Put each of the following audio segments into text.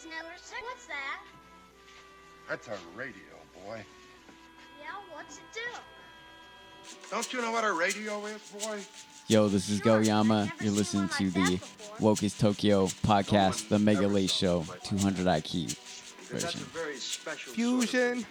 is Nellerson. What's that? That's a radio, boy. Yeah, what's it do? Don't you know what a radio is, boy? Yo, this is Sure, Goyama. You're listening one to like the that before. Woke is Tokyo podcast, the Mega Late Show, 200 IQ version. Fusion.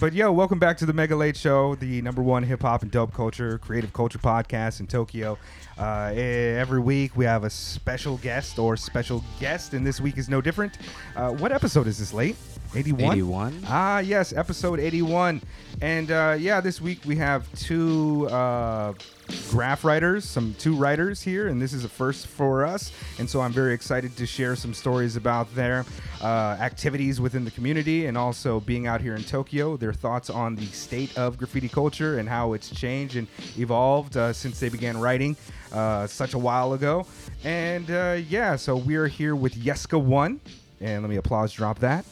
But yo, welcome back to the Mega Late Show, the number one hip hop and dope culture, creative culture podcast in Tokyo. Uh, every week we have a special guest or special guest, and this week is no different. Uh, what episode is this late? 81? 81. Ah, yes, episode 81. And uh, yeah, this week we have two uh, graph writers, some two writers here, and this is a first for us. And so I'm very excited to share some stories about their uh, activities within the community and also being out here in Tokyo, their thoughts on the state of graffiti culture and how it's changed and evolved uh, since they began writing uh, such a while ago. And uh, yeah, so we're here with Yeska One. And let me applause drop that.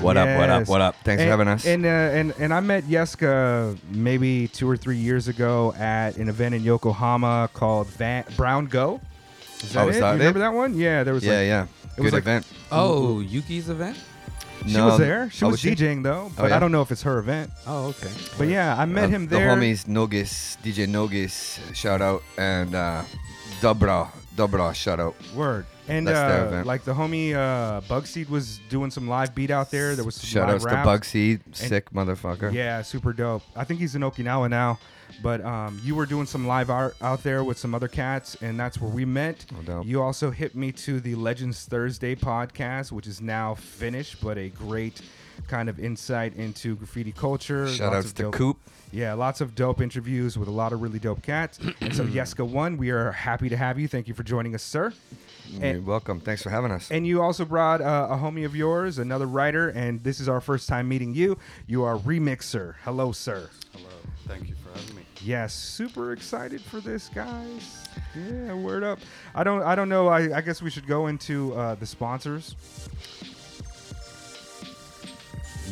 What up? What up? What up? Thanks and, for having us. And uh, and and I met Yeska maybe two or three years ago at an event in Yokohama called Van- Brown Go. Is that Oh, it? is You that it? remember that one? Yeah, there was yeah, like, yeah. it was Good like- event. Mm-hmm. Oh, Yuki's event? she No, was there. She oh, was, was she? DJing though, but yeah? I don't know if it's her event. Oh, okay. But yeah, I met Uh, him there. The homies Nogis, DJ Nogis, shout out, and uh, Dobra, Dobra, shout out. Word. And That's uh, event. like the homie uh, Bugseed was doing some live beat out there. There was some Shout live outs to. Bugseed, sick motherfucker. Yeah, super dope. I think he's in Okinawa now, but um, you were doing some live art out there with some other cats, and that's where we met. No doubt. You also hit me to the Legends Thursday podcast, which is now finished, but a great kind of insight into graffiti culture. Shout Lots outs of to dope- Coop. Yeah, lots of dope interviews with a lot of really dope cats. and so, Yeska One, we are happy to have you. Thank you for joining us, sir. You're And- welcome. Thanks for having us. And you also brought uh, a homie of yours, another writer, and this is our first time meeting you. You are Remixer. Hello, sir. Hello. Thank you for having me. Yes, super excited for this, guys. Yeah, word up. I don't, I don't know. I, I guess we should go into uh, the sponsors.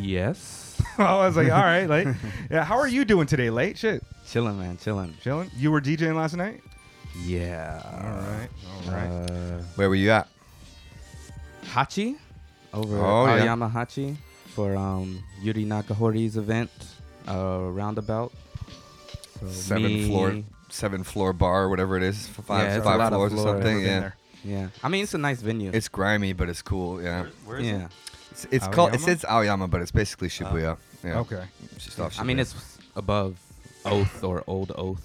Yes. I was like, all right, like, yeah. How are you doing today, late? Shit, chilling, man. Chilling. chilling. You were DJing last night. Yeah. All right, all right. Uh, Where were you at? Hachi over Oh, at yeah. Aoyama Hachi for um, Yuri Nakahori's event, uh, roundabout. So Seven me- floor, seven floor bar, whatever it is, five, Yeah, it's a five lot of floors or something. Yeah. Yeah. I mean, it's a nice venue. it's grimy, but it's cool. Yeah, Where is yeah. it? It's, it's called. It Aoyama? says Aoyama, but it's basically Shibuya. yeah, Okay. It's just off I mean, Shibuya. it's above Oath or Old Oath.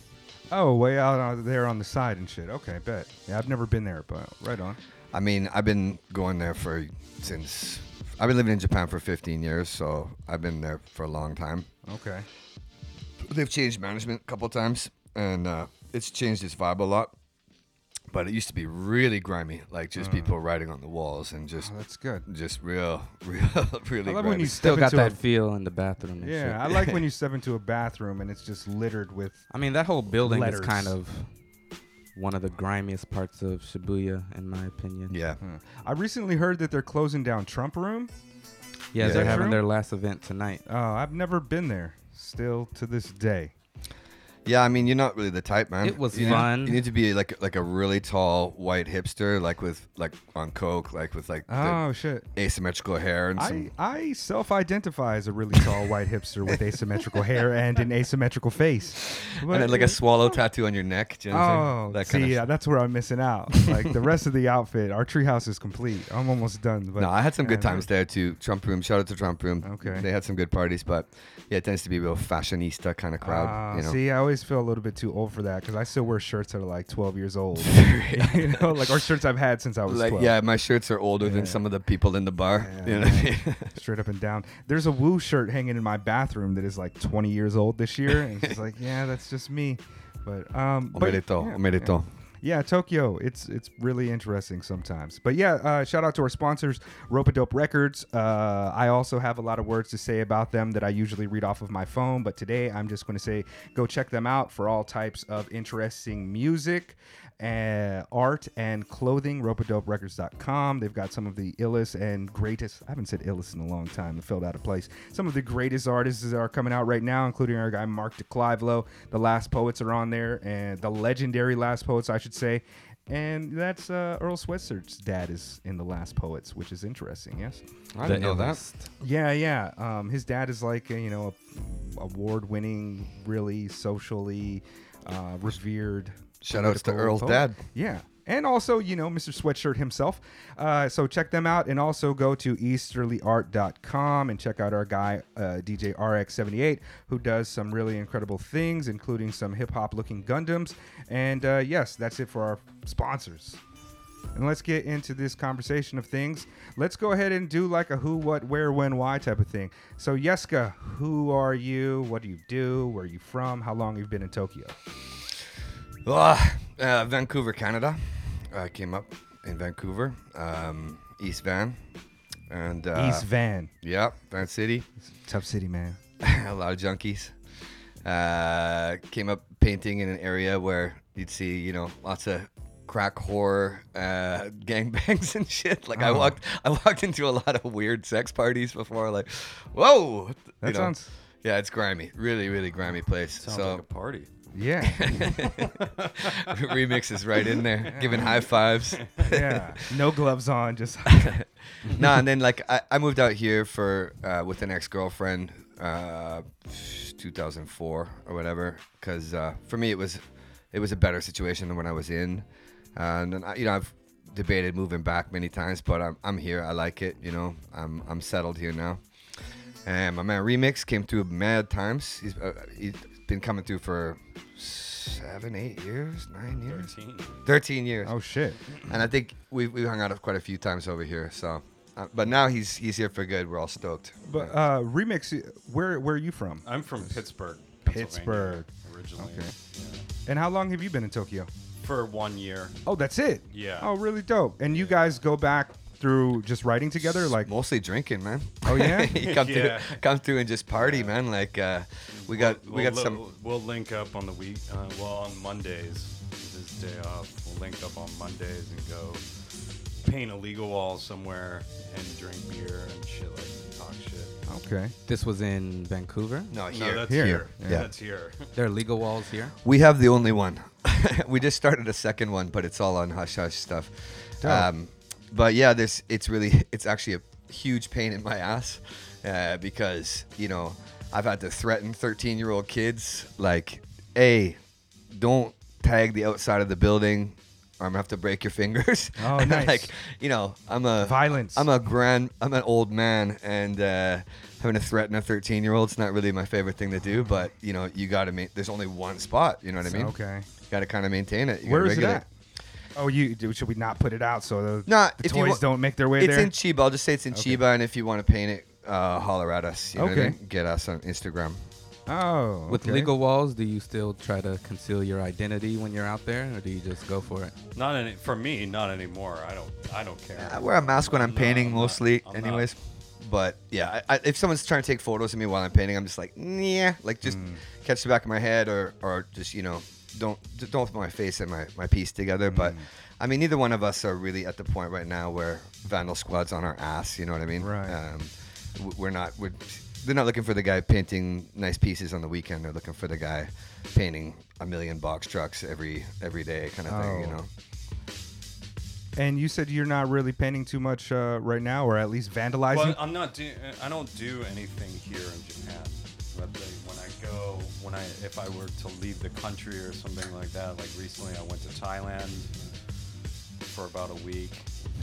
Oh, way out uh, there on the side and shit. Okay, bet. Yeah, I've never been there, but right on. I mean, I've been going there for since I've been living in Japan for 15 years, so I've been there for a long time. Okay. They've changed management a couple times, and uh, it's changed its vibe a lot. But it used to be really grimy, like just people mm. writing on the walls and just, Oh, that's good. just real, real, really I love grimy. when you Still step got into that a, feel in the bathroom. And Yeah, shit. I like when you step into a bathroom and it's just littered with. I mean, that whole building Letters. is kind of one of the grimiest parts of Shibuya, in my opinion. yeah, Huh. I recently heard that they're closing down Trump Room. Yeah, Is they're that having true? their last event tonight. Oh, I've never been there. Still to this day. Yeah. I mean, you're not really the type, man. It was you fun. Need, you need to be like like a really tall white hipster, like with like on coke, like with like Oh shit. asymmetrical hair and some. I, I self-identify as a really tall white hipster with asymmetrical hair and an asymmetrical face. and then like a swallow tattoo on your neck. You know what I'm saying? Oh, that see, kind of yeah, that's where I'm missing out. Like the rest of the outfit, our treehouse is complete. I'm almost done. But no, I had some good uh, times there too. Trump Room, shout out to Trump Room. Okay. They had some good parties, but yeah, it tends to be a real fashionista kind of crowd. Ah, you know, See, I always feel a little bit too old for that because I still wear shirts that are like 12 years old. you know, like or shirts I've had since I was Like 12. yeah, my shirts are older Yeah. than some of the people in the bar. Yeah, you know what I mean? straight up and down. There's a Woo shirt hanging in my bathroom that is like 20 years old this year, and it's like, yeah, that's just me. But um, but yeah. Yeah. Tokyo. It's it's really interesting sometimes. But yeah, uh, shout out to our sponsors, Rope Dope Records. Uh, I also have a lot of words to say about them that I usually read off of my phone, but today I'm just going to say go check them out for all types of interesting music. Uh, art and clothing, ropeadoperecords.com. They've got some of the illest and greatest, I haven't said illest in a long time, it felt out of place. Some of the greatest artists that are coming out right now, including our guy Mark de Clive-Lowe. The Last Poets are on there, and the legendary Last Poets, I should say. And that's uh, Earl Sweatshirt's dad is in the Last Poets, which is interesting. Yes. I didn't know that. Yeah, yeah. Um, his dad is like a, you know, a award-winning, really socially uh, revered. Shout outs to Earl's dad. Yeah. And also, you know, Mr. Sweatshirt himself. Uh, so check them out and also go to easterlyart.com and check out our guy, uh, DJ RX78, who does some really incredible things, including some hip hop looking Gundams. And uh, yes, that's it for our sponsors. And let's get into this conversation of things. Let's go ahead and do like a who, what, where, when, why type of thing. So, Yeska, who are you? What do you do? Where are you from? How long have you been in Tokyo? Ah, uh, Vancouver, Canada. I came up in Vancouver, um, East Van, and uh, East Van. Yeah, Van City. Tough city, man. a lot of junkies. Uh, came up painting in an area where you'd see, you know, lots of crack whore uh, gangbangs and shit. Like I Oh. walked, I walked into a lot of weird sex parties before. Like, whoa, That you know. sounds- Yeah, it's grimy, really, really grimy place. Sounds so like a party. Yeah. remix is right in there, giving high fives. yeah. No gloves on, just. no, and then like I, I moved out here for uh, with an ex girlfriend, uh, 2004 or whatever. Because uh, for me it was it was a better situation than when I was in, and then I, you know I've debated moving back many times, but I'm I'm here. I like it. You know I'm I'm settled here now. And my man Remix came through mad times. He's uh, he's been coming through for seven, eight years, nine years, 13. 13 years. Oh shit. And I think we we hung out quite a few times over here. So, uh, but now he's he's here for good. We're all stoked. But uh, remix, where where are you from? I'm from Pittsburgh, Pittsburgh. Originally. Okay. Yeah. And how long have you been in Tokyo? For one year. Oh, that's it. Yeah. Oh, really dope. And you guys go back through just writing together, like. Mostly drinking, man. Oh yeah. you come Yeah. through, come through and just party, man. Like uh, we got we We'll- got some. we'll- We'll link up on the week. Uh, well, on Mondays, is his day off. We'll link up on Mondays and go paint a legal wall somewhere and drink beer and shit like talk shit. Okay. This was in Vancouver. No, No, here. that's Here. here. Yeah. That's here. There are legal walls here. We have the only one. we just started a second one, but it's all on hush hush stuff. Um, but yeah, this it's really it's actually a huge pain in my ass uh, because you know I've had to threaten 13 year old kids like, hey, don't tag the outside of the building. Or I'm gonna have to break your fingers. Oh, And, nice. like, you know, I'm a Violence. I'm a grand. I'm an old man, and uh, having to threaten a 13 year old is not really my favorite thing to do. But you know, you got to make. There's only one spot. You know what I mean? Okay. You got to kind of maintain it. You Where gotta it at? Oh, you do- should we not put it out so the, Nah, the if you toys wa- don't make their way there? It's there? in Chiba. I'll just say it's in Okay. Chiba, and if you want to paint it, uh, holler at us. You know what I Okay. mean? Get us on Instagram. oh, With okay. legal walls, do you still try to conceal your identity when you're out there, or do you just go for it? Not any, for me, not anymore. I don't. I don't care. I wear a mask when I'm No, painting I'm not- mostly, I'm not. anyways. But yeah, I, I, if someone's trying to take photos of me while I'm painting, I'm just like, yeah, like just Hmm. catch the back of my head, or or just you know, don't just don't put my face and my my piece together. But Hmm. I mean, neither one of us are really at the point right now where Vandal Squad's on our ass. You know what I mean? Right. Um, we're not. We're, they're not looking for the guy painting nice pieces on the weekend. They're looking for the guy painting a million box trucks every every day, kind of thing. You Oh. know. And you said you're not really painting too much uh, right now, or at least vandalizing. Well, I'm not do. I don't do anything here in Japan. But they, when I go, when I if I were to leave the country or something like that, like recently I went to Thailand for about a week,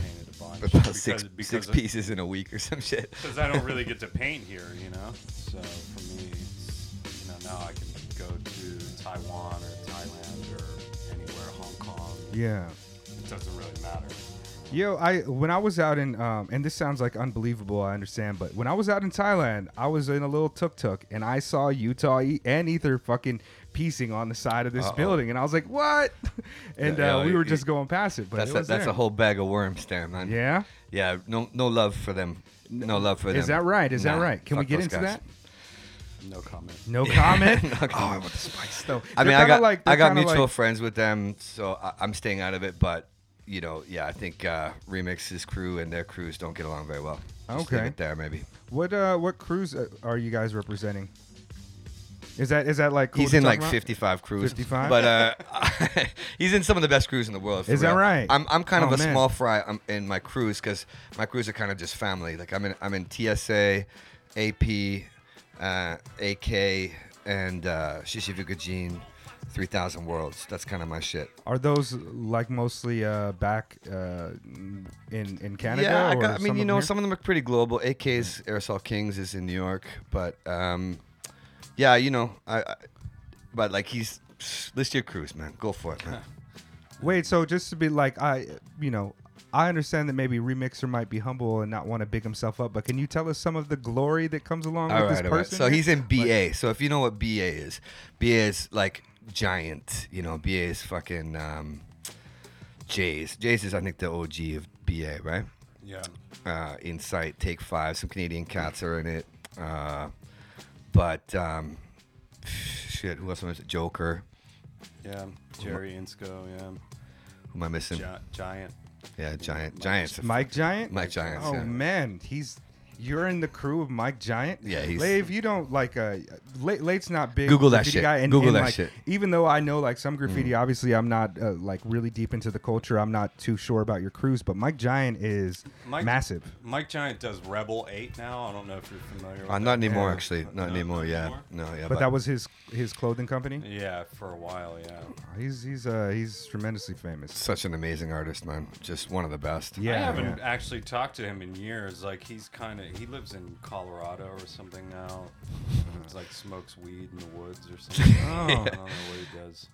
painted a bunch. About because- six because six of- pieces in a week or some shit. Because I don't really get to paint here, you know. So for me, it's, you know, now I can go to Taiwan or Thailand or anywhere, Hong Kong. Yeah. It doesn't really matter. Yo, I when I was out in um, and this sounds like unbelievable, I understand, but when I was out in Thailand, I was in a little tuk tuk and I saw Utah E- and Ether fucking piecing on the side of this Uh-oh. building, and I was like, "What?" and Yeah, uh, yeah, we were you- just going past it, but That's it a, that's there. a whole bag of worms there, man. Yeah, Yeah. No no love for them. No love for them. is that right? Is that right? Can we get into guys. that? No comment. No comment. No oh, I want the spice though. I They're mean, I got like, I got mutual like- friends with them, so I, I'm staying out of it. But you know, yeah, I think uh, Remix's crew and their crews don't get along very well. Just Okay. it there maybe. What uh, what cruise uh, are you guys representing? Is that is that like cool He's in like about? 55 crews. 55? But uh, he's in some of the best crews in the world. Is that right? I'm, I'm kind Oh, of a man. small fry um, in my crews because my crews are kind of just family. Like I'm in I'm in TSA, AP, uh, AK, and uh, Shishivukajin, 3000 Worlds. That's kind of my shit. Are those like mostly uh, back uh, in in Canada? yeah, I, got, I mean, you know, here? some of them are pretty global. AK's Aerosol Kings is in New York, but um, yeah, you know, I, I but like he's list your crews, man. Go for it, man. Wait, so just to be like, I, you know, I understand that maybe Remixer might be humble and not want to big himself up, but can you tell us some of the glory that comes along All with right, this all right. person? So he's in BA. so if you know what BA is, BA is like giant. You know, BA is fucking um, Jays. Jays is I think the OG of BA, right? Yeah. uh, Insight, Take Five. Some Canadian cats are in it. Uh, but um, shit, who else was it? Joker. Yeah. Jerry Insco. Yeah. Who am I missing? Gi- giant. Yeah, Giant. Giants. Mike Giant. Mike Giants. Oh yeah. man, he's you're in the crew of Mike Giant. Yeah, he's- Lave, you don't like uh, Late, Late's not big. Google that shit. Guy, and, Google and, that like, shit. Mm. Even though I know like some graffiti, obviously I'm not uh, like really deep into the culture. I'm not too sure about your crews, but Mike Giant is Mike- massive. Mike Giant does Rebel 8 now. I don't know if you're familiar with Uh, that. not anymore, Yeah. actually. Not No, anymore. not Yeah. anymore? No. Yeah. But that was his his clothing company. Yeah, for a while, yeah. He's he's uh he's tremendously famous. such an amazing artist, man. Just one of the best. Yeah, I haven't yeah. actually talked to him in years. Like he's kind of he lives in Colorado or something now. He's like smokes weed in the woods or something. Oh. I don't oh. know what he does.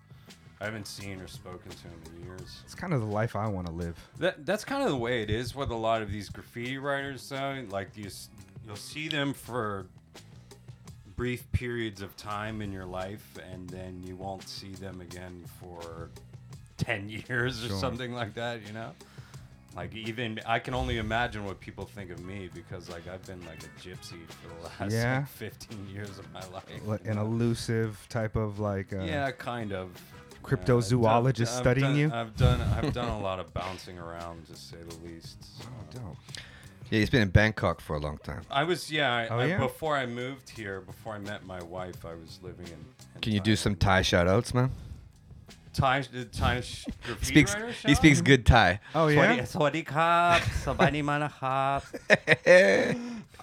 I haven't seen or spoken to him in years. It's kind of the life I want to live. That that's kind of the way it is with a lot of these graffiti writers, though. Like you, you'll see them for brief periods of time in your life, and then you won't see them again for ten years or Sure. something like that. You know, like even I can only imagine what people think of me because like I've been like a gypsy for the last Yeah. like, fifteen years of my life. Like an know? elusive type of like uh, yeah, kind of. cryptozoologist Yeah, I've done- I've studying done- you? I've done I've done a lot of bouncing around, to say the least. so. dope. Yeah, he's been in Bangkok for a long time. I was yeah, I, Oh, I- yeah? Before I moved here, before I met my wife, I was living in. in Can you do some Thai shout outs, man? Thai, the Thai speaks, writer? He speaks good Thai. Oh yeah. Sawadi kap, sabani mana.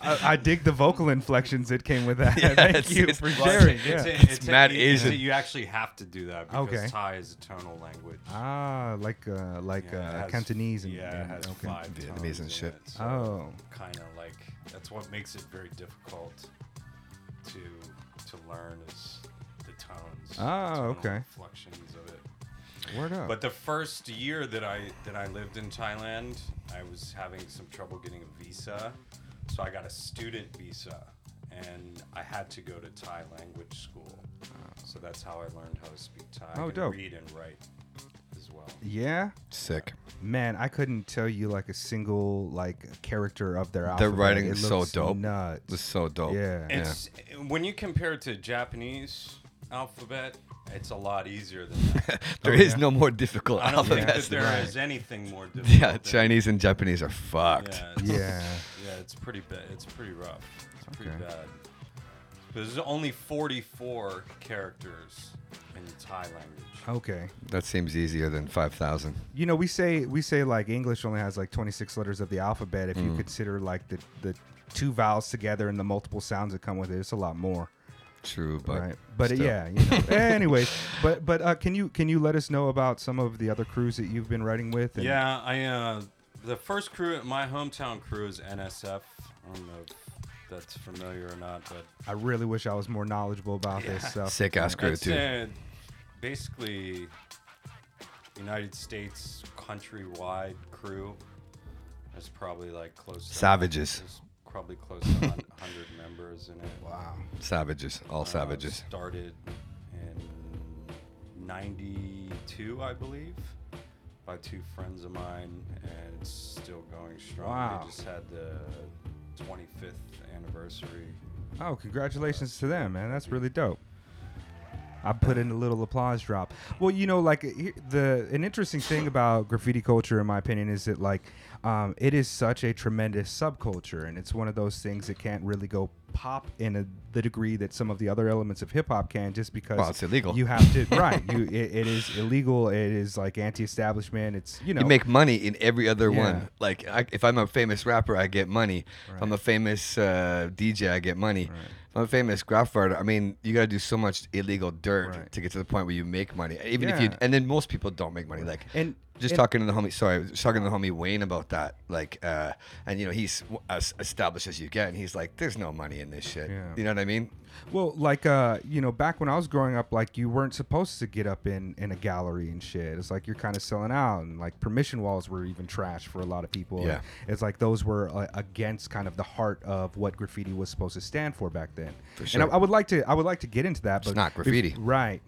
I dig the vocal inflections that came with that. Yes, Thank you it's, for sharing. It's, yeah. it's, it's, it's mad Asian. you actually have to do that because okay. Thai is a tonal language. Ah, like uh, like yeah, uh, has, Cantonese and, yeah, and, and okay. Vietnamese and shit. So oh, kind of like that's what makes it very difficult to to learn is the tones. Ah, okay. Inflections Word up. But the first year that I that I lived in Thailand, I was having some trouble getting a visa, so I got a student visa, and I had to go to Thai language school. So that's how I learned how to speak Thai Oh, and dope. read and write as well. yeah, Sick. man, I couldn't tell you like a single like character of their Their alphabet. writing It is so looks dope. Nuts. It's so dope. Yeah. It's when you compare it to Japanese alphabet, it's a lot easier than that. There Oh, is yeah. no more difficult I don't think that alphabets. there than anything more that. difficult. Yeah, than- Chinese and Japanese are fucked. Yeah, it's- Yeah. Yeah, it's pretty bad. It's pretty rough. It's pretty Okay. bad. But there's only 44 characters in the Thai language. Okay. That seems easier than 5,000. You know, we say we say like English only has like 26 letters of the alphabet. If you Mm. consider like the the two vowels together and the multiple sounds that come with it, it's a lot more. True, but right. But still. yeah, you know. anyways, but but uh, can you can you let us know about some of the other crews that you've been writing with? and- Yeah, I uh, the first crew, my hometown crew is NSF. I don't know if that's familiar or not, but I really wish I was more knowledgeable about this stuff. Sick ass crew It's too. uh, basically United States countrywide crew. That's probably like close to Savages. There's probably close to 100 members in it. Wow. Savages, all Uh, savages. Started in '92, I believe, by two friends of mine, and it's still going strong. Wow. They just had the 25th anniversary. Oh, congratulations to them, man. That's really dope. I put in a little applause drop. Well, you know, like the an interesting thing about graffiti culture, in my opinion, is that like um, it is such a tremendous subculture, and it's one of those things that can't really go pop in a, the degree that some of the other elements of hip hop can, just because Well, it's illegal. You have to right. You it, it is illegal. It is like anti-establishment. It's you know you make money in every other Yeah. one. Like I, if I'm a famous rapper, I get money. If I'm a famous uh, DJ, I get money. If I'm a famous graph artist, I mean, you got to do so much illegal dirt Right. to get to the point where you make money. Even if you, and then most people don't make money. Like And- just and- talking to the homie, sorry, I was just talking to the homie Wayne about that. Like, uh, and you know, he's as established as you get, and he's like, "There's no money in this shit." Yeah. You know what I mean? Well, like uh, you know, back when I was growing up, like you weren't supposed to get up in in a gallery and shit. It's like you're kind of selling out, and like permission walls were even trash for a lot of people. Yeah. it's like those were uh, against kind of the heart of what graffiti was supposed to stand for back then. For And sure. I, I would like to, I would like to get into that, but not bef- graffiti. right?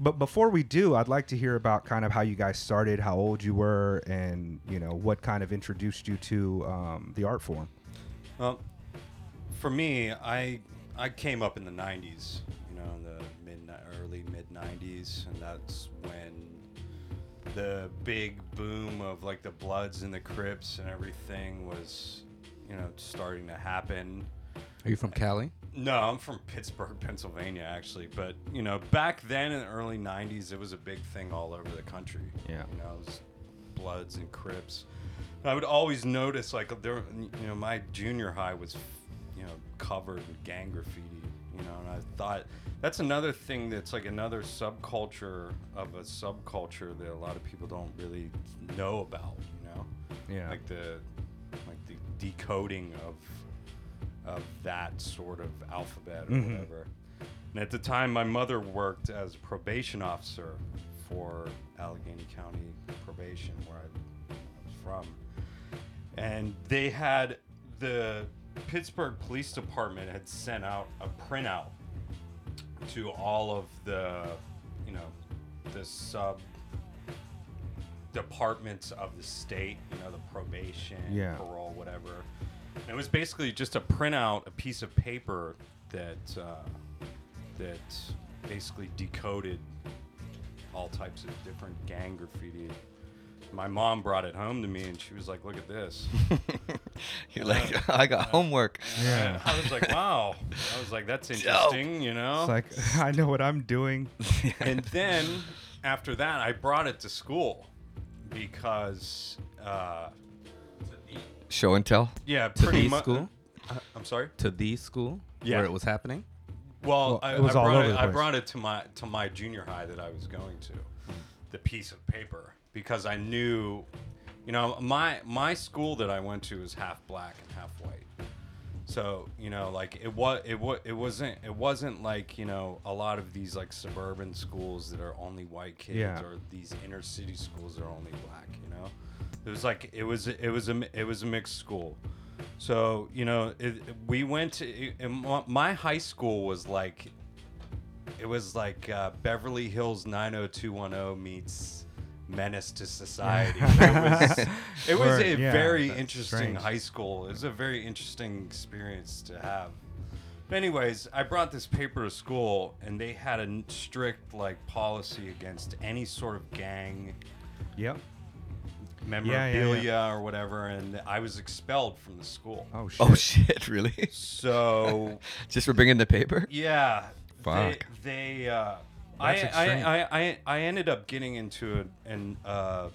But before we do, I'd like to hear about kind of how you guys started, how old you were, and you know what kind of introduced you to um, the art form. Well, for me, I I came up in the '90s, you know, in the mid early mid '90s, and that's when the big boom of like the Bloods and the Crips and everything was, you know, starting to happen. Are you from Cali? No, I'm from Pittsburgh, Pennsylvania, actually. But you know, back then in the early '90s, it was a big thing all over the country. Yeah. you know, it was Bloods and Crips. I would always notice, like, there, you know, my junior high was, you know, covered in gang graffiti. You know, and I thought that's another thing that's like another subculture of a subculture that a lot of people don't really know about. You know, Yeah. like the like the decoding of of that sort of alphabet or Mhm. whatever. And at the time, my mother worked as a probation officer for Allegheny County Probation, where I was from. And they had the Pittsburgh Police Department had sent out a printout to all of the, you know, the sub departments of the state, you know, the probation, Yeah. parole, whatever. And it was basically just a printout, a piece of paper that uh, that basically decoded all types of different gang graffiti. My mom brought it home to me, and she was like, "Look at this." You're like, I got homework. Yeah. I was like, "Wow." I was like, "That's interesting," you know. It's like I know what I'm doing. and then after that, I brought it to school because, uh, Show and tell. yeah, To pretty the much. school? Uh, uh, I'm sorry. To the school Yeah. where it was happening? Well, Well, I, it was I all brought over it. I brought it to my to my junior high that I was going to, the piece of paper because I knew, you know, my my school that I went to was half black and half white. So you know, like it was it was it wasn't it wasn't like you know a lot of these like suburban schools that are only white kids Yeah. or these inner city schools that are only black. You know, it was like it was it was a it was a mixed school. So you know, it, we went to my- high school was like, it was like uh, Beverly Hills 90210 meets Menace to Society. it was, it was a yeah, very interesting strange. high school. It was a very interesting experience to have. But anyways, I brought this paper to school, and they had a strict like policy against any sort of gang Yep. Memorabilia yeah. or whatever, and I was expelled from the school. Oh shit. Oh shit! Really? So Just for bringing the paper? yeah, Fuck. They, they uh, I, That's I, extreme. I, I, I ended up getting into an, an uh,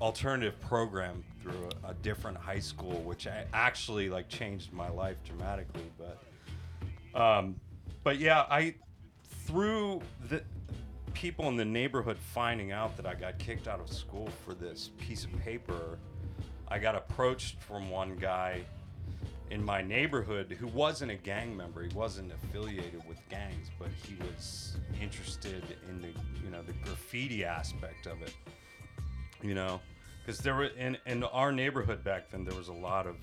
alternative program through a, a different high school, which I actually like changed my life dramatically. But, um, but yeah, I through the people in the neighborhood finding out that I got kicked out of school for this piece of paper, I got approached from one guy in my neighborhood who wasn't a gang member. He wasn't affiliated with gangs, but he was interested in the you know the graffiti aspect of it. You know, because there were in in our neighborhood back then there was a lot of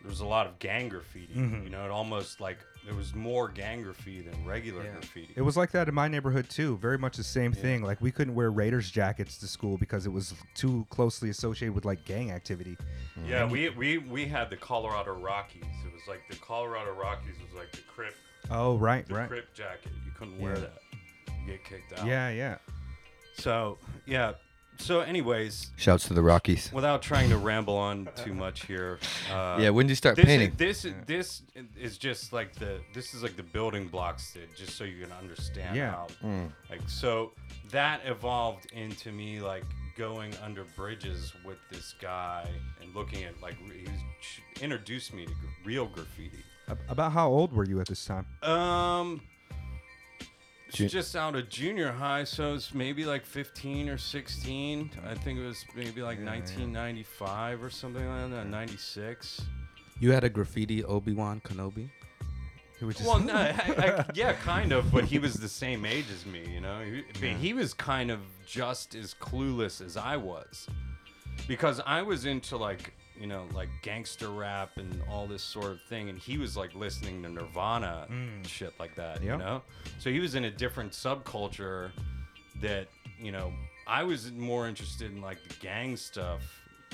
there was a lot of gang graffiti. Mm-hmm. You know, it almost like there was more gang graffiti than regular graffiti. It was like that in my neighborhood too. Very much the same thing. Like we couldn't wear Raiders jackets to school because it was too closely associated with like gang activity. Yeah, we, we we had the Colorado Rockies. It was like the Colorado Rockies was like the Crip Oh right, the right. Crip jacket. You couldn't wear Yeah. that. You get kicked out. Yeah, yeah. So yeah. So anyways, Shouts to the Rockies. without trying to ramble on too much here. Uh, Yeah, when did you start this painting? Is, this this is just like the this is like the building blocks that just so you can understand Yeah. how like so that evolved into me like going under bridges with this guy and looking at like re- he introduced me to real graffiti. About how old were you at this time? Um, it's Ju- just out of junior high, so it's maybe like 15 or 16. I think it was maybe like 1995 or something like that, 96. You had a graffiti Obi Wan Kenobi. He was just Well, no, I, I, yeah, kind of, but he was the same age as me, you know. He, but he was kind of just as clueless as I was, because I was into like you know like gangster rap and all this sort of thing, and he was like listening to Nirvana mm. and shit like that, Yep. you know. So he was in a different subculture that you know I was more interested in like the gang stuff,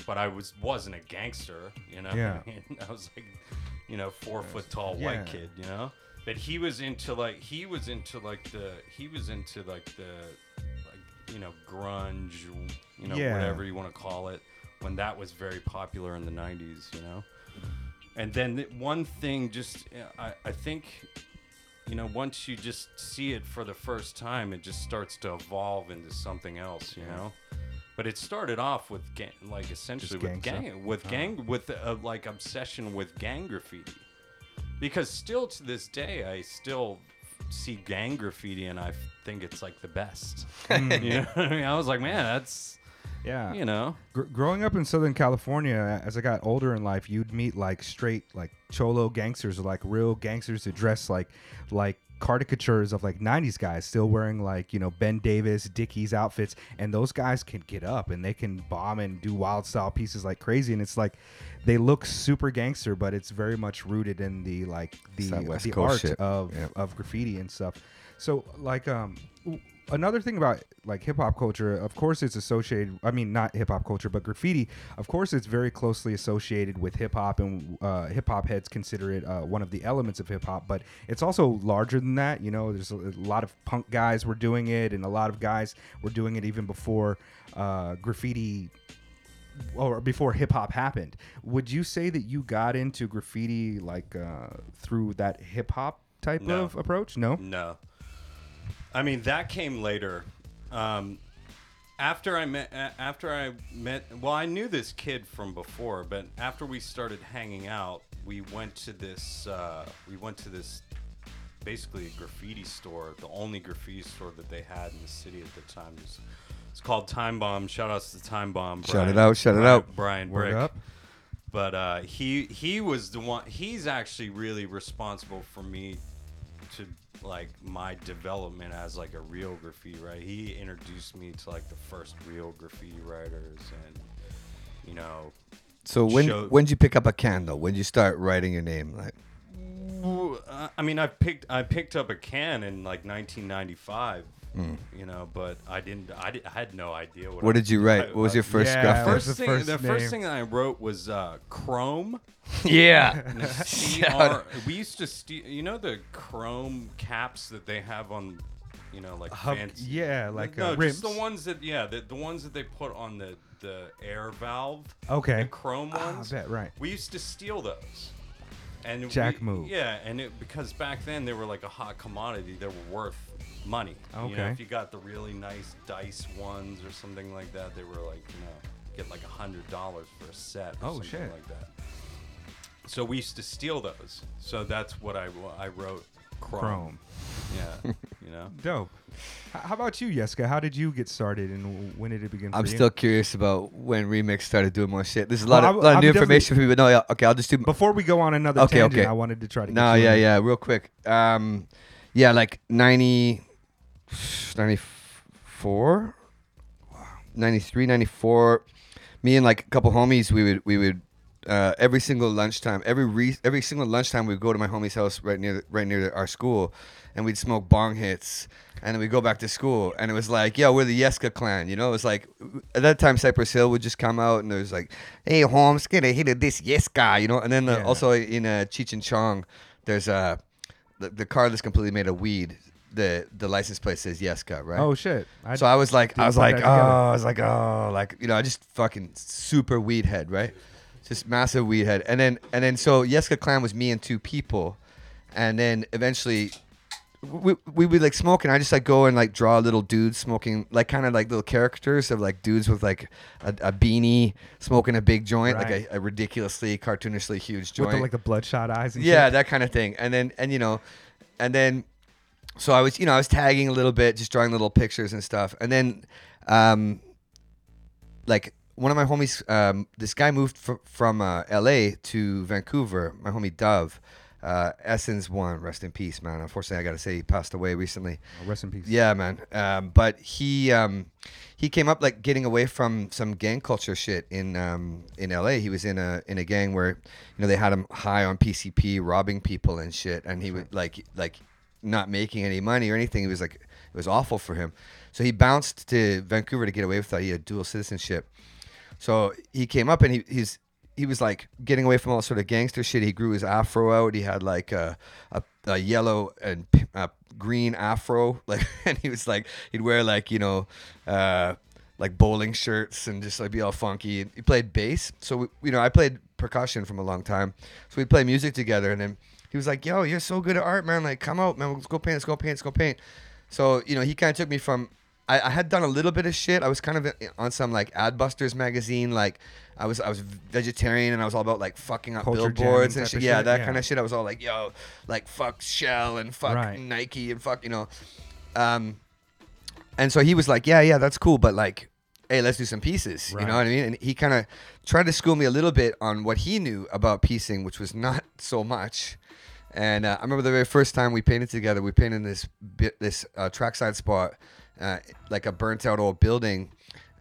but I was wasn't a gangster, you know. Yeah. I was like, you know, four foot tall Yeah. white kid, you know. But he was into like he was into like the he was into like the like you know grunge, you know Yeah. whatever you want to call it, when that was very popular in the '90s, you know. And then th- one thing, just I I think you know, once you just see it for the first time, it just starts to evolve into something else, you know. But it started off with gang, like essentially Just with gang gang, stuff? with uh-huh. gang, with a like obsession with gang graffiti. Because still to this day, I still see gang graffiti and I think it's like the best. you know, what I mean, I was like, man, that's yeah. you know, Gr- growing up in Southern California, as I got older in life, you'd meet like straight like cholo gangsters or like real gangsters that dress like like caricatures of like 90s guys still wearing like you know Ben Davis Dickies outfits and those guys can get up and they can bomb and do wild style pieces like crazy and it's like they look super gangster but it's very much rooted in the like the West the Coast art shit. of Yeah. of graffiti and stuff so like um w- another thing about like hip hop culture, of course, it's associated. I mean, not hip hop culture, but graffiti. Of course, it's very closely associated with hip hop, and uh, hip hop heads consider it uh, one of the elements of hip hop. But it's also larger than that. You know, there's a, a lot of punk guys were doing it, and a lot of guys were doing it even before uh, graffiti or before hip hop happened. Would you say that you got into graffiti like uh, through that hip hop type No. of approach? No. No. I mean that came later. Um, after I met, after I met, well, I knew this kid from before, but after we started hanging out, we went to this, uh, we went to this, basically a graffiti store, the only graffiti store that they had in the city at the time. It was, it's called Time Bomb. Shout outs to Time Bomb. Shout it out, shout it out. Brian Word Brick up. but uh, he he was the one. He's actually really responsible for me like my development as like a real graffiti writer. He introduced me to like the first real graffiti writers, and you know, So when Show- when did you pick up a candle? When did you start writing your name? Like I mean, I picked I picked up a can in like 1995. You know, but I didn't. I, did, I had no idea what. What I- did you write? I- What was your first Yeah, graphic? what's First the thing, first the first name? thing I wrote was uh, Chrome. yeah. CR, we used to steal. You know the chrome caps that they have on, you know, like Hub- fancy. yeah, like, no, uh, just the ones that yeah, the, the ones that they put on the the air valve. Okay. The chrome Ah, I ones. bet, right. We used to steal those. And Jack we- move. Yeah, and it, because back then they were like a hot commodity, they were worth money. You know, Okay. if you got the really nice dice ones or something like that, they were like, you know, get like a hundred dollars for a set or Oh, something shit. like that. So we used to steal those. So that's what I, I wrote. Chrome. Chrome. Yeah, you know. Dope. H- How about you, Yeska? How did you get started, and when did it begin? I'm you? still curious about when Remix started doing more shit. This is a Well, lot of, I w- lot of new information for me, but no, yeah, okay, I'll just do. Before we go on another Okay, tangent, okay. I wanted to try to. Get No, you yeah, in. yeah, real quick. Um, yeah, like 90, 94, 93, 94. Me and like a couple homies, we would we would uh, every single lunchtime, every re- every single lunchtime, we'd go to my homie's house right near the, right near the, our school, and we'd smoke bong hits, and then we'd go back to school, and it was like, yo, we're the Yeska clan, you know. It was like at that time, Cypress Hill would just come out, and there was like, hey, Holmes, get a hit of this Yeska, you know. And then uh, Yeah. also in uh, Cheech and Chong, there's uh, the, the car that's completely made of weed. The the license plate says Yeska, right? Oh shit! so I was like, I was like, oh. I was like, oh, like you know, I just fucking super weed head, right? Just massive weed head, and then and then so Yeska Clan was me and two people, and then eventually. We, we would like smoke and I just like go and like draw little dudes smoking like kind of like little characters of like dudes with like a, a beanie smoking a big joint Right. like a, a ridiculously cartoonishly huge joint with the, like the bloodshot eyes. And yeah, shit. that kind of thing. And then and you know, and then so I was you know I was tagging a little bit, just drawing little pictures and stuff. And then um like one of my homies, um, this guy moved fr- from uh, L.A. to Vancouver. My homie Dove, uh, Essence One, rest in peace, man. Unfortunately, I got to say he passed away recently. Oh, rest in peace. Yeah, man. Um, but he um, he came up like getting away from some gang culture shit in um, in LA. He was in a in a gang where you know they had him high on PCP, robbing people and shit, and he would like like not making any money or anything. It was like it was awful for him. So he bounced to Vancouver to get away with that. He had dual citizenship. So he came up and he he's he was like getting away from all sort of gangster shit. He grew his afro out. He had like a a, a yellow and p- uh, green afro, like, and he was like he'd wear like you know. Uh, like bowling shirts and just like be all funky. He played bass, so we, you know I played percussion from a long time, so we'd play music together. And then he was like, "Yo, you're so good at art, man! Like, come out, man. Let's go paint. Let's go paint. Let's go paint." So you know he kind of took me from I, I had done a little bit of shit. I was kind of on some like Adbusters magazine. Like I was I was vegetarian and I was all about like fucking up Culture billboards and shit. Yeah, shit, that yeah. kind of shit. I was all like, yo, like fuck Shell and fuck Right. Nike and fuck you know. Um, and so he was like, yeah, yeah, that's cool, but like, hey, let's do some pieces. You know what I mean? And he kind of tried to school me a little bit on what he knew about piecing, which was not so much. And uh, I remember the very first time we painted together, we painted this this uh, trackside spot, uh, like a burnt out old building,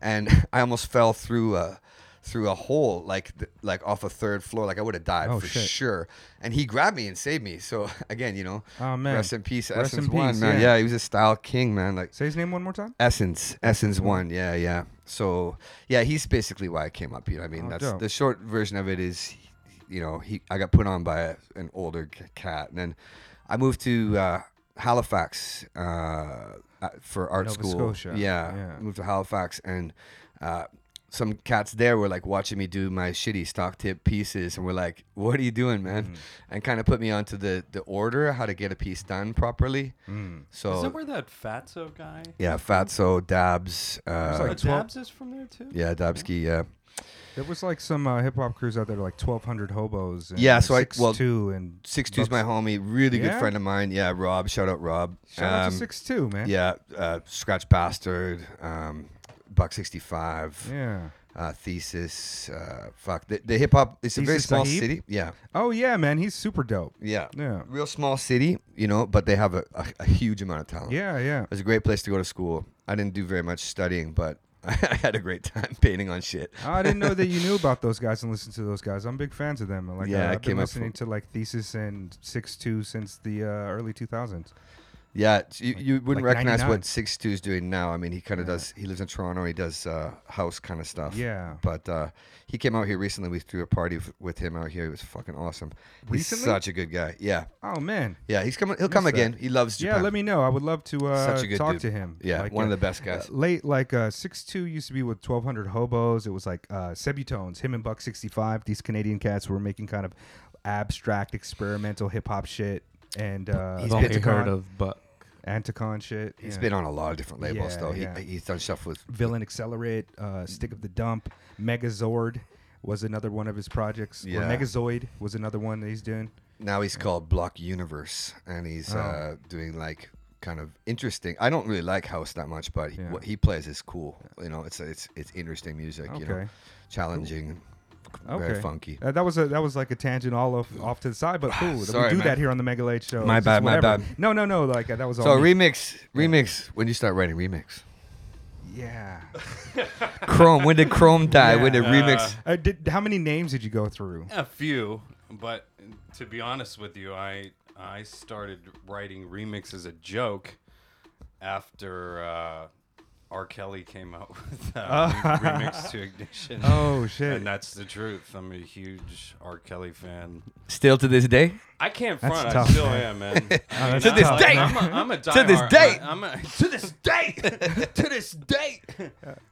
and I almost fell through a through a hole, like th- like off a third floor, like I would have died Oh, for shit. sure. And he grabbed me and saved me. So again, you know, Oh, man. rest in peace, Rest Essence in One, peace, man. yeah. Yeah. he was a style king, man. Like Say his name one more time. Essence, Essence One, yeah, yeah. So yeah, he's basically why I came up. You know, what I mean, Oh, that's dope. the short version of it. Is you know, he I got put on by a, an older cat, and then I moved to uh, Halifax uh, for art Nova school. Scotia, Yeah, yeah. moved to Halifax, and uh, some cats there were like watching me do my shitty stock tip pieces, and were like, "What are you doing, man?" Mm. And kind of put me onto the the order how to get a piece done properly. Mm. So Is that where that Fatso guy? yeah, Fatso, Dabs. Uh, like 12 Dabs is from there too. yeah, Dabsky. Yeah, There was like some uh, hip hop crews out there, like twelve hundred hobos. And Yeah, so I- six well, two and Sixtoo's my homie, really good friend of mine. Yeah, Rob. Shout out Rob. Shout out Um, to Sixtoo, man. Yeah, uh, Scratch Bastid, um, Buck sixty five, Yeah. uh, Thesis. Uh, fuck the, the hip hop. It's a very small Sahib? city. Yeah, Oh yeah, man. He's super dope. yeah, Yeah. Real small city, you know, but they have a, a, a huge amount of talent. Yeah, yeah. It's a great place to go to school. I didn't do very much studying, but I had a great time painting on shit. I didn't know that you knew about those guys and listened to those guys. I'm big fans of them. Like, Yeah, uh, I I've been listening to like Thesis and Sixtoo since the uh, early 2000s. Yeah, you, you wouldn't like recognize 99. what Sixtoo is doing now. I mean, he kind of does. He lives in Toronto. He does uh, house kind of stuff. Yeah. But uh, he came out here recently. We threw a party f- with him out here. It was fucking awesome. He's such a good guy. Yeah, Oh man. yeah. He's coming. He'll come that. again. He loves Japan. Yeah, let me know. I would love to uh, Such a good talk dude. to him. Yeah, Like, one of uh, the best guys. uh, late like uh, Sixtoo used to be with 1200 hobos. It was like uh, Sebutones, him and Buck 65. These Canadian cats were making kind of abstract experimental hip hop shit and uh, He's I've only been- heard of Buck. Anticon shit. He's yeah. been on a lot of different labels Yeah, though. yeah. He, he's done stuff with. Villain Accelerate, uh, Stick of the Dump, Megazord was another one of his projects. Or Yeah. Megazoid was another one that he's doing. now he's called Block Universe, and he's Oh. uh, doing like kind of interesting. I don't really like house that much, but he, Yeah. what he plays is cool. You know, it's it's it's interesting music. You know, Okay. challenging, Okay. very funky. Uh, that was a that was like a tangent all off, off to the side, but cool. Sorry, we do man. that here on the Mega Late Show. My bad, my bad. No, no, no. Like uh, that was all. So me. remix, remix. When you start writing remix, yeah. Chrome. When did Chrome die? When did Yeah. remix? Uh, did, how many names did you go through? A few, but to be honest with you, I I started writing remix as a joke after uh, R. Kelly came out with uh, remix to Ignition. Oh shit! And that's the truth. I'm a huge R. Kelly fan. Still to this day. I can't That's front. tough, I still man. am, man. I mean, To this I'm day. I'm a, I'm a To this diehard- day. I, am a, to this day. to this day.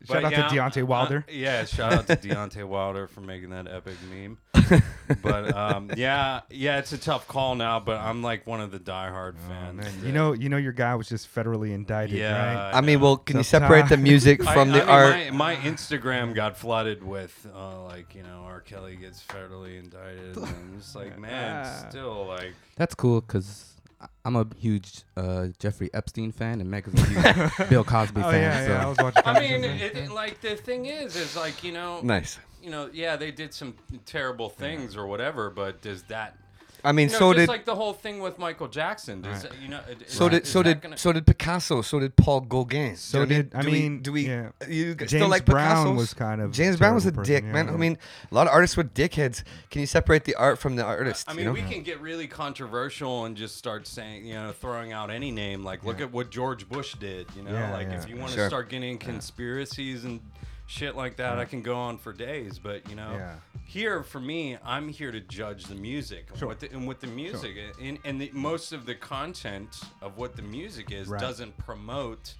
Shout out to Deontay Wilder. Uh, yeah, shout out to Deontay Wilder for making that epic meme. but um, yeah, yeah, it's a tough call now. But I'm like one of the diehard Oh, fans. man. You know, you know, your guy was just federally indicted, Yeah. right? I mean, well, can you Tough separate the music I- from I the mean, art? My, my Instagram got flooded with uh, like you know R. Kelly gets federally indicted, and I'm just like, man, it's Still like That's cool because I'm a huge uh, Jeffrey Epstein fan and Meg is a huge Bill Cosby Oh fan. yeah, so yeah. I was watching. I mean, it, it- like the thing is, is like you know, Nice. you know, yeah, they did some terrible things or whatever, but does that? I mean, You know, so just did like the whole thing with Michael Jackson. Does Right. you know? is so that- did so did gonna- so did Picasso. So did Paul Gauguin. So Do you know did- I Do mean, do we? yeah. You James still like Brown Picasso's? was kind of James Brown was a person, dick, yeah, man. yeah. I mean, a lot of artists were dickheads. Can you separate the art from the artist? I you mean, know? we can get really controversial and just start saying, you know, throwing out any name. Like, look at what George Bush did. You know, Yeah, like yeah. if you want to Sure. start getting conspiracies and shit like that, I can go on for days. But you know, Yeah. Here for me, I'm here to judge the music. And Sure. What the, and with the music, and, and the, most of the content of what the music is Right. doesn't promote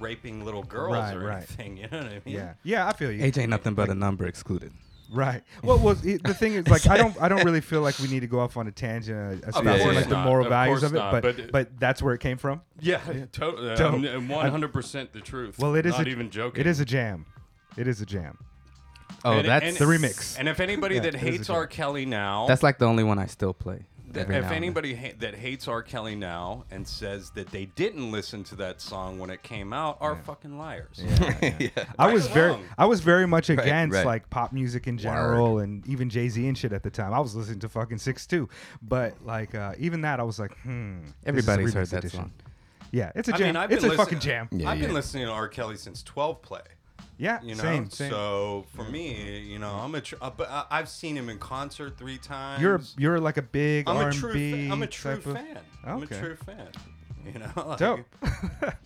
raping little girls Right, or right. anything. You know what I mean? yeah, yeah. I feel you. age ain't nothing but a number excluded. Right. Well, well, it, the thing is, like, I don't, I don't really feel like we need to go off on a tangent uh, as Of far as course like the moral of values of it, not, but, but- but that's where it came from. Yeah, totally. 100% the truth. Well, it is not a, even joking. It is a jam. It is a jam. Oh, And- that's and- The remix. And if anybody Yeah, that it is a hates. R. Kelly now, that's like the only one I still play. th- if now and then. anybody ha- that hates R. Kelly now and says that they didn't listen to that song when it came out are fucking liars. yeah. I was very, wrong? I was very much against right. like pop music in general, and even Jay Z and shit at the time. I was listening to fucking Sixtoo, but like uh, even that, I was like, hmm. this is a Everybody's heard that edition. song. Yeah, it's a I jam. mean, I've it's a listen- fucking jam. Yeah, I've been listening to R. Kelly since 12 play. Yeah, You know, same, same. so for me, you know, I'm a, tr- uh, but I- I've seen him in concert three times. you're you're like a big I'm R a and true. B. Fa- I'm a true type of- fan. I'm a Okay. true fan. You know, like, Dope.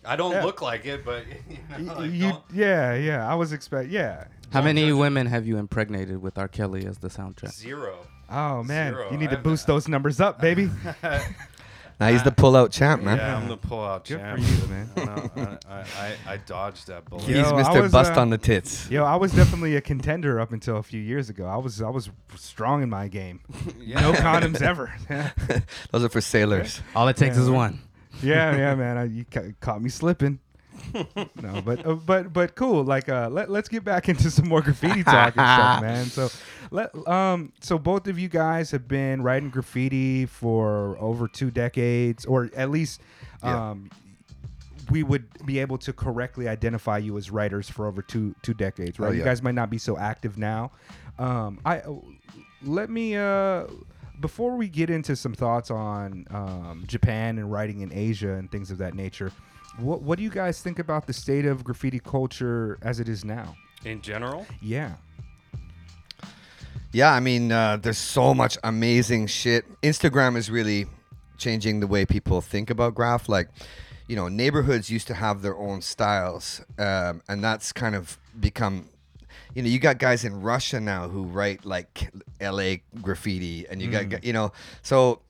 I don't Yeah. look like it, but you know, like, you, yeah, yeah. I was expect. Yeah. How Don't many judge it. women have you impregnated with R. Kelly as the soundtrack? zero. Oh man, Zero. you need to I've- boost those numbers up, baby. Now he's the pull-out champ, man. Yeah, I'm the pull-out Good champ. for you, man. I, know, I, I, I, I dodged that bullet. He's Yo, I Mr. was, Bust uh, on the tits. Yo, I was definitely a contender up until a few years ago. I was I was strong in my game. No condoms ever. yeah, Those are for sailors. All it takes Yeah, is one. yeah, yeah, man. I, you ca- caught me slipping. no, but uh, but but cool. Like, uh, let let's get back into some more graffiti talk and stuff, man. So, let um, so both of you guys have been writing graffiti for over two decades, or at least, Yeah. um, we would be able to correctly identify you as writers for over two two decades, right? Oh, You guys might not be so active now. Um, I let me uh before we get into some thoughts on um, Japan and writing in Asia and things of that nature, what what do you guys think about the state of graffiti culture as it is now? In general, Yeah, Yeah, I mean, uh, there's so much amazing shit. Instagram is really changing the way people think about graph. Like, you know, neighborhoods used to have their own styles, um, and that's kind of become. You know, you got guys in Russia now who write like L.A. graffiti, and you got got you know, so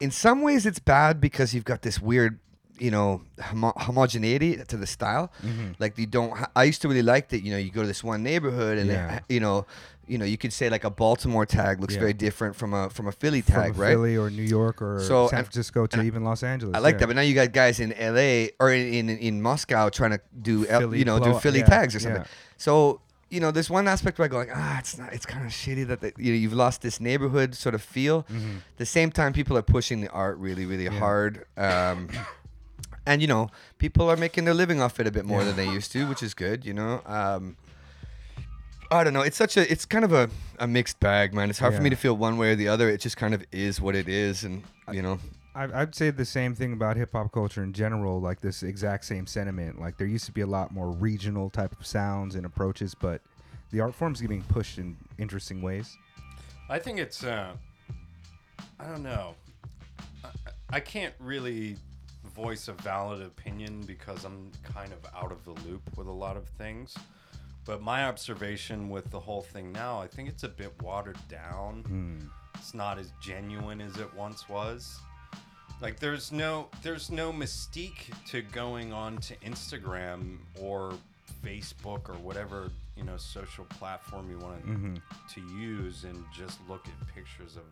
in some ways it's bad because you've got this weird you know homo- homogeneity to the style like you don't ha- i used to really like that you know you go to this one neighborhood and Yeah. it, you know you know you could say like a baltimore tag looks Yeah. very different from a from a philly tag a right Philly or New York or So, San Francisco to even Los Angeles. I like yeah. that, but now you got guys in LA or in in, in Moscow trying to do Philly you know do Philly yeah, tags or something. So you know, there's one aspect where I go like, ah, it's not, it's kind of shitty that they, you know, you've lost this neighborhood sort of feel. The same time, people are pushing the art really, really hard. Um, and you know, people are making their living off it a bit more than they used to, which is good. You know, um, I don't know. It's such a, it's kind of a, a mixed bag, man. It's hard for me to feel one way or the other. It just kind of is what it is, and you know, I, I'd say the same thing about hip hop culture in general, like this exact same sentiment. Like there used to be a lot more regional type of sounds and approaches, but the art form's getting pushed in interesting ways. I think it's. Uh, I don't know. I, I can't really voice a valid opinion because I'm kind of out of the loop with a lot of things. But my observation with the whole thing now, I think it's a bit watered down. Hmm. It's not as genuine as it once was. Like there's no there's no mystique to going on to Instagram or Facebook or whatever you know social platform you want mm-hmm. to use and just look at pictures of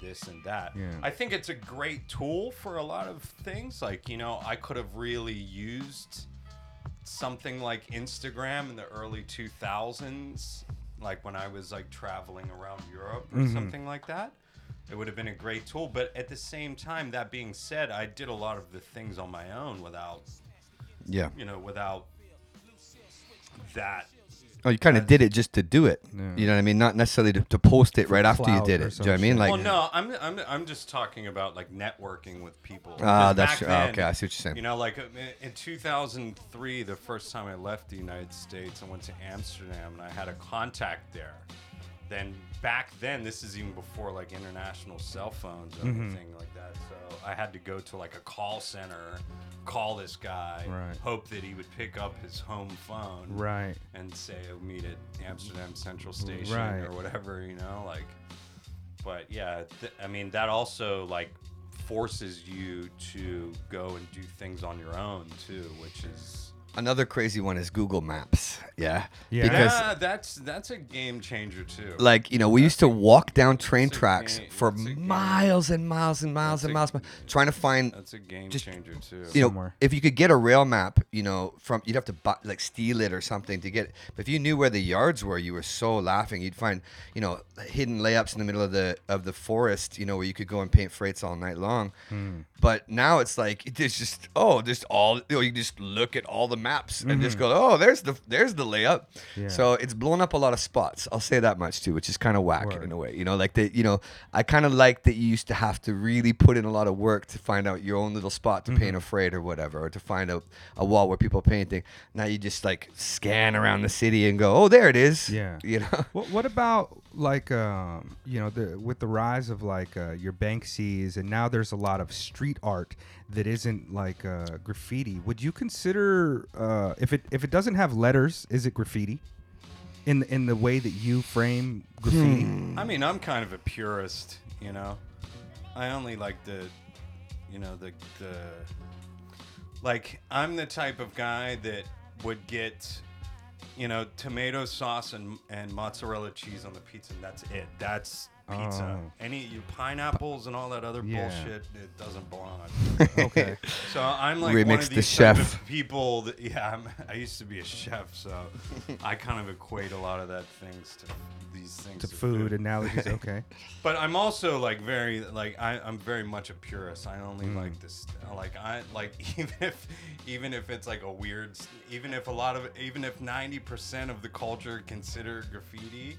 this and that. Yeah. I think it's a great tool for a lot of things. Like you know, I could have really used something like Instagram in the early 2000s, like when I was like traveling around Europe or mm-hmm. something like that. It would have been a great tool, but at the same time, that being said, I did a lot of the things on my own without, yeah. you know, without that. Oh, you kind of did it just to do it. Yeah. You know what I mean? Not necessarily to, to post it right after you did it. Do you know what I mean? Like, Well, no, I'm, I'm, I'm just talking about like networking with people. Ah, 'Cause that's back true. Oh, okay, I see what you're saying. You know, like uh, in 2003, the first time I left the United States, I went to Amsterdam and I had a contact there. Then back then, this is even before like international cell phones or Mm-hmm. anything like that. So I had to go to like a call center, call this guy, Right. hope that he would pick up his home phone, Right. and say oh, meet at Amsterdam Central Station Right. or whatever, you know, like. But yeah, th- I mean that also like forces you to go and do things on your own too, which is another crazy one is Google Maps. Yeah. Yeah. Because yeah, that's that's a game changer too. like you know we used to walk down train tracks game- for that's a game. miles and miles and miles That's and a- miles trying to find that's a game just- changer too. you know somewhere. if you could get a rail map you know from you'd have to buy, like steal it or something to get it but if you knew where the yards were you were so laughing you'd find you know hidden layups in the middle of the of the forest you know where you could go and paint freights all night long Hmm. but now it's like there's just oh there's all you, know, you just look at all the maps and Mm-hmm. just go oh there's the there's the layup Yeah. so it's blown up a lot of spots i'll say that much too which is kind of whack Word. in a way you know like the you know i kind of like that you used to have to really put in a lot of work to find out your own little spot to Mm-hmm. paint a freight or whatever or to find a, a wall where people are painting now you just like scan around the city and go oh there it is Yeah. you know What, what about like um, you know the with the rise of like uh, your Banksies and now there's a lot of street art that isn't like uh, graffiti. Would you consider uh, if it if it doesn't have letters, is it graffiti? In the, in the way that you frame graffiti. Hmm. I mean, I'm kind of a purist, you know. I only like the, you know, the the. Like, I'm the type of guy that would get, you know, tomato sauce and and mozzarella cheese on the pizza, and that's it. That's pizza. Oh. Any you pineapples and all that other Yeah. bullshit, it doesn't belong. Okay. So I'm like Remix one of the these type chef. of people that yeah, I'm, I used to be a chef, so I kind of equate a lot of that things to these things to food analogies. Okay. but I'm also like very like I, I'm very much a purist. I only mm. like this like I like even if even if it's like a weird s- even if a lot of even if 90% of the culture consider graffiti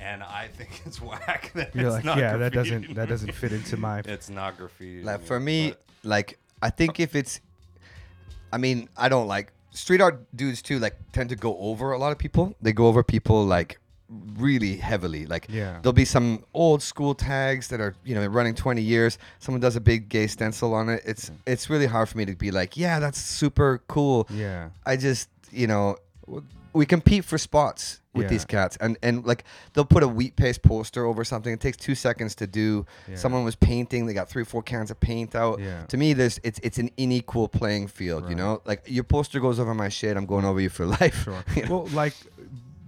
and I think it's whack then You're it's like, not yeah, that graffiti doesn't that doesn't fit into my. it's not graffiti like for me but- like i think if it's i mean i don't like street art dudes too like tend to go over a lot of people they go over people like really heavily like Yeah. there'll be some old school tags that are you know running 20 years someone does a big gay stencil on it it's it's really hard for me to be like yeah that's super cool Yeah. i just you know we compete for spots with Yeah. these cats and and like they'll put a wheat paste poster over something it takes two seconds to do Yeah. someone was painting they got three or four cans of paint out Yeah. to me there's it's it's an unequal playing field you know like your poster goes over my shit i'm going over you for life Sure. You know? well, like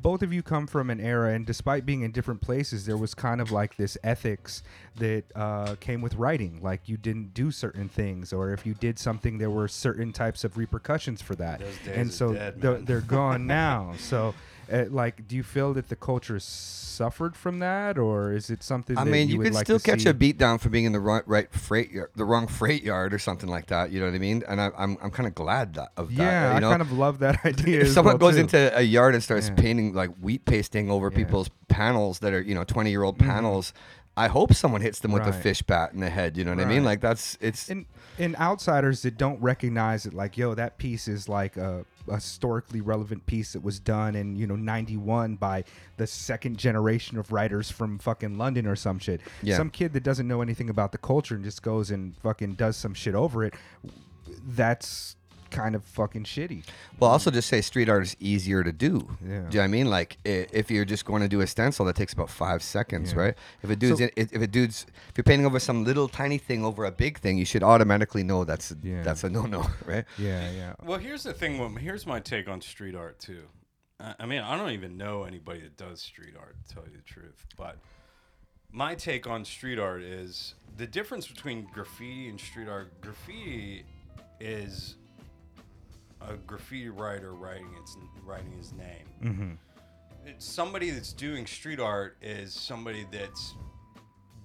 both of you come from an era, and despite being in different places, there was kind of like this ethics that uh, came with writing. Like you didn't do certain things, or if you did something, there were certain types of repercussions for that. And so dead, they're, they're gone now. So, uh, like, do you feel that the culture suffered from that, or is it something? I that mean, you, you, could like still catch see? a beat down for being in the right, right freight yard, the wrong freight yard or something like that. You know what I mean? And I, I'm I'm kind of glad that, of that. Yeah, you know? I kind of love that idea. if someone well, goes too. into a yard and starts Yeah. painting like wheat pasting over Yeah. people's panels that are you know 20 year old panels i hope someone hits them with a Mm-hmm. Fish bat in the head you know what i mean like that's it's and and outsiders that don't recognize it like yo that piece is like a, a historically relevant piece that was done in you know 91 by the second generation of writers from fucking london or some shit Yeah. some kid that doesn't know anything about the culture and just goes and fucking does some shit over it that's kind of fucking shitty well also just say street art is easier to do Yeah. do you know what i mean like i- if you're just going to do a stencil that takes about five seconds Yeah. right if a dude's So- in, if a dude's if you're painting over some little tiny thing over a big thing you should automatically know that's a, Yeah. that's a no-no right yeah yeah Well, here's the thing. well, Here's my take on street art too. I I mean, I don't even know anybody that does street art, to tell you the truth. But my take on street art is the difference between graffiti and street art. Graffiti is a graffiti writer writing its writing his name. mm-hmm. It's somebody that's doing street art is somebody that's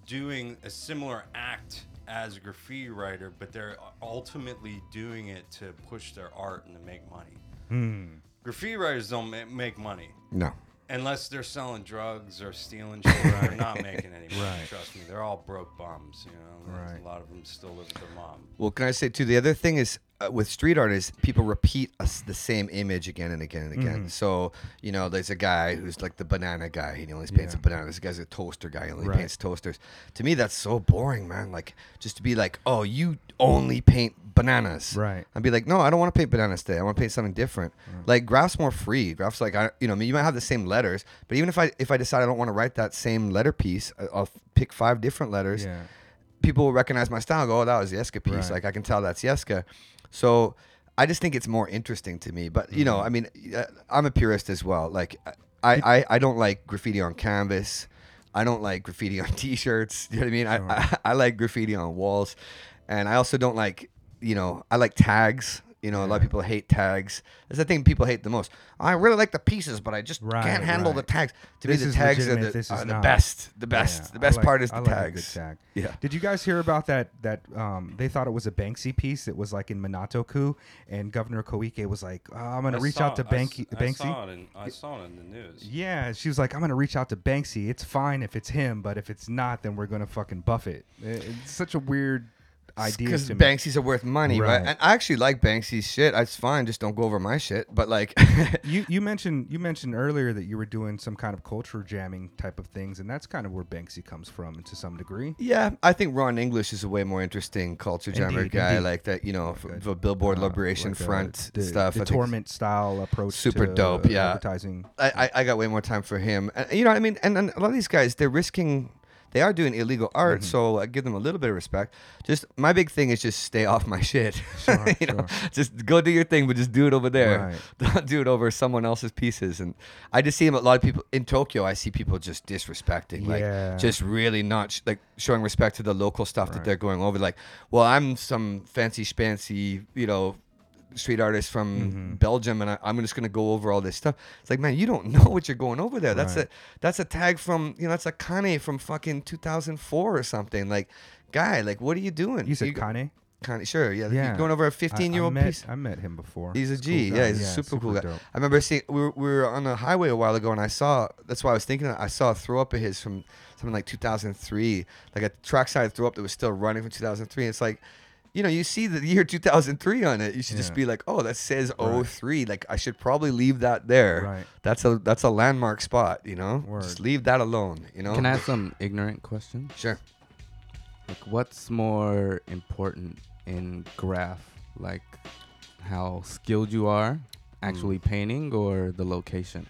doing a similar act as a graffiti writer, but they're ultimately doing it to push their art and to make money. Hmm. Graffiti writers don't ma- make money no unless they're selling drugs or stealing shit. They're not making any money. Right. Trust me, they're all broke bums. You know, Right. a lot of them still live with their mom. Well, can I say too? The other thing is uh, with street art is people repeat us the same image again and again and again. Mhm. So you know, there's a guy who's like the banana guy. He only paints Yeah. a banana. This guy's a toaster guy. He only Right. paints toasters. To me, that's so boring, man. Like just to be like, oh, you only paint bananas. Right. I'd be like, no, I don't want to paint bananas today. I want to paint something different. Like graph's more free. Graph's like, I, you know, I mean, you might have the same letters, but even if I if I decide I don't want to write that same letter piece, I- I'll pick five different letters yeah people will recognize my style go, oh, that was Yeska piece. Right. Like I can tell that's Yeska. So I just think it's more interesting to me. But you know, Mm-hmm. I mean, uh, I'm a purist as well. Like I, I, I don't like graffiti on canvas. I don't like graffiti on T-shirts. You know what I mean? Sure. I, I, I like graffiti on walls, and I also don't like, you know, I like tags. You know, a lot of people hate tags. That's the thing people hate the most. I really like the pieces, but I just Right, can't handle the tags. To This me, the is tags are legitimate, the, this is are the not. best. The best. Yeah, the I best like- part is I the like a tags. good tag. Yeah. Did you guys hear about that? That um, they thought it was a Banksy piece It was like in Minato-ku, and Governor Koike was like, oh, "I'm gonna I reach saw- out to I s- Banky, I Banksy." saw it in, I saw it in the news. Yeah, she was like, "I'm gonna reach out to Banksy. It's fine if it's him, but if it's not, then we're gonna fucking buff it." It- It's such a weird idea because. Banksy's are worth money, right. Right. And I actually like Banksy's shit. It's fine, just don't go over my shit. But like, You you mentioned you mentioned earlier that you were doing some kind of culture jamming type of things, and that's kind of where Banksy comes from to some degree. yeah, I think Ron English is a way more interesting culture jammer Indeed, guy, indeed. like that. You know, the Billboard Uh, Liberation like, uh, Front the, stuff. the I torment style approach. Super to dope, yeah. advertising. I, I, I got way more time for him. And, you know what I mean? And, and a lot of these guys, they're risking, they are doing illegal art, Mm-hmm. so I give them a little bit of respect. Just my big thing is just stay off my shit. Sure, you know, sure. just go do your thing, but just do it over there. Right. Don't do it over someone else's pieces. And I just see. A lot of people in Tokyo. I see people just disrespecting, Yeah. like just really not sh- like showing respect to the local stuff that they're going over. Like, well, I'm some fancy spancy, you know. Street artist from Mm-hmm. Belgium, and I, I'm just gonna go over all this stuff. It's like, man, you don't know what you're going over there. That's Right. a that's a tag from you know, that's a Kanye from fucking 2004 or something. Like, guy, like, what are you doing? You said Kanye, Kanye, sure, yeah. Yeah, You're going over a I- 15 year old I met, piece. I met him before. He's a G. cool yeah, he's a super, cool guy. dope. I remember seeing we were, we were on the highway a while ago, and I saw that's why I was thinking I saw a throw up of his from something like 2003, like a trackside throw up that was still running from 2003. It's like, you know, you see the year 2003 on it, you should just be like, oh, that says Right. 03. Like I should probably leave that there. Right. That's a that's a landmark spot. You know, Word. just leave that alone. You know. Can I ask some ignorant questions? Sure. Like, what's more important in graph? Like, how skilled you are actually Hmm. painting, or the location?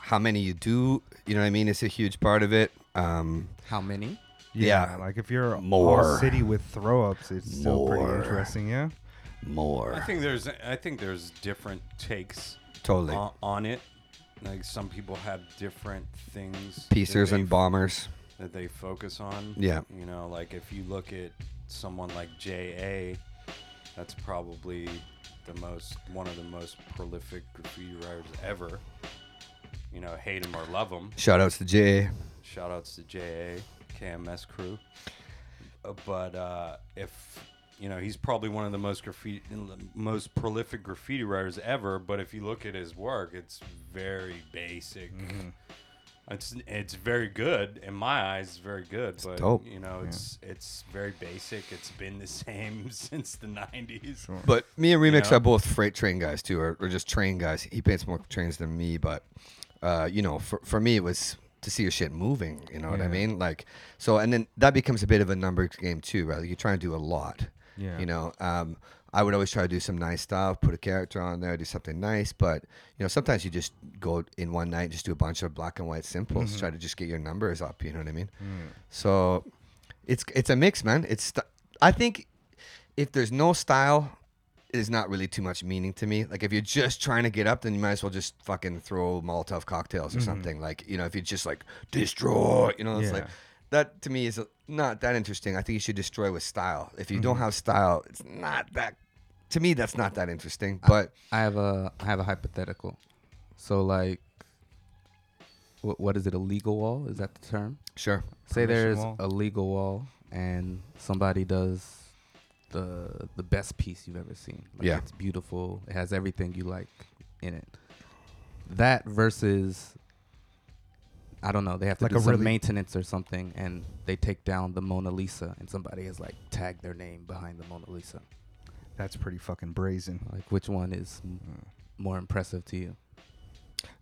How many you do? You know what I mean? It's a huge part of it. Um, How many? Yeah, Yeah. like if you're all More. city with throw ups, it's still More. pretty interesting. Yeah. more. I think there's I think there's different takes totally. on, on it. like some people have different things. Piecers and bombers. that they focus on. Yeah. You know, like if you look at someone like J.A., that's probably the most one of the most prolific graffiti writers ever. You know, hate him or love him. Shout outs to Jay. Shout outs to JA, KMS crew. Uh, But uh, if you know, he's probably one of the most graffiti, most prolific graffiti writers ever. But if you look at his work, it's very basic. It's it's very good in my eyes. Very good, but dope. you know, it's it's very basic. It's been the same since the '90s. But me and Remix know? are both freight train guys too, or, or just train guys. He paints more trains than me, but uh, you know, for for me it was to see your shit moving. You know what I mean? Like so, and then that becomes a bit of a numbers game too, right? You're trying to do a lot. Yeah. You know, um, I would always try to do some nice stuff, put a character on there, do something nice. But you know, sometimes you just go in one night, just do a bunch of black and white simples, try to just get your numbers up. You know what I mean? So it's it's a mix, man. It's st- I think if there's no style, is not really too much meaning to me. Like if you're just trying to get up, then you might as well just fucking throw Molotov cocktails or mm-hmm. something. Like you know, if you're just like destroy, you know, it's like that to me is not that interesting. I think you should destroy with style. If you don't mm-hmm. have style, it's not that. To me, that's not that interesting. But I have a I have a hypothetical. So like, what what is it? A legal wall? Is that the term? sure, Say Permission there's wall? a legal wall and somebody does the the best piece you've ever seen. Like Yeah. It's beautiful. It has everything you like in it. That versus I don't know, they have to Like do some really- maintenance or something and they take down the Mona Lisa and somebody has like tagged their name behind the Mona Lisa. That's pretty fucking brazen. Like which one is m- mm. more impressive to you?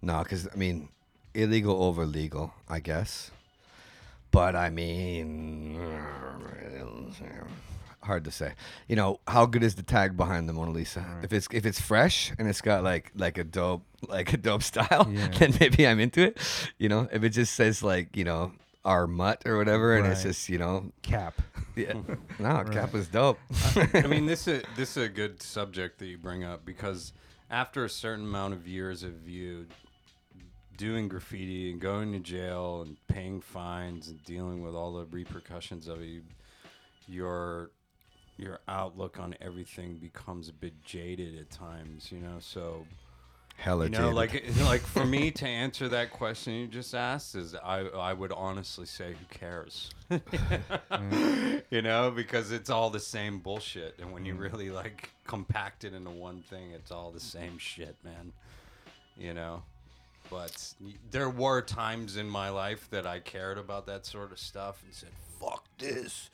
no, because I mean, illegal over legal, I guess. But I mean, mm, hard to say. You know, how good is the tag behind the Mona Lisa? If it's if it's fresh and it's got like like a dope like a dope style, Yeah. then maybe I'm into it. You know, if it just says like you know our mutt or whatever, and it's just you know, Cap. yeah, no, Cap was dope. I mean, this is this is a good subject that you bring up because after a certain amount of years of you doing graffiti and going to jail and paying fines and dealing with all the repercussions of it, you, your your outlook on everything becomes a bit jaded at times. You know, so Hella you know, jaded. like like for me to answer that question you just asked is I I would honestly say who cares, you know, because it's all the same bullshit, and when you mm. really like compact it into one thing, it's all the same shit, man. You know, but there were times in my life that I cared about that sort of stuff and said, "Fuck this."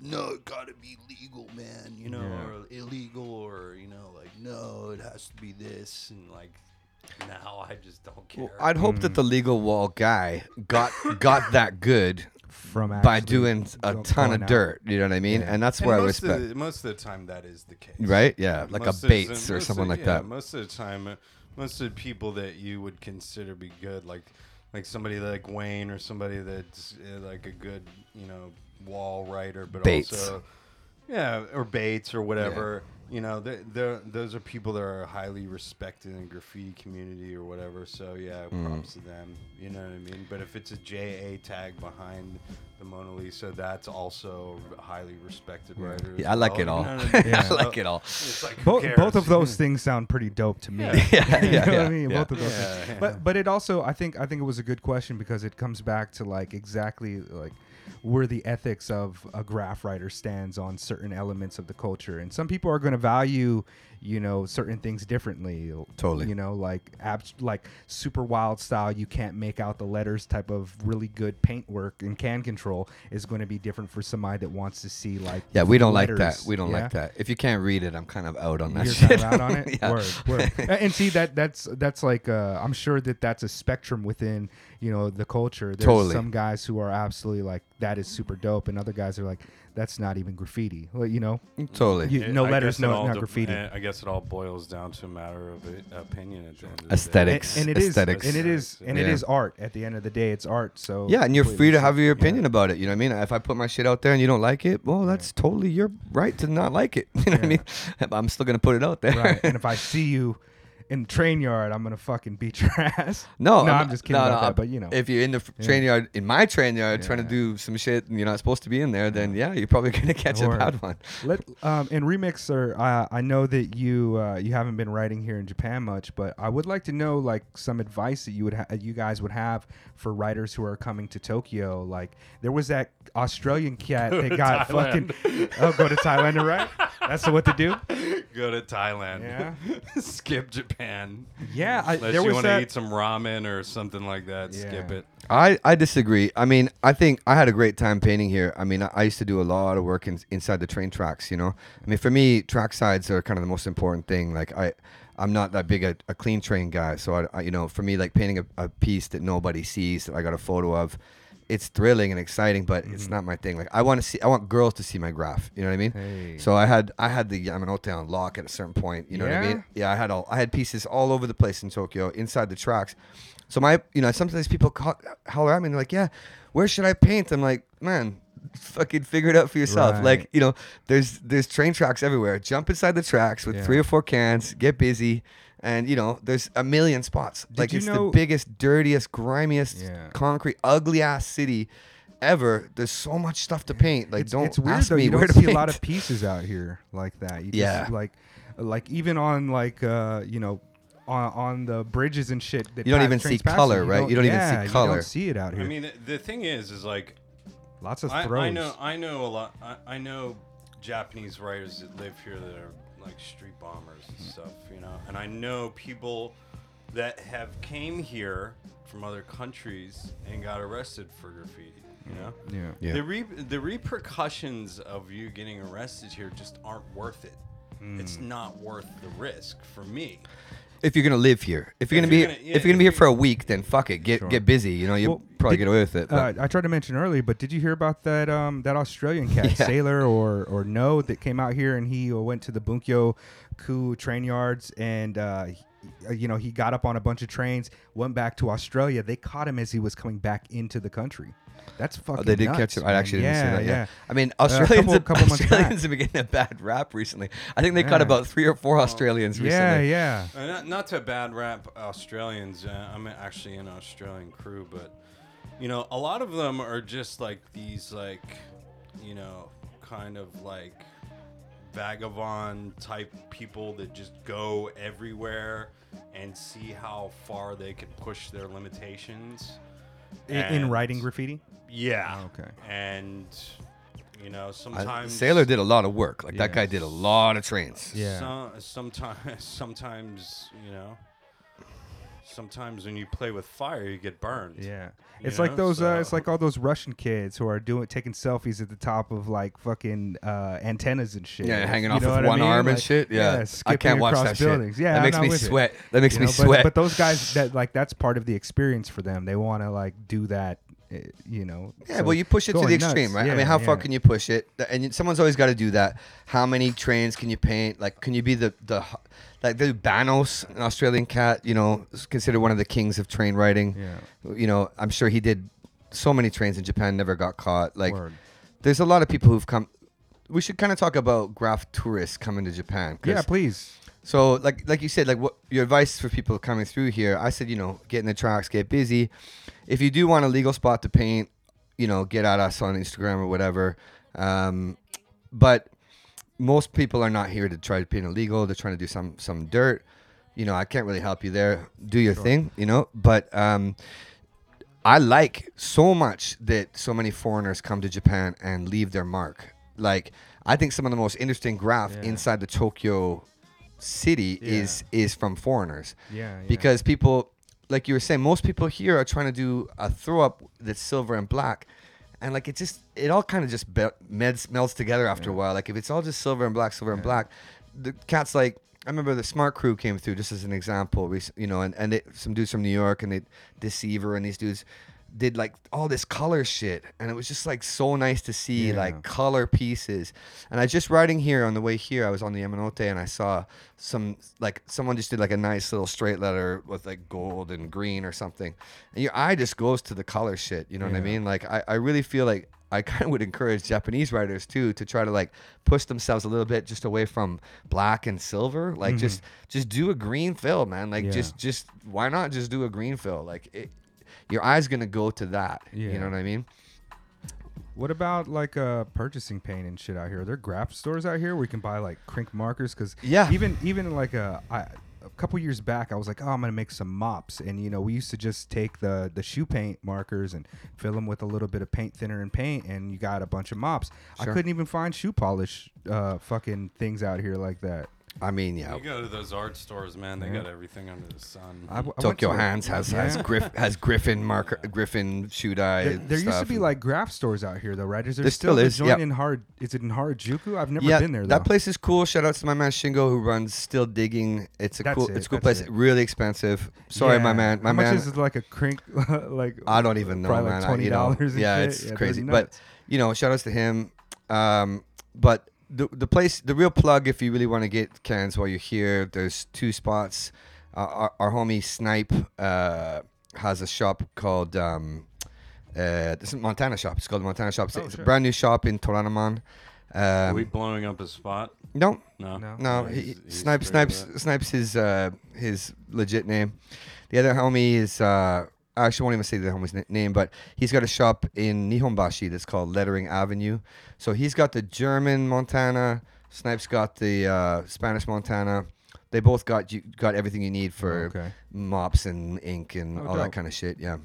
No, it gotta be legal, man. You know, Yeah. or illegal, or you know, like no, it has to be this, and like now I just don't care. Well, I'd hope that the legal wall guy got got that good From by doing a ton going of out. dirt. You know what I mean? Yeah. And that's And where I most respect. Of the, most of the time, that is the case, Right? Yeah, like a Most of the Bates time- or most someone of- like yeah, that. Most of the time, uh, most of the people that you would consider be good, like like somebody like Wayne or somebody that's uh, like a good, you know, wall writer, but Bates. also yeah, or Bates or whatever. You know, they they're, those are people that are highly respected in the graffiti community or whatever. So yeah, Mm. props to them. You know what I mean? But if it's a JA tag behind the Mona Lisa, that's also highly respected writer. Yeah, I like well. it all. You know I mean? I like it all. Like, who Both, both of cares? those things sound pretty dope to me. Yeah. Yeah, You yeah, know what yeah, I mean? yeah. Both of those. Yeah, yeah. But but it also I think I think it was a good question because it comes back to like exactly like where the ethics of a graph writer stands on certain elements of the culture. And some people are going to value, you know, certain things differently. Totally. You know, like abs- like super wild style, you can't make out the letters type of really good paint work and can control is going to be different for somebody that wants to see like Yeah, we don't like that. We don't yeah? like that. If you can't read it, I'm kind of out on that You're shit. kind of out on it. Yeah. Word, word. And see that that's that's like uh, I'm sure that that's a spectrum within you know the culture. There's Totally. some guys who are absolutely like that is super dope, and other guys are like that's not even graffiti. Well, you know, Totally. You- no I letters, no not de- graffiti. I guess it all boils down to a matter of i- opinion at the end of the day. Aesthetics. and, and it is Aesthetics. and it is and it Yeah. is art. At the end of the day, it's art. So Yeah, and you're free to have so- your yeah. opinion about it. You know what I mean? If I put my shit out there and you don't like it, well, that's totally your right to not like it. You know what I mean? I'm still gonna put it out there. right. And if I see you in the train yard, I'm gonna fucking beat your ass. No, no, I'm, not- just kidding no, about no, that. But you know, if you're in the f Yeah. train yard, in my train yard, trying to do some shit and you're not supposed to be in there, then yeah, you're probably gonna catch a bad one. Let um in remixer, uh, I know that you uh, you haven't been writing here in Japan much, but I would like to know like some advice that you would ha- you guys would have for writers who are coming to Tokyo. Like there was that Australian cat Go that got Thailand. fucking oh go to Thailand, right? That's what to do. Go to Thailand. Yeah. skip Japan. Yeah, I- Unless there you was want to that- eat some ramen or something like that, skip Yeah. it. I, I disagree. I mean, I think I had a great time painting here. I mean, I, I used to do a lot of work in, inside the train tracks. You know, I mean, for me, track sides are kind of the most important thing. Like I, I'm not that big a, a clean train guy, so I, I, you know, for me, like painting a, a piece that nobody sees that I got a photo of, it's thrilling and exciting, but Mm-hmm. it's not my thing. Like I want to see, I want girls to see my graph. You know what I mean? Hey. So I had I had the Yamanote on lock at a certain point. You know what I mean? Yeah, I had all I had pieces all over the place in Tokyo inside the tracks. So my you know sometimes people call, holler at me and they're like, yeah, where should I paint? I'm like, man, fucking figure it out for yourself. Right. Like you know, there's there's train tracks everywhere. Jump inside the tracks with Yeah. three or four cans, get busy. And you know, there's a million spots. like it's know- the biggest, dirtiest, grimiest, Yeah. concrete, ugly ass city ever. There's so much stuff to paint. Like, it's, don't it's weird ask though. me You where don't to see a lot paint. of pieces out here like that. You Yeah. just, like like even on like uh you know. On, on the bridges and shit, that You don't pa- even trains see pass color, you right? You don't even see yeah, You color. don't see it out here. I mean, the, the thing is, is like Lots of I, throws. I know, I know a lot. I, I know Japanese writers that live here that are like street bombers and stuff, you know. And I know people that have came here from other countries and got arrested for graffiti. You know, Yeah. Yeah. the re- the repercussions of you getting arrested here just aren't worth it. It's Hmm. not worth the risk for me. If you're gonna live here. If you're gonna be gonna- yeah, if you're gonna be here for a week, then fuck it. Get Sure. get busy. You know, you Well, probably did- get away with it. Uh, but- I tried to mention earlier, but did you hear about that um, that Australian cat, Yeah. Sailor or or No, that came out here and he uh, went to the Bunkyo Ku train yards and uh, you know he got up on a bunch of trains, went back to Australia. They caught him as he was coming back into the country. That's fucking. Oh, they did nuts, catch him. I man. actually didn't yeah, see that. Yeah. Yeah, I mean, Uh, a Australians, couple- have, couple. Australians have been getting a bad rap recently. I think they caught about three or four Australians yeah, recently. yeah. Uh, not, not to bad rap Australians. Uh, I'm actually an Australian crew, but you know, a lot of them are just like these, like you know, kind of like vagabond type people that just go everywhere and see how far they can push their limitations. In, in writing graffiti. Yeah. Oh, okay. And you know, I- sometimes Sailor did a lot of work. Like that guy did a lot of trains. Yeah. Some, sometimes, sometimes you know, sometimes when you play with fire, you get burned. Yeah, You it's like know, those. Uh, it's like all those Russian kids who are doing taking selfies at the top of like fucking uh, antennas and shit. Yeah, hanging You off know with what I one mean? arm and shit. Yeah, I can't watch across that shit. Yeah, That makes me with it. sweat. That makes You me know, but- sweat. But, those guys that like that's part of the experience for them. They want to like do that. Uh, You know. Yeah, so well, you push it to the extreme, nuts. right? I mean, how far can you push it? And someone's always got to do that. How many trains can you paint? Like, can you be the the like the Banos, an Australian cat? You know, is considered one of the kings of train writing. Yeah. You know, I'm sure he did so many trains in Japan, never got caught. Like, Word. there's a lot of people who've come. We should kind of talk about graph tourists coming to Japan. Yeah, please. So like like you said, like what your advice for people coming through here? I said, you know, get in the tracks, get busy. If you do want a legal spot to paint, you know, get at us on Instagram or whatever. Um, but most people are not here to try to paint illegal. They're trying to do some some dirt. You know, I can't really help you there. Do your thing, you know. But um, I like so much that so many foreigners come to Japan and leave their mark. Like I think some of the most interesting graph Yeah. inside the Tokyo city is is from foreigners. Yeah, yeah. because people like you were saying most people here are trying to do a throw up that's silver and black. And like it just it all kind of just be- meds, melds together after a while. Like if it's all just silver and black silver and black the cat's like I remember the smart crew came through just as an example, you know, and, and they, some dudes from New York and they Deceiver and these dudes, did like all this color shit, and it was just like so nice to see Yeah. like color pieces. And I was just riding here on the way here, I was on the Yamanote and I saw some like someone just did like a nice little straight letter with like gold and green or something, and your eye just goes to the color shit. You know what I mean? Like I, I really feel like I kind of would encourage Japanese writers too to try to like push themselves a little bit just away from black and silver. Like just just do a green fill, man. Like Mm-hmm. Yeah. just just why not just do a green fill? Like it, your eye's gonna go to that. You know what I mean? What about like uh purchasing paint and shit out here? Are there graph stores out here where you can buy like Krink markers? Because Yeah. even even like a, I, a couple years back, I was like, oh, I'm gonna make some mops, and you know, we used to just take the the shoe paint markers and fill them with a little bit of paint thinner and paint, and you got a bunch of mops. I couldn't even find shoe polish uh fucking things out here like that. I mean, yeah. You go to those art stores, man. They Yeah. got everything under the sun. I, w- I went Tokyu Hands has has Yeah. Griff has Griffin marker Griffin shoe dye. There, there used to be like graph stores out here though, right? Is there, There still, still is, joint yep. in Hard? Is it in Harajuku? I've never yeah, been there though. that place is cool. Shout out to my man Shingo who runs Still Digging. It's a That's cool, it, it's a cool place. it. Really expensive. Sorry, my man. My How man. much is it like a Krink? like I don't even know, probably man. Like I- Twenty you know, dollars. yeah, shit. it's they're crazy. But you know, shout outs to him. Um, but the the place, the real plug, if you really want to get cans while you're here, there's two spots. Uh, our, our homie Snipe uh, has a shop called. Um, uh, this is Montana shop. It's called Montana shop. It's, Oh, it's a brand new shop in Toranomon. Are Um, we blowing up his spot? no, No. No. no, Yeah, he, he's- he's Snipes, straight Snipes, it. Snipes is uh, his legit name. The other homie is uh, I actually won't even say the homie's name, but he's got a shop in Nihonbashi that's called Lettering Avenue. So he's got the German Montana. Snipes got the uh, Spanish Montana. They both got you got everything you need for Okay. mops and ink and Oh, all that kind of shit. Yeah.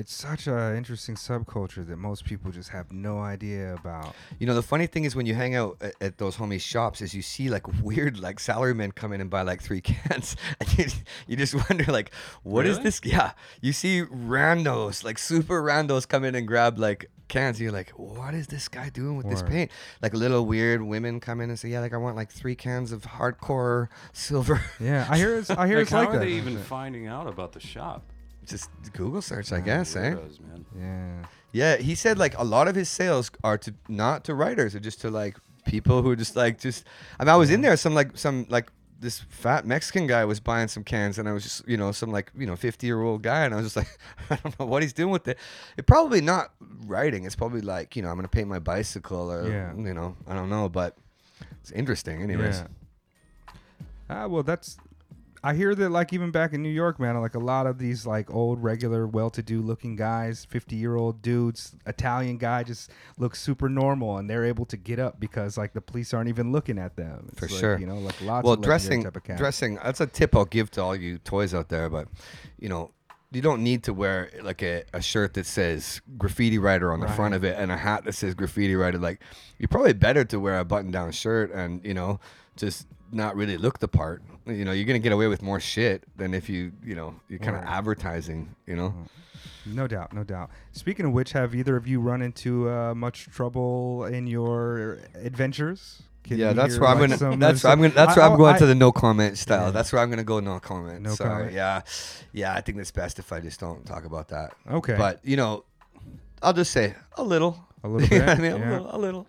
It's such a interesting subculture that most people just have no idea about. You know, the funny thing is when you hang out at, at those homies' shops, is you see like weird like salarymen come in and buy like three cans, and you, you just wonder like, what is Really? this? Yeah, you see randos like super randos come in and grab like cans. And you're like, what is this guy doing with this paint? Like little weird women come in and say, yeah, like I want like three cans of hardcore silver. Yeah, I hear it's I hear Like, it's how like are that. they even finding out about the shop? Just Google search, I guess, eh? Weirdos, man. Yeah. Yeah, he said like a lot of his sales are to not to writers, or just to like people who are just like just. I mean, I was in there. Some like some like this fat Mexican guy was buying some cans, and I was just you know some like you know fifty year old guy, and I was just like I don't know what he's doing with it. It probably not writing. It's probably like you know I'm gonna paint my bicycle or Yeah. you know I don't know, but it's interesting. Anyways, Yeah. Ah, well, that's. I hear that, like, even back in New York, man, like a lot of these, like, old, regular, well-to-do looking guys, fifty-year-old dudes, Italian guy, just look super normal, and they're able to get up because, like, the police aren't even looking at them. It's For like, sure. you know, like lots well of dressing type of cats. dressing that's a tip i'll give to all you toys out there but you know you don't need to wear like a, a shirt that says graffiti writer on the front of it and a hat that says graffiti writer like you're probably better to wear a button down shirt and you know just not really look the part you know you're gonna get away with more shit than if you you know you're kind of Word. advertising you know No doubt, no doubt. Speaking of which, have either of you run into uh, much trouble in your adventures? Can yeah that's where i'm gonna that's where i'm gonna that's where i'm going I- to the no comment style Yeah. that's where i'm gonna go no comment No sorry comment. yeah yeah i think it's best if i just don't talk about that Okay. But you know, I'll just say a little, A little what I mean, yeah. a little, a little.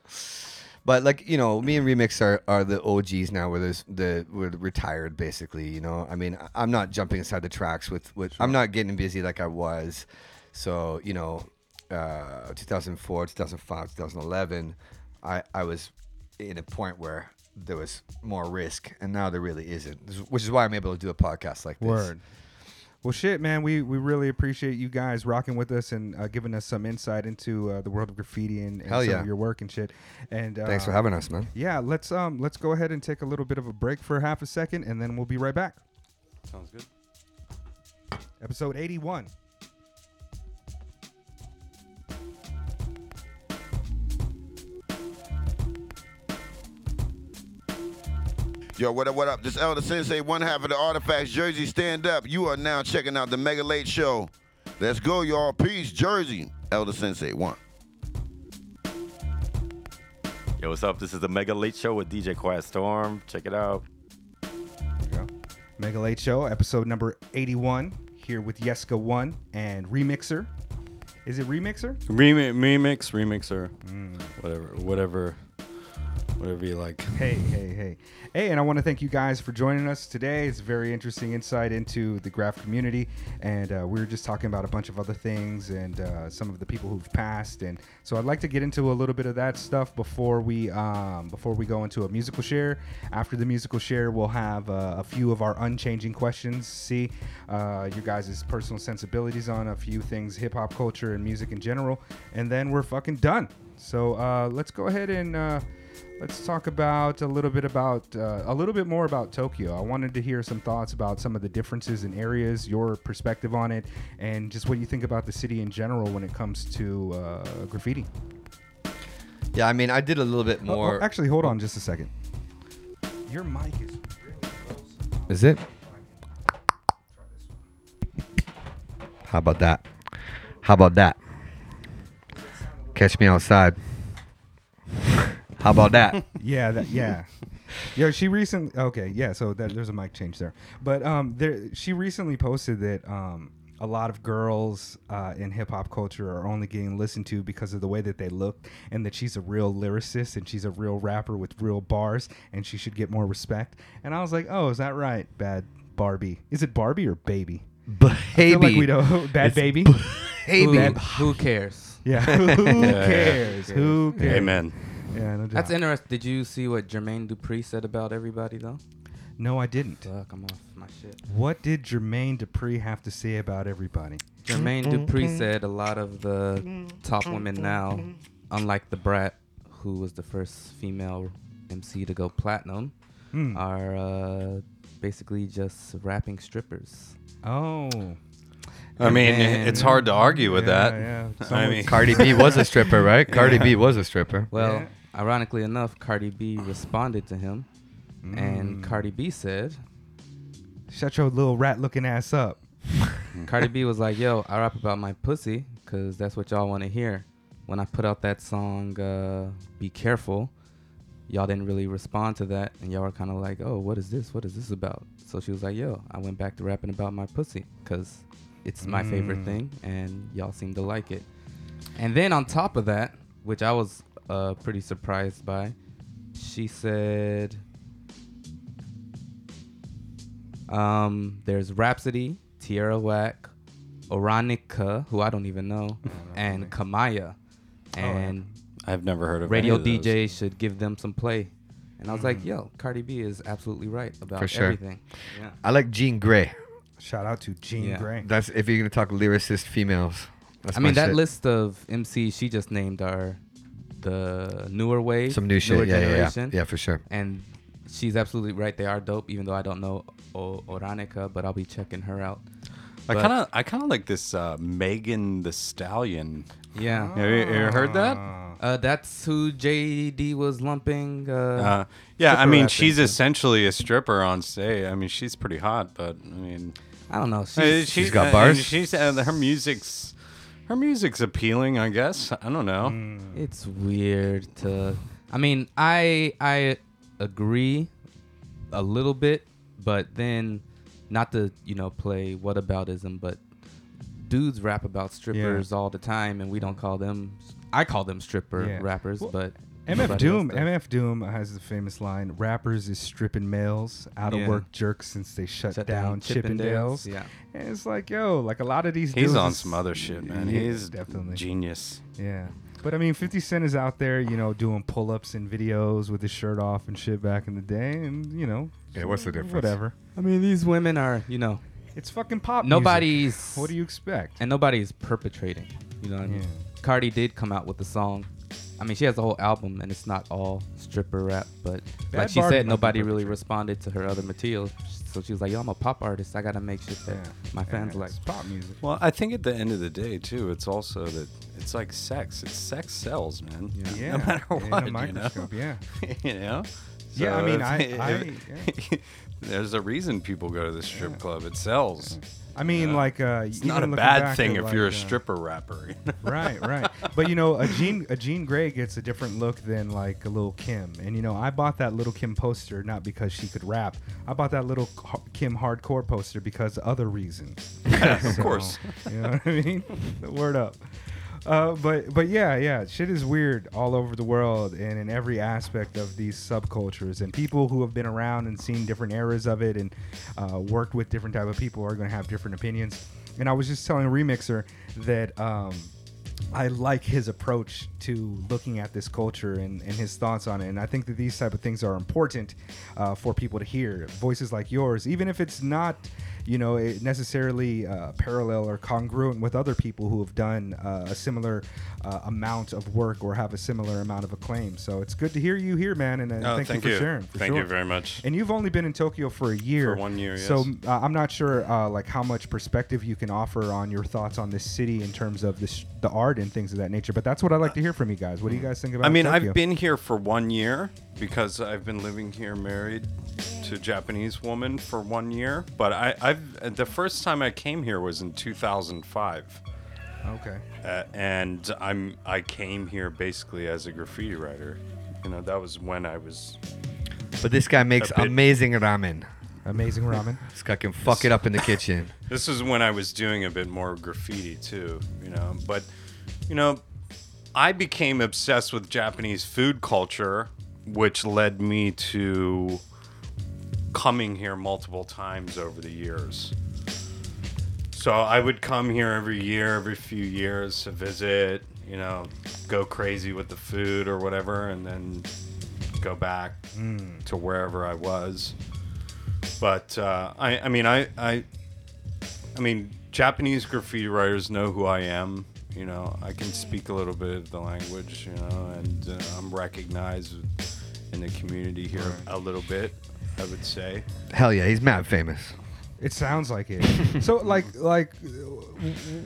But like you know, me and Remix are, are the OGs now. Where there's the we're retired basically. You know, I mean, I'm not jumping inside the tracks with with. I'm not getting busy like I was. So you know, uh, 2004, 2005, 2011, I I was in a point where there was more risk, and now there really isn't. Which is why I'm able to do a podcast like this. Word. Well, shit, man. We we really appreciate you guys rocking with us and uh, giving us some insight into uh, the world of graffiti and, and Hell some yeah. of your work and shit. And uh, Thanks for having us, man. Yeah, let's um let's go ahead and take a little bit of a break for half a second, and then we'll be right back. Sounds good. Episode eighty-one. Yo, what up, what up? This El Da Sensei, one half of the Artifacts Jersey Stand Up. You are now checking out the Mega Late Show. Let's go, y'all. Peace, Jersey. El Da Sensei, one. Yo, what's up? This is the Mega Late Show with DJ Quiet Storm. Check it out. There we go. Mega Late Show, episode number eighty-one. Here with Yeska One and Remixer. Is it remixer? Remi- remix, remixer, Mm. whatever, whatever, whatever you like. Hey, hey, hey. Hey, and I want to thank you guys for joining us today. It's a very interesting insight into the graph community. And uh, we were just talking about a bunch of other things and uh, some of the people who've passed. And so I'd like to get into a little bit of that stuff before we um, before we go into a musical share. After the musical share, we'll have uh, a few of our unchanging questions. See uh, you guys' personal sensibilities on a few things, hip hop culture and music in general. And then we're fucking done. So uh, let's go ahead and uh, let's talk about a little bit about uh, a little bit more about Tokyo. I wanted to hear some thoughts about some of the differences in areas, your perspective on it, and just what you think about the city in general when it comes to uh, graffiti. Yeah, I mean, I did a little bit Oh, oh, more. actually, hold on just a second. Your mic is really close. Is it? How about that? How about that? Catch me outside. How about that? Yeah, that, yeah. Yeah, she recently. Okay, yeah. So that, there's a mic change there, but um, there she recently posted that um, a lot of girls uh, in hip hop culture are only getting listened to because of the way that they look, and that she's a real lyricist and she's a real rapper with real bars, and she should get more respect. And I was like, oh, is that right? Bad Barbie. Is it Barbie or Baby? I feel like we don't. Bad It's Baby. Who, who cares? Yeah. Who Yeah. cares? Who cares? Amen. Yeah. No That's interesting. Did you see what Jermaine Dupri said about everybody though? No, I didn't. Fuck, I'm off my shit. What did Jermaine Dupri have to say about everybody? Jermaine mm-hmm. Dupri mm-hmm. said a lot of the top mm-hmm. women now, unlike Da Brat, who was the first female MC to go platinum, Hmm. are uh, basically just rapping strippers. Oh. I mean, And- it's hard to argue with Yeah, that. yeah. I mean, Cardi B was a stripper, right? Cardi Yeah. B was a stripper. Well, Yeah. Ironically enough, Cardi B responded to him, and Mm. Cardi B said, Shut your little rat looking ass up. Cardi B was like, "Yo, I rap about my pussy because that's what y'all want to hear." When I put out that song, uh, "Be Careful," y'all didn't really respond to that, and y'all were kind of like, "Oh, what is this? What is this about?" So she was like, "Yo, I went back to rapping about my pussy because it's my favorite Mm. thing, and y'all seem to like it." And then on top of that, which I was uh, pretty surprised by, she said, um, "There's Rapsody, Tierra Whack, Oranica, who I don't even know, and Kamaiyah, and I've never heard of radio any. DJ should give them some play." And I was like, "Yo, Cardi B is absolutely right about For sure. everything." Yeah. I like Jean Grae. Shout out to Jean Yeah. Grey. That's if you're gonna talk lyricist females. That's I mean, my that shit. list of MCs she just named are the newer wave, Some new shit. newer Yeah, yeah, yeah. generation. Yeah, for sure. And she's absolutely right. They are dope, even though I don't know o- Oranica, but I'll be checking her out. I kind of, I kind of like this uh, Megan Thee Stallion. Yeah. Have you, you ever heard that? Uh, that's who JD was lumping. Uh, Uh, yeah, I mean, she's into. essentially a stripper on stage. I mean, she's pretty hot, but I mean, I don't know. uh, She's, she's got bars? She's uh, her music's, her music's appealing. I guess. I don't know. Mm. it's weird to. I mean, I I agree a little bit, but then not to you know play what whataboutism, but dudes rap about strippers all the time, and we don't call them. I call them stripper Yeah. rappers, Well, but MF Doom. MF Doom has the famous line: "Rappers is stripping males, out of Yeah. work jerks since they shut, Shut down, down Chippendales, Chippendales." yeah. and it's like, yo, like a lot of these. He's dudes on some other shit, man. Yeah, He's definitely genius. Yeah. But I mean, 50 Cent is out there, you know, doing pull ups and videos with his shirt off and shit back in the day. And, you know, Yeah, what's the difference? Whatever. I mean, these women are, you know, It's fucking pop. music. nobody's. What do you expect? And nobody's perpetrating. You know what I mean? Yeah. Cardi did come out with the song. I mean, she has a whole album, and it's not all stripper rap, but Bad like she Barbie said, nobody really perpetrating. responded to her other material. So she was like, "Yo, I'm a pop artist. I gotta make shit that Yeah. my fans Yeah, like." Pop music. Well, I think at the end of the day, too, it's also that it's like sex. It's sex sells, man. Yeah. Yeah. No matter what, a you know? yeah. you know. Yeah, I So mean, I- I- there's a reason people go to the strip club. It sells. I mean, Yeah. like, uh, It's not a bad thing if you're a uh, stripper rapper. right, right. But you know, a Jean a Jean Grae gets a different look than like a Lil' Kim. And you know, I bought that Lil' Kim poster not because she could rap. I bought that Lil' Kim hardcore poster because other reasons. of So, course. You know what I mean? Word up. Uh, but but yeah, yeah, shit is weird all over the world and in every aspect of these subcultures. And people who have been around and seen different eras of it and uh, worked with different type of people are going to have different opinions. And I was just telling Remixer that um, I like his approach to looking at this culture and, and his thoughts on it. And I think that these type of things are important uh, for people to hear. Voices like yours, even if it's not, you know, it necessarily uh, parallel or congruent with other people who have done uh, a similar uh, amount of work or have a similar amount of acclaim. So it's good to hear you here, man. And, uh, Oh, thank, thank you you. for sharing. for Thank you very much. And you've only been in Tokyo for a year. For one year, So yes. uh, I'm not sure uh, like how much perspective you can offer on your thoughts on this city in terms of this, the art and things of that nature. But that's what I like to hear from you guys. What do you guys think about? I mean, Tokyo? I've been here for one year because I've been living here married to a Japanese woman for one year. But I, I've the first time I came here was in 2005. Okay. Uh, and I'm I came here basically as a graffiti writer. You know, that was when I was. But this guy makes a bit- amazing ramen. Amazing ramen. This guy can fuck it up in the kitchen. This is when I was doing a bit more graffiti too, you know. But, you know, I became obsessed with Japanese food culture, which led me to coming here multiple times over the years. So I would come here every year, every few years to visit, you know, go crazy with the food or whatever, and then go back Mm. to wherever I was. But uh, I, I mean, I, I, I mean, Japanese graffiti writers know who I am. You know, I can speak a little bit of the language. You know, and uh, I'm recognized in the community here a little bit. I would say. Hell yeah, he's mad famous. It sounds like it. so like like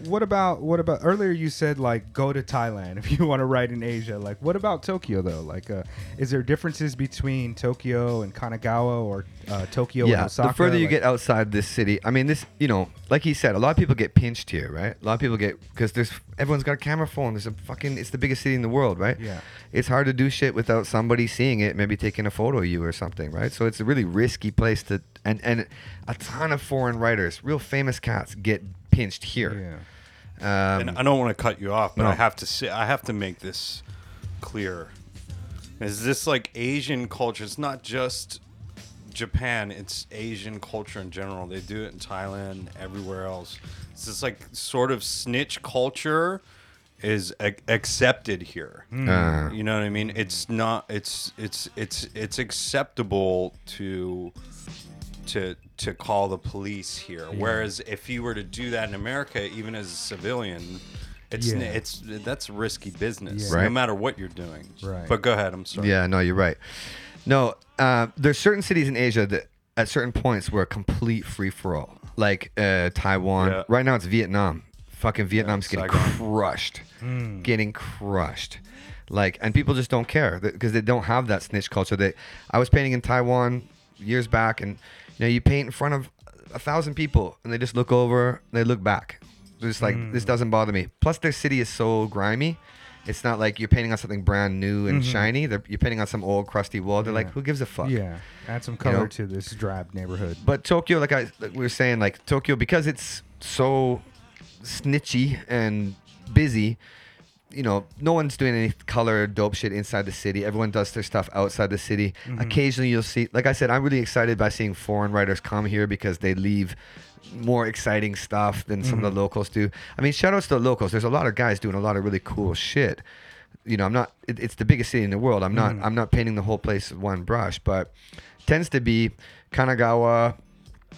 what about what about earlier you said like go to Thailand if you want to write in Asia. Like what about Tokyo though? Like uh, is there differences between Tokyo and Kanagawa or uh, Tokyo and yeah, Osaka? the further you Like- get outside this city, I mean, this, you know, like he said, a lot of people get pinched here, right? A lot of people get because there's everyone's got a camera phone. There's a fucking, it's the biggest city in the world, right? Yeah. It's hard to do shit without somebody seeing it, maybe taking a photo of you or something, right? So it's a really risky place to, and and a ton of foreign writers, real famous cats, get pinched here. Yeah. Um, and I don't want to cut you off, but no. I have to say, I have to make this clear. Is this like Asian culture? It's not just Japan; it's Asian culture in general. They do it in Thailand, everywhere else. It's this like sort of snitch culture is ac- accepted here. Uh. You know what I mean? It's not. It's it's it's it's acceptable to to to call the police here. Whereas if you were to do that in America, even as a civilian, it's Yeah. it's that's risky business, Yeah. no matter what you're doing. Right. But go ahead. I'm sorry. Yeah, no, you're right. No, uh, there's certain cities in Asia that at certain points were a complete free for all. Like uh, Taiwan. Yeah. Right now it's Vietnam. Fucking Vietnam's getting Saigon. crushed. Hmm. Getting crushed. Like and people just don't care because they don't have that snitch culture. That I was painting in Taiwan years back and you know you paint in front of a thousand people and they just look over, they look back. They're just like Hmm. this doesn't bother me. Plus their city is so grimy. It's not like you're painting on something brand new and shiny. They're, you're painting on some old crusty wall. They're like, Mm-hmm. Who gives a fuck? Yeah, add some color know? to this drab neighborhood. But Tokyo, like I like we were saying, like Tokyo, because it's so snitchy and busy. You know, no one's doing any color dope shit inside the city. Everyone does their stuff outside the city. Mm-hmm. Occasionally, you'll see. Like I said, I'm really excited by seeing foreign writers come here because they leave more exciting stuff than some of Mm-hmm. the locals do. I mean, shout outs to the locals. There's a lot of guys doing a lot of really cool shit. You know, I'm not. It, it's the biggest city in the world. I'm not. I'm not painting the whole place with one brush, but tends to be Kanagawa,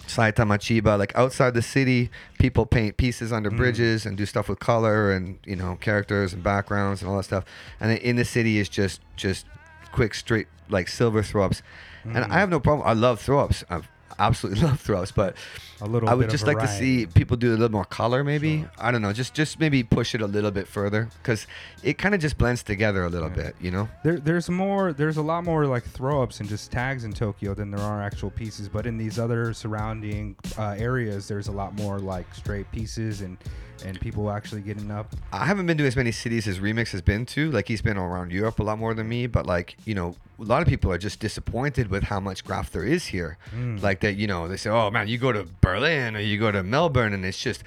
Saitama Chiba, like outside the city, people paint pieces under mm. bridges and do stuff with color and you know characters and backgrounds and all that stuff. And then in the city is just just quick, straight like silver throw ups. And mm. I have no problem. I love throw ups. I absolutely love throws, but A little I would just like to see people do a little more color. Maybe I don't know. Just just maybe push it a little bit further because it kind of just blends together a little bit. You know. There, there's more. There's a lot more like throw ups and just tags in Tokyo than there are actual pieces. But in these other surrounding uh, areas, there's a lot more like straight pieces and and people actually getting up. I haven't been to as many cities as Remix has been to. Like he's been around Europe a lot more than me, but like you know, a lot of people are just disappointed with how much graph there is here. Hmm. Like that, you know, they say, "Oh man, you go to Berlin or you go to Melbourne, and it's just,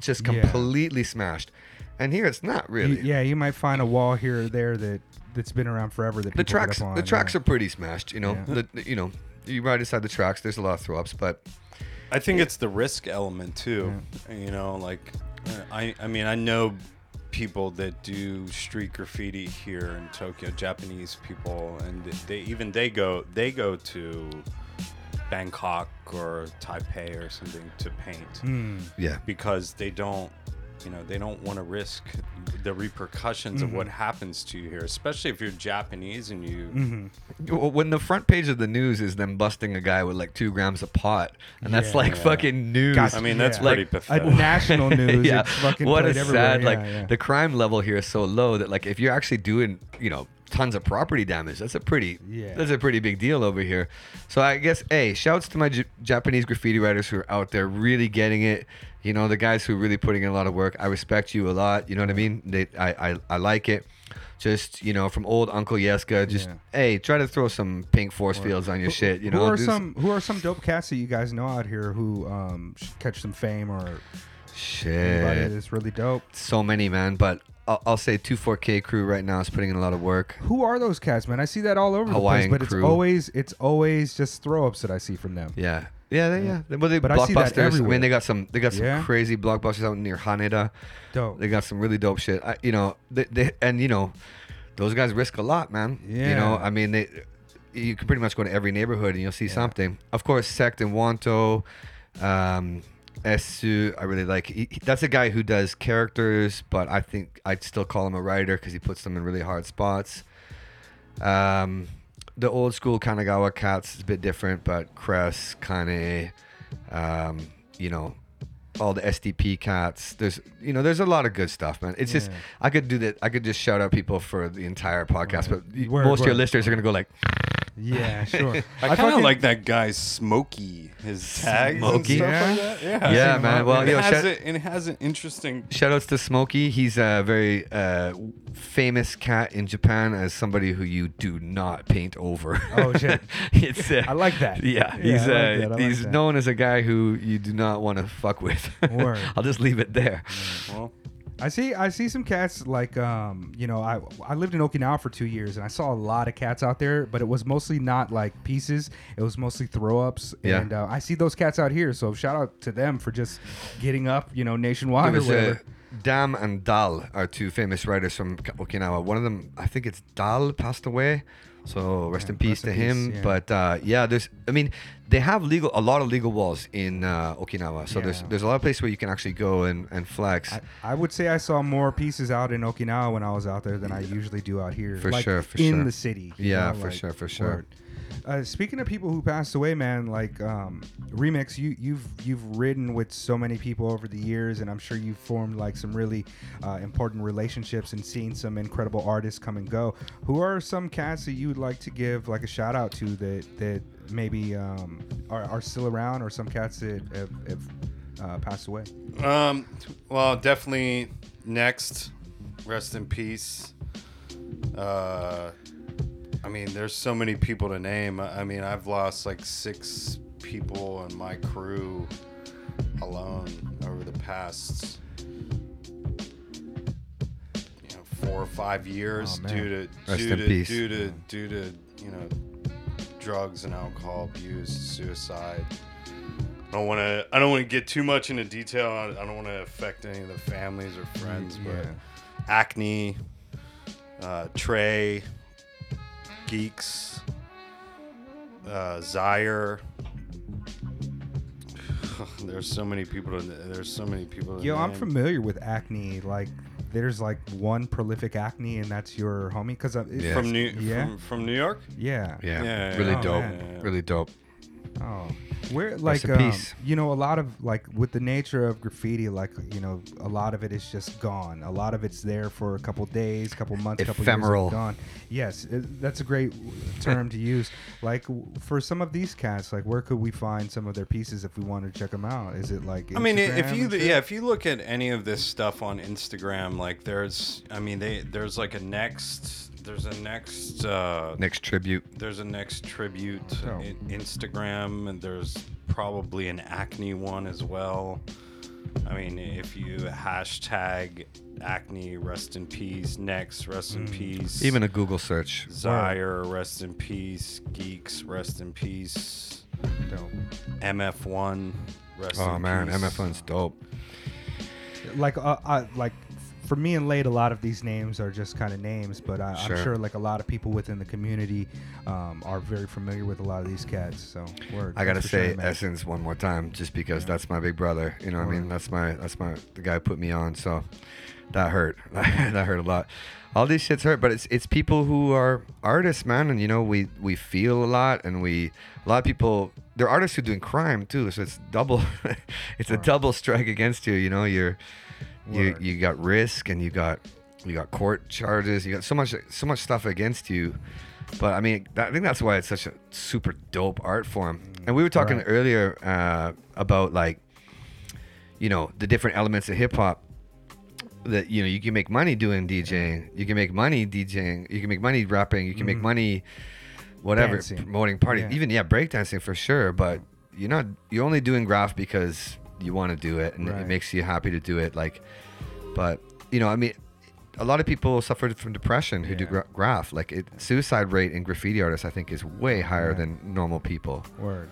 just Yeah. completely smashed." and here it's not You- really. yeah, you might find a wall here or there that that's been around forever. That the people get tracks, up on, the tracks yeah. are pretty smashed. You know, Yeah. the, the- you know, you ride inside the tracks. There's a lot of throw ups, but I think it's the risk element too. You know, like I I mean I know people that do street graffiti here in Tokyo, Japanese people, and they even they go they go to Bangkok or Taipei or something to paint. Hmm. Yeah. because they don't. You know, they don't want to risk the repercussions of what Mhm. happens to you here, especially if you're Japanese and you. Mm-hmm. Well, when the front page of the news is them busting a guy with like two grams of pot, and that's Yeah. like Yeah. fucking news. I mean, that's Like- pretty pathetic. A national news, yeah. fucking what a played everywhere, sad like yeah. the crime level here is so low that like if you're actually doing you know tons of property damage, that's a pretty Yeah. that's a pretty big deal over here. So I guess hey, shouts to my J- Japanese graffiti writers who are out there really getting it. You know, the guys who are really putting in a lot of work. I respect you a lot. You know what I mean? They, I, I, I like it. Just you know, from old Uncle Yeska, just Yeah. hey, try to throw some pink force Or- fields on your who- shit. You know who are some who are some dope cats that you guys know out here who um catch some fame or anybody shit. that's really dope? So many, man. But I'll, I'll say 24K crew right now is putting in a lot of work. Who are those cats, man? I see that all over Hawaiian the place, but crew. it's always it's always just throw ups that I see from them. Yeah. Yeah, they, yeah. Well, they But I see that blockbusters. I, everywhere. mean, they got some. They got some Yeah? crazy blockbusters out near Haneda. Dope. They got some really dope shit. I, you know, they, they and you know, those guys risk a lot, man. You know, Yeah. I mean, they. You can pretty much go to every neighborhood and you'll see something. Of course, Sect and Wanto, um, Esu, I really like. He, he- that's a guy who does characters, but I think I'd still call him a writer because he puts them in really hard spots. Um, the old school Kanagawa cats is a bit different, but Cress, Kane, um, you know, all the SDP cats. There's, you know, there's a lot of good stuff, man. It's just I could do that. I could just shout out people for the entire podcast, but Word, most of your listeners are gonna go like, Yeah, sure. I, kind of like that guy Smokey. His tags Smokey? and stuff Yeah? like that. Yeah, Yeah, man. Well, it, yo, has shout- a, it has an interesting. Shout outs to Smokey. He's a very uh, famous cat in Japan as somebody who you do not paint over. Oh, shit. it's, uh, I like that. Yeah, Yeah, he's I like uh, that, I like he's that. known as a guy who you do not want to fuck with. Word. I'll just leave it there. Well, I see I see some cats like um you know I I lived in Okinawa for two years and I saw a lot of cats out there but it was mostly not like pieces it was mostly throw ups Yeah. and uh, I see those cats out here so shout out to them for just getting up you know nationwide or uh, whatever. Dam and Dal are two famous writers from Okinawa. One of them, I think it's Dal, passed away. So rest Yeah, in peace to in him. peace, yeah. But uh, yeah, there's. I mean, they have legal a lot of legal walls in uh, Okinawa. So there's Yeah. there's a lot of places where you can actually go and and flex. I, I would say I saw more pieces out in Okinawa when I was out there than I usually do out here. For like, sure, for in sure. the city. Yeah, know, for like, sure, for sure. Uh, speaking of people who passed away, man, like um, remix, you you've you've ridden with so many people over the years, and I'm sure you've formed like some really uh, important relationships and seen some incredible artists come and go. Who are some cats that you would like to give like a shout out to that that maybe um, are, are still around, or some cats that have, have uh, passed away? um, well, definitely Nekst. Rest in peace. Uh, I mean, there's so many people to name. I mean, I've lost like six people in my crew alone over the past, you know, four or five years Oh, due to Rest due to peace. due to due to you know drugs and alcohol abuse, suicide. I don't want to. I don't want to get too much into detail. I, I don't want to affect any of the families or friends. Yeah. But acne, uh, Trey, geeks, uh, Zaire. there's so many people. To, there's so many people. Yo, I'm name. familiar with acne. Like, there's like one prolific acne, and that's your homie. Cause I, Yeah. from New Yeah. from, from New York. yeah, yeah, Yeah, really yeah. dope, Oh, man. really dope. Oh, where like um, peace. you know a lot of like with the nature of graffiti, like you know a lot of it is just gone. A lot of it's there for a couple days, couple months, couple Ephemeral. years, gone. Yes, it, that's a great term to use. Like w- for some of these cats, like where could we find some of their pieces if we wanted to check them out? Is it like I mean, if you yeah, if you look at any of this stuff on Instagram, like there's, I mean, they there's like a Nekst, there's a Nekst, uh, Nekst tribute. there's a Nekst tribute Oh. in Instagram, and there's probably an acne one as well. I mean, if you hashtag acne, rest in peace. Nekst, rest in peace. Even a Google search. Zaire, rest in peace. Geeks, rest in peace. Dope. MF1, rest Oh in man, peace. MF1's dope. like uh, uh, like for me and Late, a lot of these names are just kind of names, but I, Sure. I'm sure like a lot of people within the community um, are very familiar with a lot of these cats. So word. I gotta for sure, say. Essence one more time, just because that's my big brother. You know what I mean? That's my that's my the guy who put me on. So that hurt. that hurt a lot. All these shits hurt, but it's it's people who are artists, man, and you know we we feel a lot, and we a lot of people. They're artists who are doing crime too, so it's double. it's a double strike against you. You know, you're you Word. you got risk, and you got you got court charges. You got so much so much stuff against you. But I mean, that, I think that's why it's such a super dope art form. And we were talking Right. earlier uh, about like, you know, the different elements of hip hop. That you know, you can make money doing DJing. You can make money DJing. You can make money rapping. You can make money, whatever, Dancing. promoting party. Yeah. Even yeah, breakdancing for sure. But you're not. You're only doing graph because you want to do it and Right. it makes you happy to do it. Like, but you know, I mean, a lot of people suffered from depression who do Yeah. gra- graph. Like, it, suicide rate in graffiti artists, I think, is way higher Right. than normal people. Word.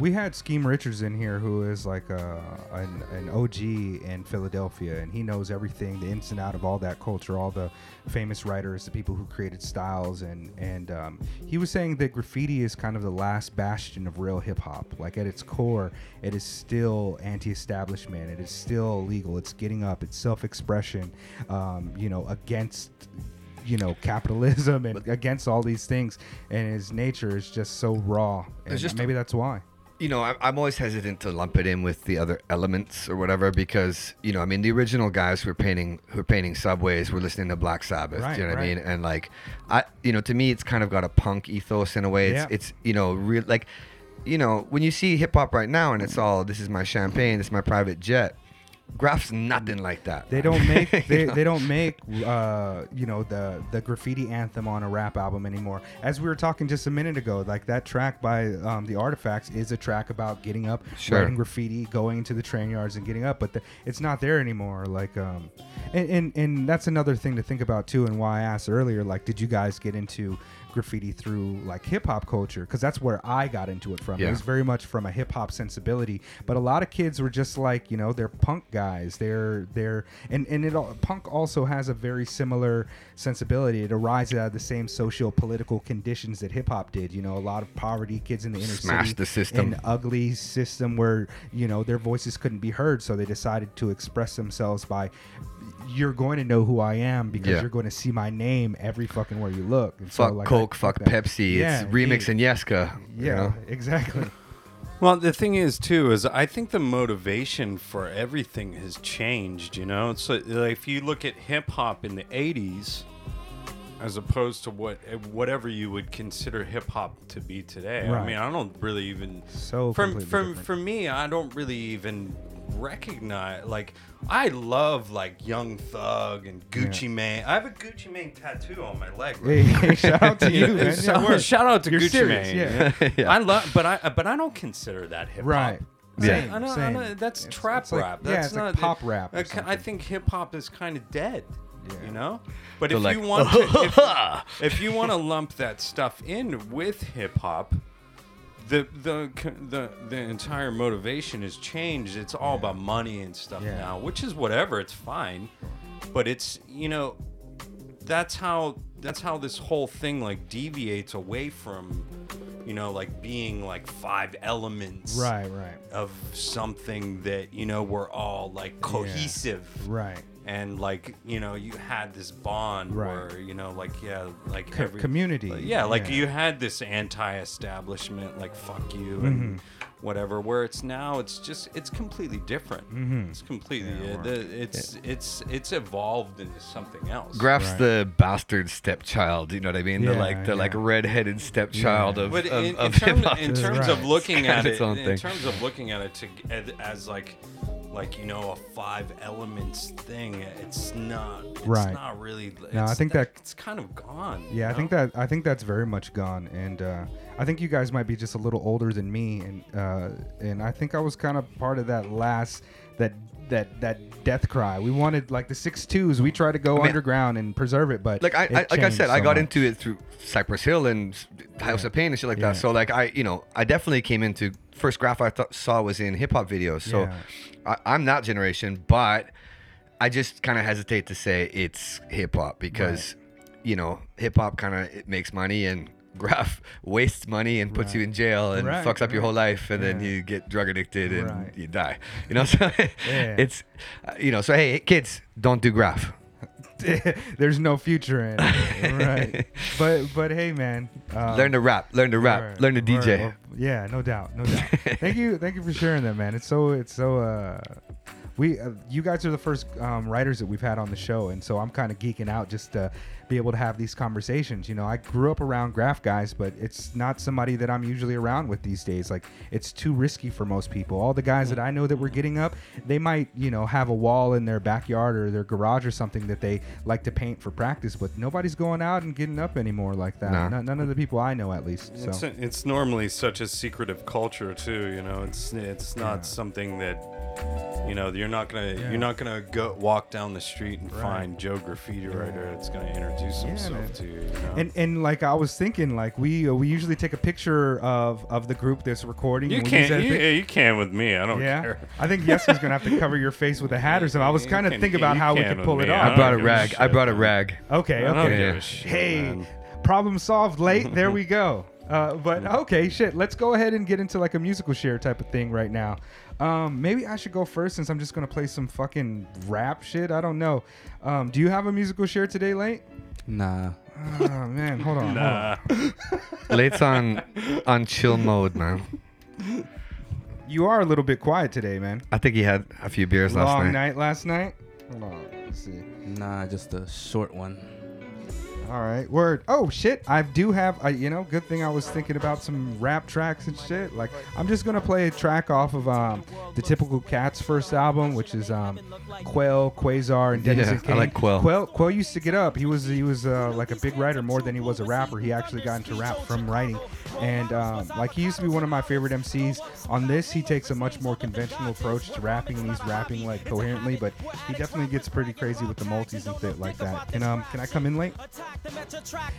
We had Skeme Richards in here, who is like a, an, an OG in Philadelphia, and he knows everything, the ins and out of all that culture, all the famous writers, the people who created styles, and and um, he was saying that graffiti is kind of the last bastion of real hip hop. Like at its core, it is still anti-establishment. It is still illegal. It's getting up. It's self-expression. Um, you know, against you know capitalism and against all these things and his nature is just so raw and just- maybe that's why you know, I, I'm always hesitant to lump it in with the other elements or whatever because you know, I mean, the original guys who were painting who were painting subways were listening to Black Sabbath. Right, do you know what I mean? And like, I, you know, to me, it's kind of got a punk ethos in a way. It's, Yeah. it's you know, real like, you know, when you see hip hop right now and it's all this is my champagne, this is my private jet. Graph's nothing like that. they don't make they, they don't make uh you know the the graffiti anthem on a rap album anymore as we were talking just a minute ago like that track by um, the artifacts is a track about getting up Sure. writing graffiti going into the train yards and getting up but the, it's not there anymore like um and, and and that's another thing to think about too and why i asked earlier like did you guys get into graffiti through like hip hop culture because that's where I got into it from. It was very much from a hip hop sensibility, but a lot of kids were just like you know they're punk guys. They're they're and and it all, punk also has a very similar sensibility. It arises out of the same socio political conditions that hip hop did. You know, a lot of poverty, kids in the inner Smash city, the system. an ugly system where you know their voices couldn't be heard, so they decided to express themselves by. You're going to know who I am because Yeah. you're going to see my name every fucking where you look. And so, fuck like, Coke, think fuck that- Pepsi. Yeah, it's remix indeed. and Yeska. you Yeah, know? exactly. Well, the thing is too is I think the motivation for everything has changed. You know, so like, if you look at hip hop in the '80s, as opposed to what whatever you would consider hip hop to be today. I mean, I don't really even So for completely for different. for me, I don't really even recognize like I love like Young Thug and Gucci Mane. I have a Gucci Mane tattoo on my leg. Hey, hey, shout out to you, man. Shout, Yeah, shout out to You're Gucci serious, Mane. yeah. Yeah. I love, but I but I don't consider that hip hop. Right. Yeah. Same, I know, I same. know, that's It's- trap it's like- rap. yeah, That's it's like not pop rap or I, I think hip hop is kind of dead. Yeah. You know, but They're if like, you want to, if, if you want to lump that stuff in with hip hop, the the the the entire motivation has changed. It's all about money and stuff Yeah. now, which is whatever. It's fine, but it's you know, that's how that's how this whole thing like deviates away from, you know, like being like five elements Right, right, of something that you know we're all like cohesive right. And like you know you had this bond Right. where you know like yeah like Co- every community, like, yeah like yeah. you had this anti-establishment like fuck you Mm-hmm. and whatever where it's now it's just it's completely different Mhm. it's completely Yeah, uh, the, it's it's it's evolved into something else Graph's Right. the bastard stepchild. You know what I mean? the like the like yeah. redheaded stepchild of, but of, in, in, of term- hip-hop. in terms right. of looking at it, its in terms of looking at it to, as, as like, like you know, a five elements thing, it's not. It's Right. not really. No, I think that- it's kind of gone. Yeah, I you think that I think that's very much gone, and uh, I think you guys might be just a little older than me, and uh, and I think I was kind of part of that last that that that death cry. We wanted like the Sixtoos. We tried to go mean- underground and preserve it, but like I, it I like I changed said, I got much. into it through Cypress Hill and House of Pain and shit like Yeah. that. So like I, you know, I definitely came into first graph I th- saw was in hip hop videos. So Yeah. I, I'm that generation, but I just kind of hesitate to say it's hip hop because you know hip hop kind of it makes money and graph wastes money and puts you in jail and Right, fucks up your whole life and then you get drug addicted and Right. you die. You know, so Yeah. it's uh, you know, so hey, kids, don't do graph. There's no future in it, right? But but hey, man, um, learn to rap, learn to rap, word, learn to. DJ. Well, yeah, no doubt, no doubt. thank you, thank you for sharing that, man. It's so it's so. uh we, uh, you guys are the first um, writers that we've had on the show, and so I'm kind of geeking out just to be able to have these conversations. You know, I grew up around graph guys, but it's not somebody that I'm usually around with these days. Like, it's too risky for most people. All the guys that mm. I know that were getting up, they might, you know, have a wall in their backyard or their garage or something that they like to paint for practice, but nobody's going out and getting up anymore like that. Nah. None, none of the people I know, at least. So. It's, it's normally such a secretive culture too. You know, it's it's not Yeah. something that you know you're not gonna Yeah. you're not gonna go walk down the street and Right. find Joe Graffiti Writer that's gonna introduce himself man. to you. you know? And and like I was thinking, like we uh, we usually take a picture of of the group that's recording. you and we use can't you, pic- you can with me. I don't yeah, care. I think Yes's gonna have to cover your face with a hat or something. I was kind of thinking about how we could pull me. it off. I brought a give a rag. I brought a rag. Okay, okay. give shit, hey, man. problem solved. Late. There we go. Uh, but okay, shit. Let's go ahead and get into like a musical share type of thing right now. Um, maybe I should go first since I'm just gonna play some fucking rap shit. I don't know. Um, do you have a musical share today, late? Nah. Oh man, hold on. hold on. Nah. Late's on on chill mode, man. You are a little bit quiet today, man. I think he had a few beers last night. Long night. night last night. Hold on. Let's see. Nah, just a short one. All right, word. Oh shit, I do have. I, you know, good thing I was thinking about some rap tracks and shit. Like, I'm just gonna play a track off of um the typical Cats first album, which is um Qwel, Qwazaar, and Dennis Yeah, and I like Qwel. Qwel, Qwel used to get up. He was he was uh, like a big writer more than he was a rapper. He actually got into rap from writing, and um, like he used to be one of my favorite MCs. On this, he takes a much more conventional approach to rapping, and he's rapping like coherently, but he definitely gets pretty crazy with the multis and shit like that. Can um can I come in late?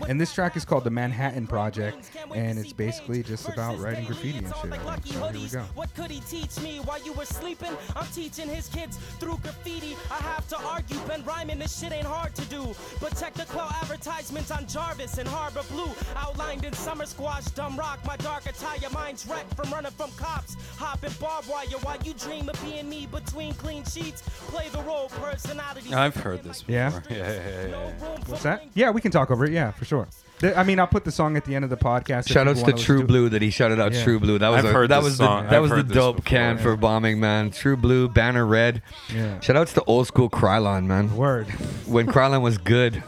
And this track is called the Manhattan Project, and it's basically just about writing graffiti and shit. So here we go. What could he teach me while you were sleeping? I'm teaching his kids through graffiti. I have to argue, been rhyming, this shit ain't hard to do. But check the advertisements on Jarvis and Harbor Blue. Outlined in summer squash, dumb rock, my dark attire, mind's wrecked from running from cops. Hopping barbed wire while you dream of being me between clean sheets. Play the role, personality. I've heard this before. Yeah? yeah, yeah, yeah, yeah. What's that? Yeah, we can talk over it. Yeah, for sure. I mean, I'll put the song at the end of the podcast. if Shout outs to wanna True Blue that he shouted out Yeah. True Blue. That was I've a, heard that was song. the that I've was the dope before. can for bombing, man. True Blue, Banner Red. Yeah. Shout outs to old school Krylon, man. Word. When Krylon was good.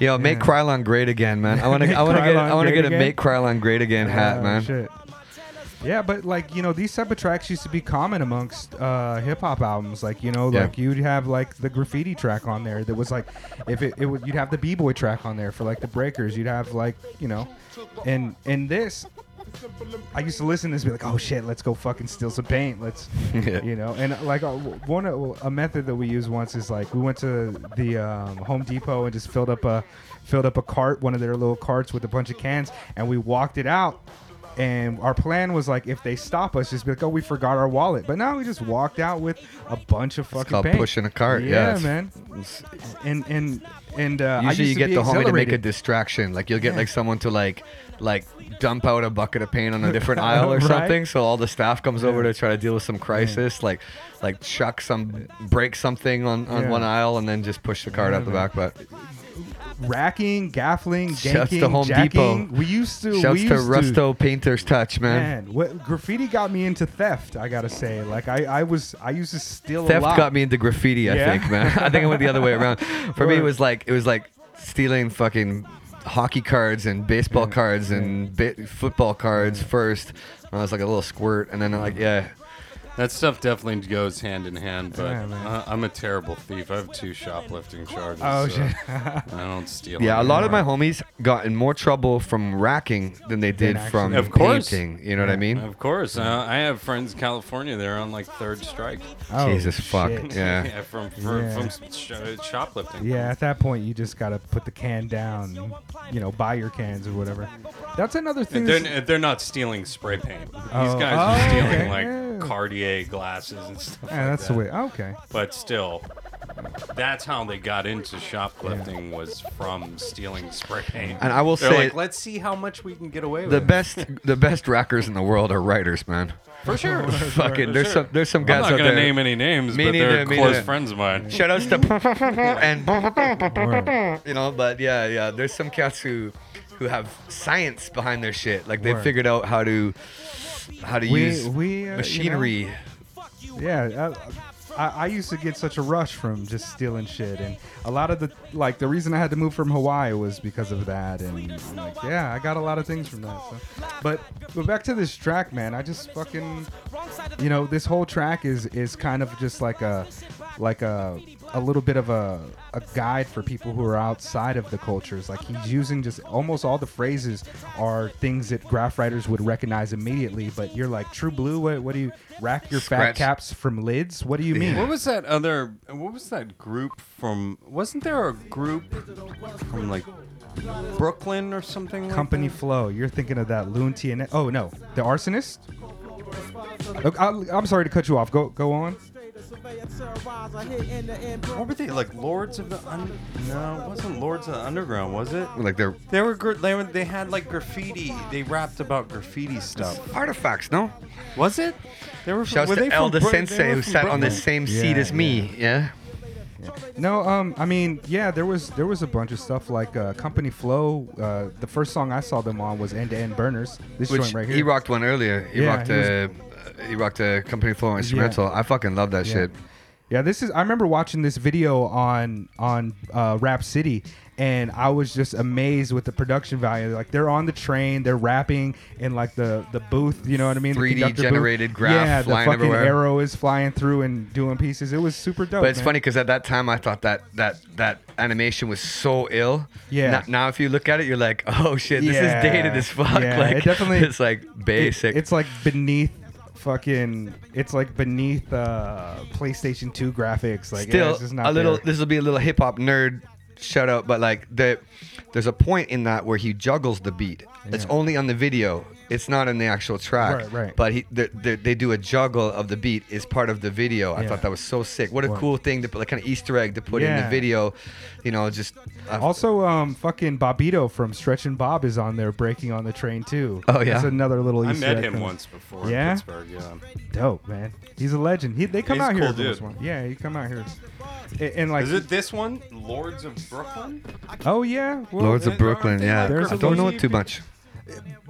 Yo, make Yeah. Krylon great again, man. I want to I want to get I want to get a again? make Krylon great again hat, Oh, man. Shit. Yeah, but like you know, these type of tracks used to be common amongst uh, hip hop albums. Like you know, Yeah. like you'd have like the graffiti track on there. That was like, if it, it would, you'd have the b boy track on there for like the breakers. You'd have like you know, and and this. I used to listen to this and be like, oh shit, let's go fucking steal some paint. Let's, Yeah. you know, and like uh, one uh, a method that we used once is like we went to the um, Home Depot and just filled up a filled up a cart, one of their little carts with a bunch of cans, and we walked it out. And our plan was like, if they stop us, just be like, oh, we forgot our wallet. But now we just walked out with a bunch of fucking called paint. pushing a cart, yeah, Yeah, it's- man. And and and uh, Usually you get the homie to make a distraction. Like you'll get Yeah. like someone to like like dump out a bucket of paint on a different aisle or Right. something. So all the staff comes over to try to deal with some crisis. Like like chuck some break something on, on Yeah. one aisle and then just push the cart Yeah, out the back. But racking, gaffling, Shouts to ganking, Home jacking. Depot. We used to. shouts we to used Rusto Painter's Touch, man. Man, what graffiti got me into theft. I gotta say, like I, I was, I used to steal. a Theft lot. got me into graffiti. I Yeah? think, man. I think it went the other way around. For me, it was like it was like stealing fucking hockey cards and baseball cards and ba- football cards first. When I was like a little squirt, and then like yeah, That stuff definitely goes hand in hand, but Yeah, man. uh, I'm a terrible thief. I have two shoplifting charges. Oh, so shit. I don't steal. Yeah, a lot of my homies got in more trouble from racking than they did Than from Of course. painting. You know what I mean? Of course, uh, I have friends in California. They're on like third strike. Oh, Jesus fuck. shit. Yeah. from for, Yeah. from sh- shoplifting. Yeah, at that point, you just gotta put the can down. You know, buy your cans or whatever. That's another thing. They're, they're not stealing spray paint. These Oh. guys Oh, are stealing okay. like Yeah. Cartier glasses and stuff. Yeah, like that's the way. Oh, okay. But still, that's how they got into shoplifting was from stealing spray paint. And I will They're say- like, let's see how much we can get away The with. best, the best rackers in the world are writers, man. For sure. Fucking, For there's some, there's some guys I'm not out gonna there. name any names, Me but they're neither, me close neither. friends of mine. Shout outs to and you know, but yeah, yeah. There's some cats who, who have science behind their shit. Like they've Word. figured out how to, how to We- use we, uh, you know, machinery. Yeah, I, I, I used to get such a rush from just stealing shit, and a lot of the like the reason I had to move from Hawaii was because of that, and like yeah, I got a lot of things from that. So. But but back to this track, man, I just fucking you know this whole track is is kind of just like a like a a little bit of a a guide for people who are outside of the cultures. Like he's using just almost all the phrases are things that graph writers would recognize immediately. But you're like True Blue. What what do you rack your fat caps from lids? What do you mean? What was that other? What was that group from? Wasn't there a group from like Brooklyn or something? Company like that? flow. You're thinking of that Lune TNS. Oh no, the arsonist. Look, I'll- I'm sorry to cut you off. Go go on. What were they like? Lords of the Un- No, it wasn't Lords of the Underground, was it? Like they're They were gr- they were they had like graffiti. They rapped about graffiti stuff. artifacts, no? Was it? They were. From, Shouts were to from Elda Bro- they Sensei were who from sat on the Brooklyn? same seat Yeah, as me. Yeah. No, um, I mean, yeah, there was there was a bunch of stuff like uh, Company Flow. Uh, the first song I saw them on was End to End Burners. This Which joint right here. he rocked one earlier. He Yeah, rocked he was- a he rocked a company flow instrumental. I fucking love that Yeah. shit. Yeah, this is. I remember watching this video on on uh, Rap City, and I was just amazed with the production value. Like they're on the train, they're rapping in like the the booth. You know what I mean? 3D conductor booth. generated graph Yeah, the fucking everywhere. arrow is flying through and doing pieces. It was super dope. But it's man. funny because at that time I thought that that that animation was so ill. Yeah. Now, now if you look at it, you're like, oh shit, this Yeah. is dated as fuck. Yeah, like it definitely- it's like It- basic. it's like beneath fucking. It's like beneath uh, PlayStation 2 graphics. Like yeah, still it's just not a little. there. This will be a little hip hop nerd shout out, but like the there's a point in that where he juggles the beat. It's only on the video. It's not in the actual track. Right, right. But he they, they, they do a juggle of the beat is part of the video. I Yeah. thought that was so sick. What a Word. cool thing to put, like kind of Easter egg to put in the Yeah. video. You know, just uh, Also, um, fucking Bobbito from Stretch and Bob is on there breaking on the train too. Oh, yeah? that's another little. I Easter met egg him thing. once before Yeah? in Pittsburgh. Yeah. Dope, man. He's a legend. He, they come He's out a here cool for this dude. one. Yeah, he come out here. And, and like, Is it this one, Lords of Brooklyn? oh yeah, well, Lords of Brooklyn. they Yeah, like There's don't know it too much.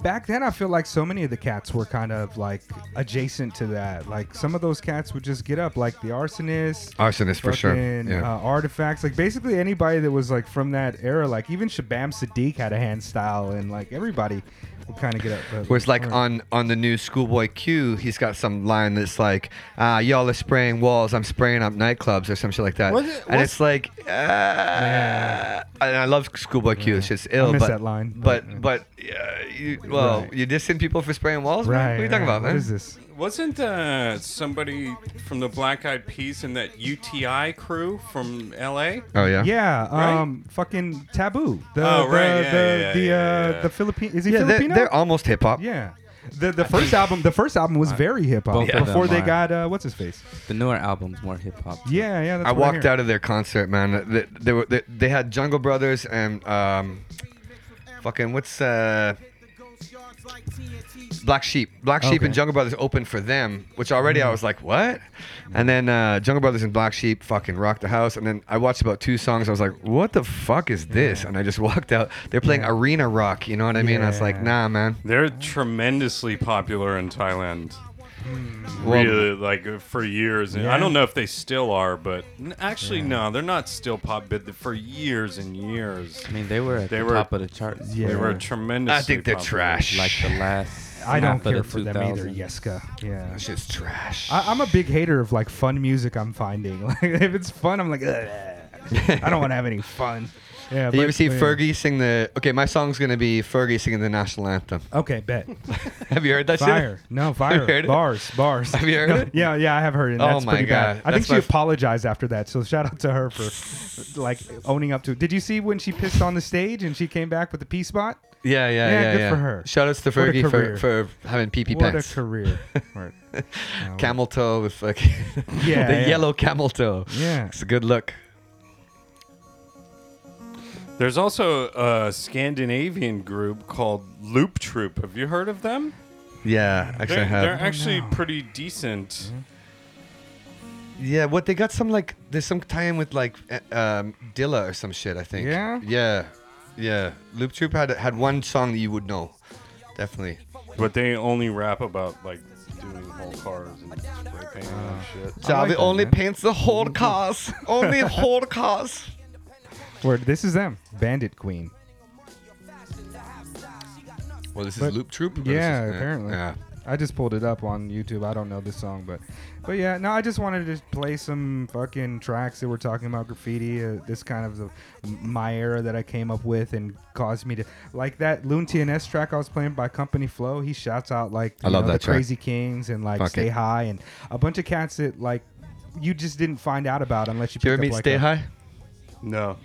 back then I feel like so many of the cats were kind of like adjacent to that. Like some of those cats would just get up, like the arsonist, Arsonist for sure. fucking, Yeah. uh, artifacts. Like basically anybody that was like from that era. Like even Shabaam Sahdeeq had a hand style, and like everybody would kind of get up. But, Whereas like on on the new Schoolboy Q, he's got some line that's like, uh, "Y'all are spraying walls, I'm spraying up nightclubs" or some shit like that. Was it- and was- it's like, uh, and I love Schoolboy Q. It's just ill. miss but, that line, But but, but, uh, you, well, Right. you dissing people for spraying walls? man? right? What are you talking right. about, man? What is this? Wasn't uh, somebody from the Black Eyed Peas in that UTI crew from LA? Oh yeah. Yeah, Right? um, fucking taboo. The, Oh, the, right, yeah, the, yeah, the, yeah, uh, yeah. the Philippine. Is he Yeah, they're, Filipino? they're almost hip hop. yeah. The the first album, the first album was very hip hop Both of them before they are. got uh, what's his face. The newer album's more hip hop. Yeah, yeah. That's I walked hear. out of their concert, man. They, they were they, they had Jungle Brothers and um, fucking what's uh, Black Sheep. Black Sheep Okay. and Jungle Brothers opened for them, which already I was like, what? And then uh, Jungle Brothers and Black Sheep fucking rocked the house. And then I watched about two songs. I was like, what the fuck is this? And I just walked out. They're playing Yeah. arena rock. You know what I mean? I was like, Yeah. nah, man. They're tremendously popular in Thailand. Well- really, like for years. And Yeah. I don't know if they still are, but n- actually, no, they're not still pop. But for years and years, I mean, they were at They the were- top of the charts. Yeah. they were for, tremendously. I think they're popular. trash. Like the last. I don't care for them either, Yeska. Yeah. It's just trash. I, I'm a big hater of like fun music. I'm finding like if it's fun, I'm like, "Ugh." I don't want to have any fun. Yeah. Did you ever see yeah. Fergie sing the? Okay, my song's gonna be Fergie singing the national anthem. Okay, bet. Have you heard that Fire. shit? No, fire. heard? Bars. Bars. Have you heard No, it? Yeah, yeah, I have heard it. and Oh That's my pretty bad. God. I think she my f- apologized after that. So shout out to her for like owning up to it. Did you see when she pissed on the stage and she came back with the P spot? Yeah, yeah, Yeah, yeah. good yeah. for her. Shout outs to What a Fergie for, career. for having pee pee What pants. a career. Right. camel toe with like Yeah, the yeah. yellow camel toe. Yeah. It's a good look. There's also a Scandinavian group called Loop Troop. Have you heard of them? Yeah, actually I they're, have. they're actually pretty decent. Yeah, what they got some like there's some tie-in with like uh, um, Dilla or some shit. I think. Yeah? Yeah, yeah. Loop Troop had had one song that you would know, definitely. But they only rap about like doing whole cars and spray painting and ah. shit. Javi only paints the whole cars. only whole cars. Word. This is them. Bandit Queen. Well, this is But- Loop Troop. or this Yeah, is- apparently. Yeah. I just pulled it up on YouTube. I don't know this song, but but yeah, no, I just wanted to play some fucking tracks that were talking about graffiti. Uh, this kind of the, my era that I came up with and caused me to like that Lune TNS track I was playing by Company Flow. He shouts out like I love know, that the track. Crazy Kings and like Fuck Stay it. High and a bunch of cats that like you just didn't find out about unless you. Did you ever picked meet up, like, Stay a- High? No.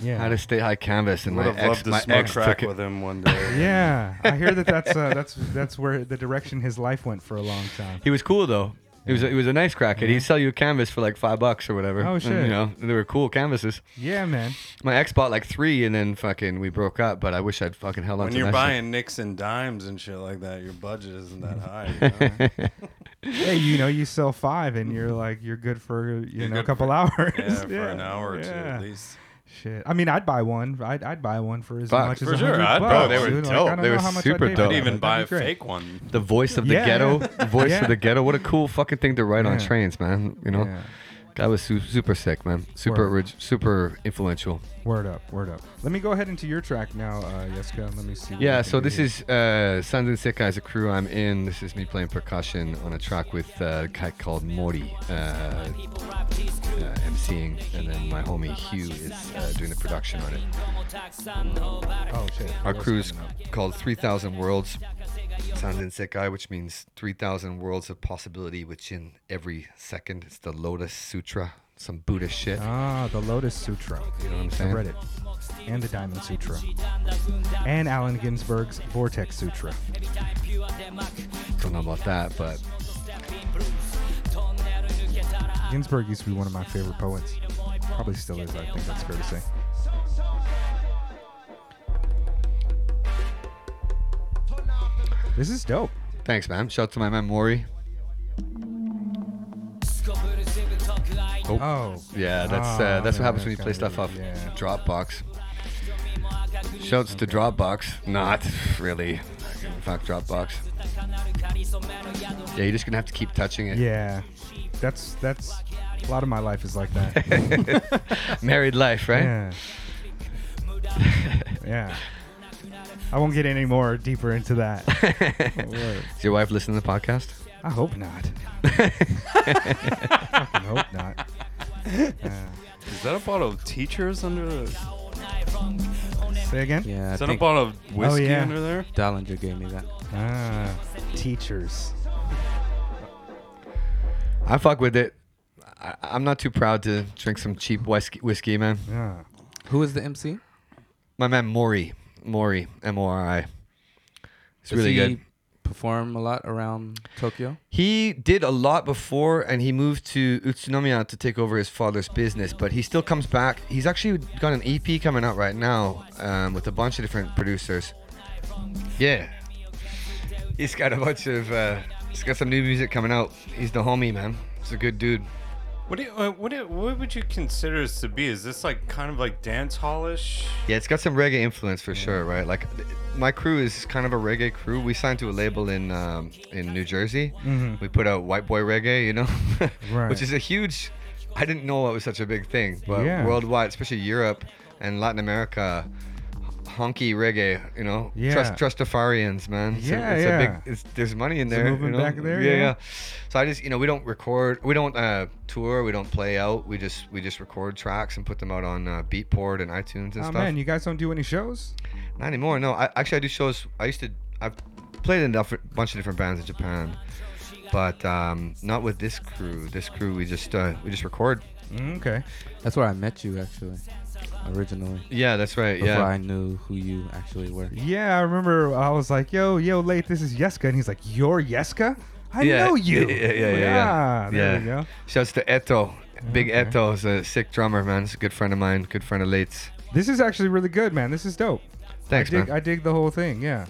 Yeah. I had a Stay High canvas, and Would my have ex, loved to my smoke ex crack took it. with him one day. Yeah, I hear that that's uh, that's that's where the direction his life went for a long time. He was cool though. He was a, he was a nice crackhead. He'd sell you a canvas for like five bucks or whatever. Oh, And, shit. you know, they were cool canvases. Yeah, man. My ex bought like three, and then fucking we broke up. But I wish I'd fucking held on to. When to you're that shit. buying nicks and dimes and shit like that, your budget isn't that high. You know? hey, you know, you sell five and you're like, you're good for, you You're know, a good couple for- hours. yeah, for an hour or two yeah. at least. Shit. I mean, I'd buy one. I'd, I'd buy one for as Fuck, much as for a sure, hundred I'd bucks. buy one. They were dude. Like, dope. I don't They know were how much super I'd pay dope. I'd that, even buy a that'd be great. fake one. The voice of the Yeah, ghetto, yeah. the voice Yeah. of the ghetto. What a cool fucking thing to write on Yeah. trains, man. You know, Yeah. guy was su- super sick, man. Super Word. orig- super influential. Word up, word up. Let me go ahead into your track now, uh, Yeska. Let me see. Yeah, so this is uh, Sons and Sick Guys, a crew I'm in. This is me playing percussion on a track with uh, a guy called Mori, uh, uh, emceeing, and then my homie Hugh is uh, doing the production on it. Oh shit. Our crew's called 3000 Worlds. Sanzen Sekai, which means 3000 worlds of possibility within every second. It's the Lotus Sutra, some Buddhist shit. Ah, the Lotus Sutra. You know what I'm saying? I read it. And the Diamond Sutra. And Allen Ginsberg's Vortex Sutra. Don't know about that, but Ginsberg used to be one of my favorite poets. Probably still is, I think that's fair to say. This is dope. thanks, man. Shout out to my man Mori. Oh. Yeah, that's Ah, uh, that's what happens when you play stuff off. Dropbox. Shouts to Dropbox. Not really. Fuck Dropbox. Yeah, you're just gonna have to keep touching it. Yeah. That's that's a lot of my life is like that. Married life, right? Yeah. yeah. I won't get any more deeper into that. Does your wife listen to the podcast? I hope not. Fucking hope not. Yeah. Is that a bottle of teachers under the? Say again? Yeah, I Is that a think bottle of whiskey yeah. under there? Dallinger gave me that. Ah, teachers. I fuck with it. I, I'm not too proud to drink some cheap whiskey, whiskey man. Yeah. Who is the MC? My man Mori, Mori, M O R I. It's Does really he good. Perform a lot around Tokyo. He did a lot before, and he moved to Utsunomiya to take over his father's business. But he still comes back. He's actually got an EP coming out right now um, with a bunch of different producers. Yeah, he's got a bunch of. Uh, he's got some new music coming out. He's the homie, man. He's a good dude. What do you, uh, what do you, what would you consider this to be? Is this like kind of like dance hallish? Yeah, it's got some reggae influence for sure, right? Like, th- my crew is kind of a reggae crew. We signed to a label in um, in New Jersey. Mhm. We put out White Boy Reggae, you know, Right. which is a huge. I didn't know it was such a big thing, but Yeah. worldwide, especially Europe and Latin America, honky reggae. You know, Yeah. Trust Trustafarians, man. It's a- Yeah, it's yeah. A big, it's, there's money in It's a there. you know? back there, Yeah, yeah. yeah. So I just, you know, we don't record, we don't uh, tour, we don't play out. We just, we just record tracks and put them out on uh, Beatport and iTunes and Oh stuff. man, you guys don't do any shows? Not anymore. No, I actually I do shows. I used to. I've played in a bunch of different bands in Japan, but um, not with this crew. This crew, we just uh, we just record. Mm, okay. That's where I met you actually, originally. Yeah, that's right. Before yeah. I knew who you actually were. Yeah, I remember I was like, yo, yo, late, this is Yeska. And he's like, you're Yeska? I yeah, know you. Yeah, yeah, yeah. yeah, Yeah, there yeah. we go. Shouts to Eto. Big Okay. Eto is a sick drummer, man. He's a good friend of mine. Good friend of Late's. This is actually really good, man. This is dope. Thanks, I dig, man. I dig the whole thing, yeah.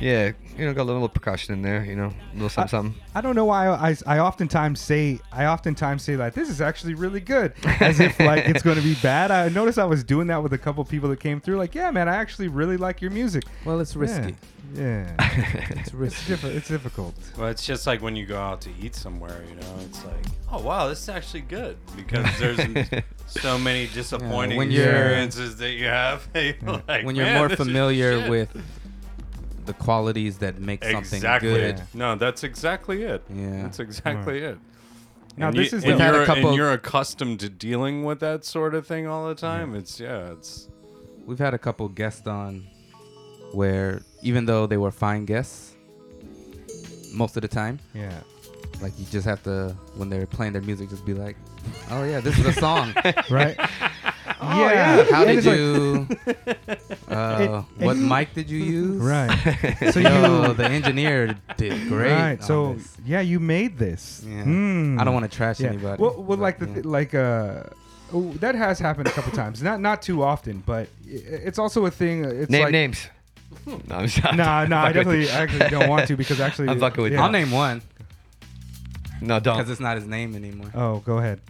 Yeah, you know, got a little percussion in there. You know, a little something, something. I don't know why I, I oftentimes say I oftentimes say like this is actually really good as if like it's going to be bad. I noticed I was doing that with a couple people that came through like yeah man I actually really like your music. Well, it's risky. Yeah, It's it's risky. different. It's difficult. Well, it's just like when you go out to eat somewhere, you know, it's like, oh wow, this is actually good because there's so many disappointing when you're- experiences that you have. like, when you're "Man, more familiar with the qualities that make something exactly. good. No, that's exactly it. Yeah. that's exactly it. Now, and this you, is and the- We've a you're, couple- and you're accustomed to dealing with that sort of thing all the time. It's yeah, it's We've had a couple guests on where even though they were fine guests most of the time, Yeah. like you just have to when they're playing their music just be like, "Oh yeah, this is a song." Right. Oh, yeah. How And did it's like- you uh, It- what it- mic did you use? Right. So So Yo, you- the engineer did great. Right. So this. yeah, you made this. Yeah. Hmm. I don't want to trash Yeah. anybody. Well, well but, like the yeah. th- like uh, oh, that has happened a couple times. Not not too often, but it's also a thing. uh, It's Name like, names. No, I'm just- Nah, I'm nah, I definitely you. actually don't want to because actually I'm fucking with yeah. you. I'll name one No, don't. because it's not his name anymore. Oh, go ahead.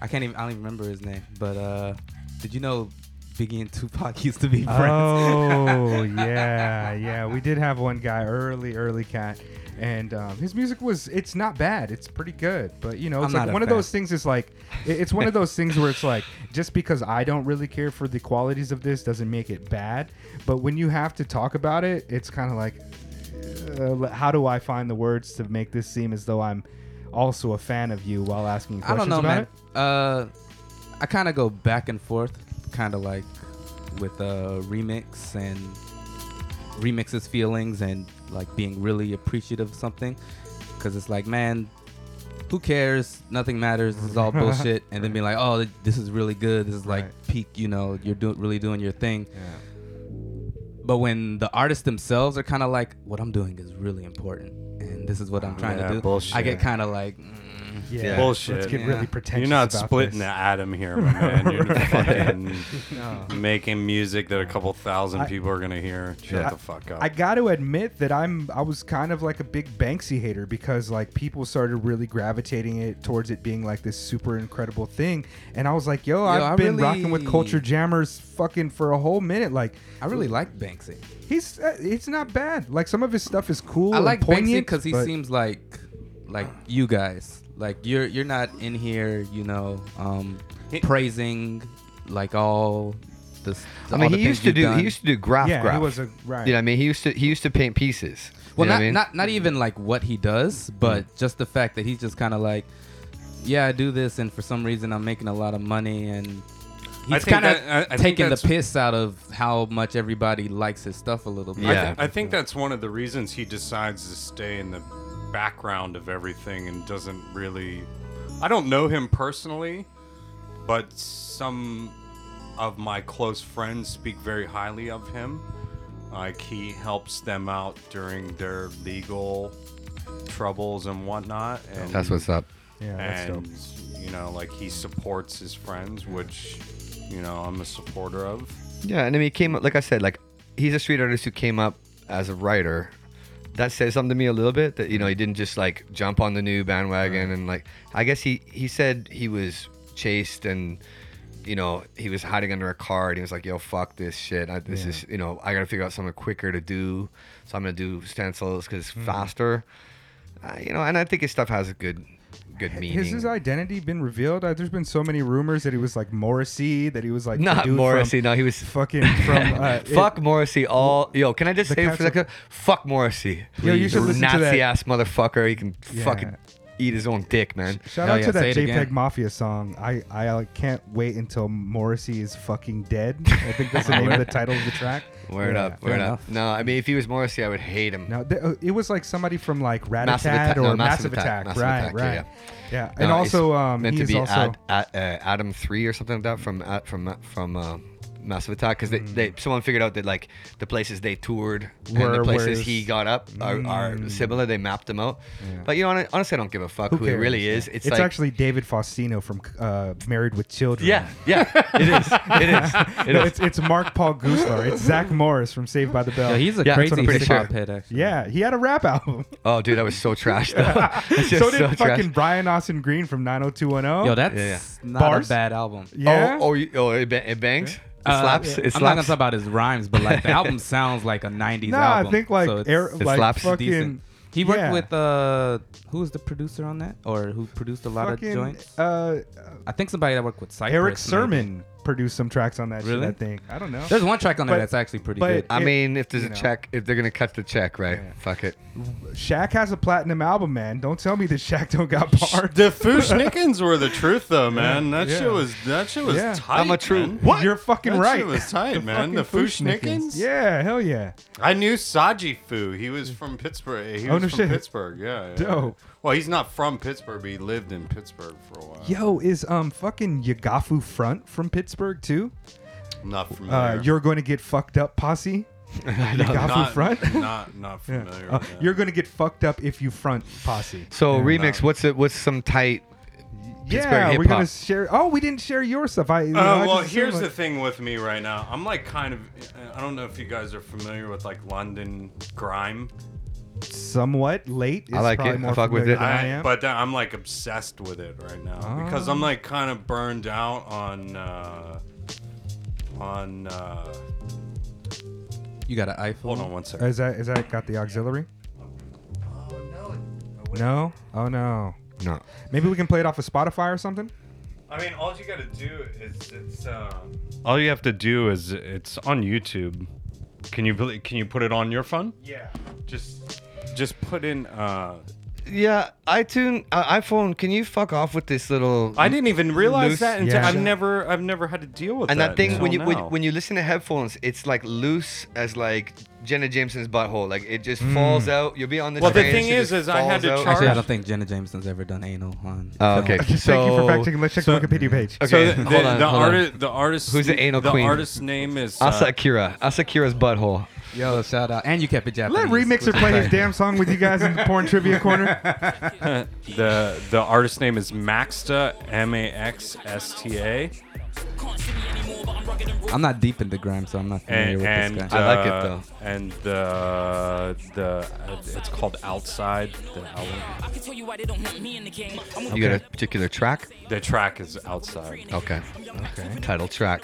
I can't even. I don't even remember his name. But uh, did you know Biggie and Tupac used to be friends? Oh yeah, yeah. We did have one guy, early, early cat, and um, his music was. It's not bad. It's pretty good, but you know, it's I'm like one of those things. Is like, it- it's one of those things where it's like, just because I don't really care for the qualities of this doesn't make it bad. But when you have to talk about it, it's kind of like, uh, how do I find the words to make this seem as though I'm also a fan of you while asking I questions don't know, about man. it? Uh, I kind of go back and forth, kind of like with a remix and remixes feelings and like being really appreciative of something, because it's like, man, who cares? Nothing matters. This is all bullshit. And then being like, oh, this is really good. This is like Right. peak. You know, you're doing really doing your thing. Yeah. But when the artists themselves are kind of like, what I'm doing is really important, and this is what I'm trying Yeah, to do, bullshit. I get kind of like, mm, Yeah. bullshit. Let's get Yeah. really pretentious. You're not about splitting this. the atom here, my man. You're fucking No. making music that a couple thousand I- people are gonna hear. Shut Yeah. the fuck up. I got to admit that I'm I was kind of like a big Banksy hater because like people started really gravitating it towards it being like this super incredible thing, and I was like, yo, I've I been rocking with really- Culture Jammers fucking for a whole minute. Like, I really like Banksy. he's uh, it's not bad. Like some of his stuff is cool. I and like Banksy poignant, because he but- seems like like you guys. Like you're you're not in here, you know, um, praising like all this. Stuff I mean, he used to do. He used to do graph Yeah, graph. he was a right. You know, I mean, he used to. He used to paint pieces. Well, you know not I mean? not not even like what he does, but Mm. just the fact that he's just kind of like, yeah, I do this, and for some reason I'm making a lot of money, and he's kind that- I- I of taking the piss out of how much everybody likes his stuff a little bit. I, Yeah. I think that's one of the reasons he decides to stay in the background of everything and doesn't really. I don't know him personally, but some of my close friends speak very highly of him. Like he helps them out during their legal troubles and whatnot. And That's what's up. yeah, that's dope. and you know, like he supports his friends, which you know I'm a supporter of. Yeah, and I mean, he came up like I said, like he's a street artist who came up as a writer. That says something to me a little bit. That you know, he didn't just like jump on the new bandwagon and like. I guess he he said he was chased and. You know, he was hiding under a car and he was like, "Yo, fuck this shit. I, this Yeah. is, you know, I gotta figure out something quicker to do. So I'm gonna do stencils because it's Hmm. faster. Uh, you know, and I think his stuff has a good good Has his identity been revealed? Uh, there's been so many rumors that he was like Morrissey, that he was like the Not dude Morrissey. From, no, he was fucking from. Uh, Fuck Morrissey. All yo. Can I just say for a second? Fuck Morrissey. Yo, you should listen to Nazi that- ass motherfucker. He can Yeah. fucking eat his own dick, man. Shout Hell out yeah, to that it JPEG again. Mafia song. I, I uh, can't wait until Morrissey is fucking dead. I think that's the name of the title of the track. Word Yeah. up, word up. No, I mean if he was Morrissey, I would hate him. No, th- uh, it was like somebody from like Rat Massive Attack or no, Massive, Massive Attack. Attack, Massive right, Attack, yeah, right. yeah. No, and it's also um, meant to be also Ad, Ad, uh, Adam three or something like that from Ad- from Ma- from uh, Massive Attack because they, they Mm. someone figured out that like the places they toured and the places whereas- he got up are, are Mm. similar. They mapped them out. Yeah. But you know, honestly, I don't give a fuck who, who he cares? really Yeah. is. It's, It's, like actually David Faustino from uh, Married with Children. yeah, yeah, it is, it is, it No, is. it's it's Mark Paul Gosselaar. It's Zach Morris from Saved by the Bell. Yo, he's a Yeah, crazy I'm pretty sure. hop head, actually. yeah, he had a rap album. Oh, dude, that was so trash. Though. It's so did trash. fucking Brian Austin Green from 90210. Yo, that's Yeah, yeah. not Bars? a bad album. yeah. Oh, oh, oh, it, it bangs. It Uh, slaps. It I'm not gonna talk about his rhymes, but like the album sounds like a '90s Nah, album. I think like so it's- air, it like slaps. fucking. decent. He worked yeah. with uh, who was the producer on that, or who produced a lot fucking, of joints? Uh, I think somebody that worked with Cypress. Erick maybe. Sermon produced some tracks on that Really? shit. I think. I don't know. There's one track on there But- that's actually pretty but- good. I it- mean, if there's you a know. check, if they're gonna cut the check, right? Yeah. Fuck it. Shaq has a platinum album, man. Don't tell me that Shaq don't got bars. The Fu-Schnickens were the truth, though, man. That Yeah. shit was that shit was Yeah. tight. I'm a true- man. What? You're fucking that right. Shit was tight, man. The fucking Fu-Schnickens. Yeah, hell yeah. I knew Saji Fu. He was from Pittsburgh. He Oh, was no from shit. Pittsburgh. Yeah, yeah. Dope. Well, he's not from Pittsburgh, but he lived in Pittsburgh for a while. Yo, is um fucking Yagafu Front from Pittsburgh too? I'm not familiar. Uh, you're going to get fucked up, posse. Yagafu not, Front. not not Yeah. familiar. Uh, with you're going to get fucked up if you front, posse. So Yeah. remix. What's it? What's some tight? Pittsburgh Yeah, Pittsburgh we're gonna share. Oh, we didn't share your stuff. I. you know, Uh, I well, here's assumed, the thing with me right now. I'm like kind of. I don't know if you guys are familiar with like London grime. Like, somewhat late. Is I like probably it. I More fuck with familiar it. than I, I, am. but I'm like obsessed with it right now because I'm like kind of burned out on uh, on. Uh, you got an iPhone. hold on one second. is that is that got the auxiliary? Oh no! No. Oh no. No. Maybe we can play it off of Spotify or something. I mean, all you gotta do is it's. Uh, all you have to do is it's on YouTube. Can you bel- can you put it on your phone? Yeah. Just just put in. Uh, Yeah, iTunes, uh, iPhone. Can you fuck off with this little? I didn't even realize loose- that until Yeah. I've never I've never had to deal with And that thing when you until when, now. when you listen to headphones, it's like loose as like Jenna Jameson's butthole. Like it just Mm. falls out. You'll be on the Well, the train. thing she is, just is I had falls to out. charge- Actually, I don't think Jenna Jameson's ever done anal on. Oh, film. okay. Thank you for So- fact checking. Let's check so- the Wikipedia page. Okay, So the, hold on, the, hold on. artist, the artist, Who's the anal the queen? artist's name is uh, Asakura. Asakura's butthole. Yo, shout out, and you kept it Japanese. Let Remixer play his damn song with you guys in the porn trivia corner. the the artist name is Maxsta M A X S T A I'm not deep into grime, so I'm not familiar and with and this guy. I like it, uh, though. and the the uh, it's called Outside the album. You got a particular track? The track is Outside. Okay. Okay. Title track.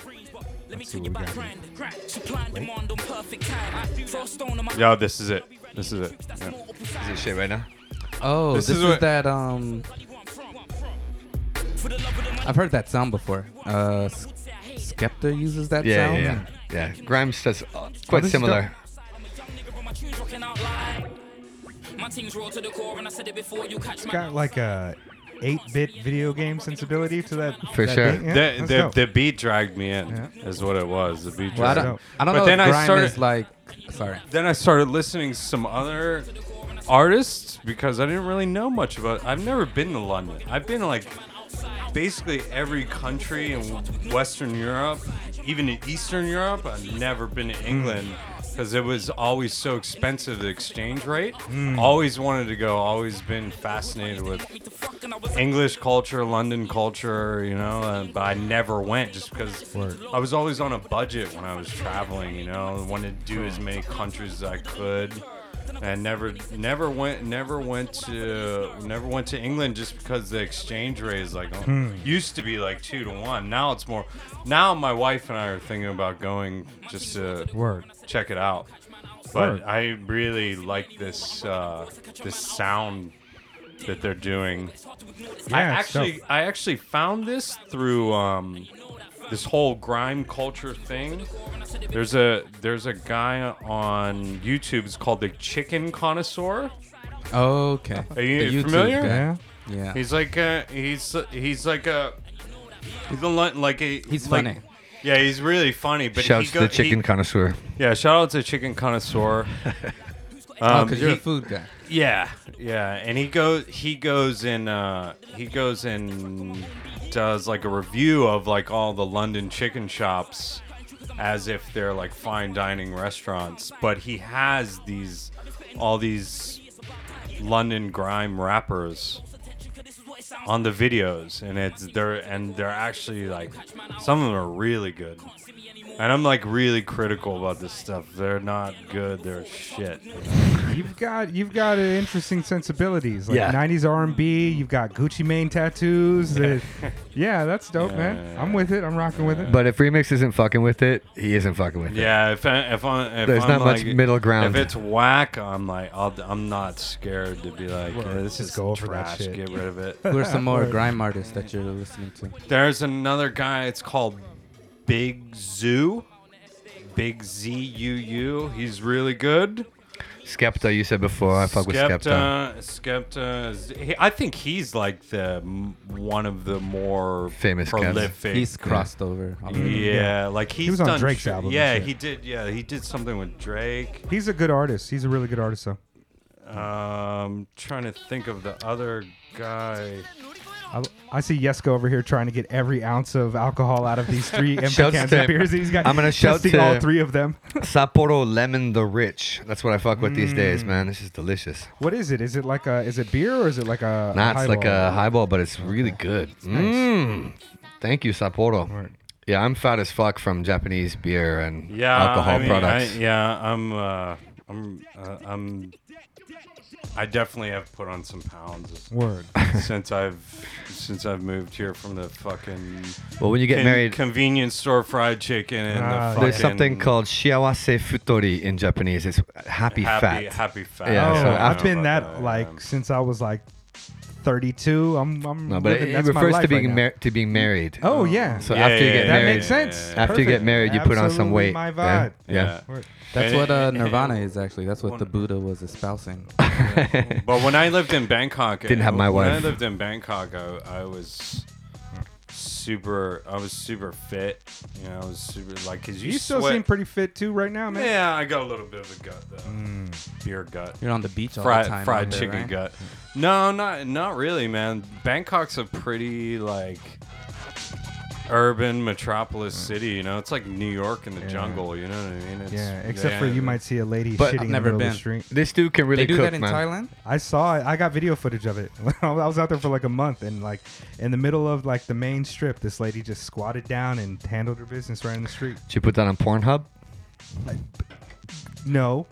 Yo, this is it. This is it. Yeah. Is it shit right now? Oh, This this, is is, what- that. Um, I've heard that sound before. Uh, S- Skepta uses that Yeah, sound. yeah, yeah. Yeah. Grimes does uh, quite this is similar. It's got like a 8-bit video game sensibility to that. For that sure. beat. Yeah, the the, dope. the beat dragged me in. Yeah. Is what it was. The beat Well, I dragged. don't, I don't But know then if I started- like. Sorry. then I started listening to some other artists because I didn't really know much about. I've never been to London. I've been to like basically every country in Western Europe, even in Eastern Europe. I've never been to England because it was always so expensive. The exchange rate. Always wanted to go. Always been fascinated with English culture, London culture. You know, uh, but I never went just because I was always on a budget when I was traveling. You know, wanted to do as many countries as I could and never never went never went to never went to England just because the exchange rate is like oh, used to be like two to one. Now it's more. Now my wife and I are thinking about going just to Word. check it out. But Word. I really like this uh, this sound that they're doing. Yeah, I actually I actually found this through um, this whole grime culture thing. There's a there's a guy on YouTube. It's called the Chicken Connoisseur. Okay. Are you The YouTube familiar? guy. Yeah. Yeah. He's like a, he's he's like a he's a, li- like a He's like- funny. Yeah, he's really funny. But Shouts he to go, the chicken he- connoisseur. yeah, shout out to Chicken Connoisseur. oh, Um, because you're a he- food guy. Yeah, yeah, and he goes he goes in uh he goes and does like a review of like all the London chicken shops as if they're like fine dining restaurants, but he has these all these London grime rappers on the videos and it's they're and they're actually like some of them are really good. And I'm like really critical about this stuff. They're not good. They're shit. you know? You've got you've got uh, interesting sensibilities like Yeah. 90s R&B. You've got Gucci Mane tattoos. that- yeah, that's dope, man. I'm with it. I'm rocking with it. But if Remix isn't fucking with it, he isn't fucking with it. Yeah, if I, if I, if There's I'm not much like- middle ground. If it's whack, I'm like, I'll, I'm not scared to be like, Word. "Yeah, this Just is go over that trash. shit." Get rid of it. Who are some more Word. grime artists that you're listening to? There's another guy. It's called Big Zuu. Big Z U U. He's really good. Skepta, you said before. I fuck with Skepta. Skepta. Skepta. is- he- I think he's like the m- one of the more Famous cats. prolific. He's crossed over. Yeah, like he's was on done Drake's sh- album and Yeah, shit. he did. Yeah, he did something with Drake. He's a good artist. He's a really good artist, though. Um, trying to think of the other guy. I, I see Yeska over here trying to get every ounce of alcohol out of these three empty Shouts cans to- of beers. He's got I'm gonna shout testing to- all three of them. Sapporo Lemon the Rich. That's what I fuck with these Mm. days, man. This is delicious. what is it? Is it like a? Is it beer or is it like a? Nah, it's like highball? a highball, but it's really good. nice. Mm. Thank you, Sapporo. Word. Yeah, I'm fat as fuck from Japanese beer and Yeah, alcohol I mean, products. I, yeah, I'm. Uh, I'm. Uh, I'm. I definitely have put on some pounds Word. since I've since I've moved here from the fucking. Well, when you get con- married- convenience store fried chicken and Ah, the yeah. fucking. There's something called shiawase futori in Japanese. It's happy, happy, fat. Happy fat. Yeah, oh, so I I've know been about that yeah. like since I was like 32. I'm. I'm No, but living- it, it that's my refers life to being right now. mar- to being married. Oh yeah. So Yeah, after you yeah, get yeah, that married, makes sense. yeah. after you get married, you put on some Absolutely weight. My Yeah, vibe. Yeah. Word. That's And- what uh, and- Nirvana is actually. That's what the Buddha was espousing. But when I lived in Bangkok, Didn't have uh, my when I lived in Bangkok, I, I was super. I was super fit. You know, I was super like because you, You still sweat. seem pretty fit too right now, man. Yeah, I got a little bit of a gut though. Mm. Beer gut. You're on the beach all fried the time. fried out there, chicken right? gut. No, not not really, man. Bangkok's a pretty like urban metropolis city. You know, it's like New York in the Yeah. jungle. You know what I mean? It's, Yeah, except for you might see a lady But- shitting I've in the never middle of been. the street. This dude can really They do cook, that in man. Thailand. I saw it. I got video footage of it. I was out there for like a month, and like in the middle of like the main strip, this lady just squatted down and handled her business right in the street. Did you put that on Pornhub? No,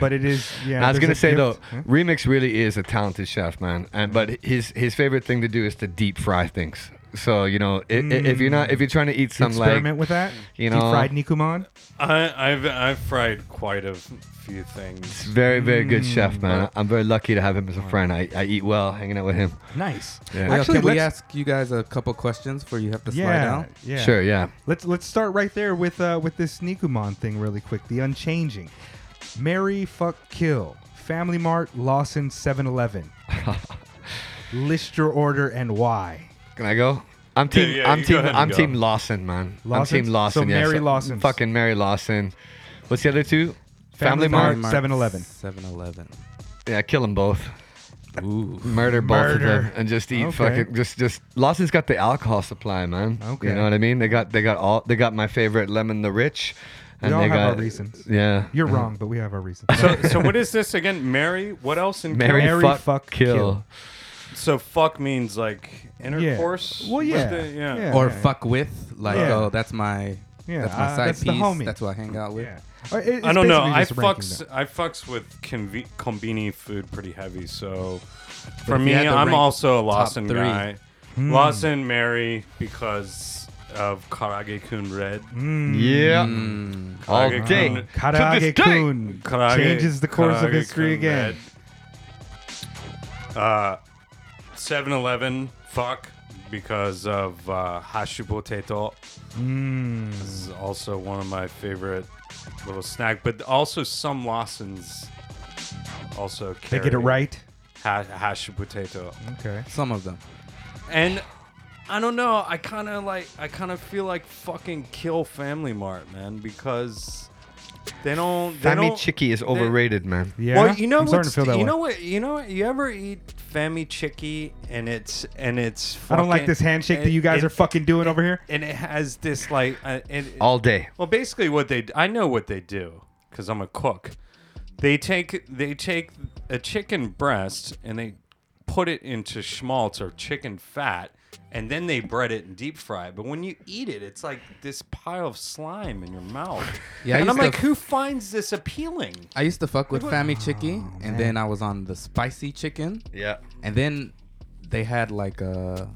but it is. Yeah, I was gonna a say though, gift. Huh? Remix really is a talented chef, man. And but his his favorite thing to do is to deep fry things. So you know, i- i- if you're not if you're trying to eat some Experiment like with that. you Deep know- fried nikuman. I, I've I've fried quite a few things. very very good Mm. chef, man. I'm very lucky to have him as a friend. I, I eat well hanging out with him. Nice. Yeah. Well, Actually, can we let's- ask you guys a couple questions before you have to slide Yeah, down? yeah. Sure, yeah. Let's let's start right there with uh, with this Nikuman thing really quick. The unchanging, Mary fuck kill, Family Mart, Lawson, 7-Eleven. List your order and why. Can I go? I'm team. yeah, I'm you go team. ahead and I'm go. team Lawson, man. Lawson's? I'm team Lawson. So yeah, Mary Lawson's. Fucking Mary Lawson. What's the other two? Family Mart. Mart. 7-Eleven. 7-Eleven. Yeah, kill them both. Ooh. Murder both of Murder. them and just eat Okay. fucking just just Lawson's got the alcohol supply, man. Okay. You know what I mean? They got they got all they got my favorite lemon the rich. We all they have got, our reasons. Yeah. You're wrong, but we have our reasons. So so what is this again? Mary? What else in Mary, Mary fuck, fuck, kill. kill. So fuck means like intercourse. Well, with yeah. the- yeah. Yeah. Or fuck with, like, Yeah. oh, that's my, Yeah, that's my uh, side that's the piece. homie. That's who I hang out with. Yeah. Or it- I don't know. I fucks them. I fucks with conve- combini food pretty heavy. So for me, I'm also a Lawson three- guy. Hmm. Lawson, Mary, because of Karage Kun Red. Mm. Yeah. Mm. All day. Kun- Karage Kun Karage- changes the course of history Kun again. Red. Uh, 7-Eleven fuck because of uh, hashu potato. Mm. This is also one of my favorite little snack, but also some Lawsons also They get it right. Ha- hashu potato. Okay. Some of them. And I don't know. I kind of like. I kind of feel like fucking kill Family Mart, man, because they don't. They Family don't, Chicky is they- overrated, man. Well, you know I'm starting what's, to feel that you way. know what you know what you ever eat Famichiki and it's and it's. I don't like this handshake that you guys it- are fucking doing over here. and it has this like uh, it, All day. Well, basically, what they I know what they do because I'm a cook. They take they take a chicken breast and they put it into schmaltz or chicken fat, and then they bread it and deep fry it. But when you eat it, it's like this pile of slime in your mouth. Yeah, I and I'm used to like, f- who finds this appealing? I used to fuck with Like, Family Chicky, Oh, and then I was on the spicy chicken. Yeah. And then they had like a,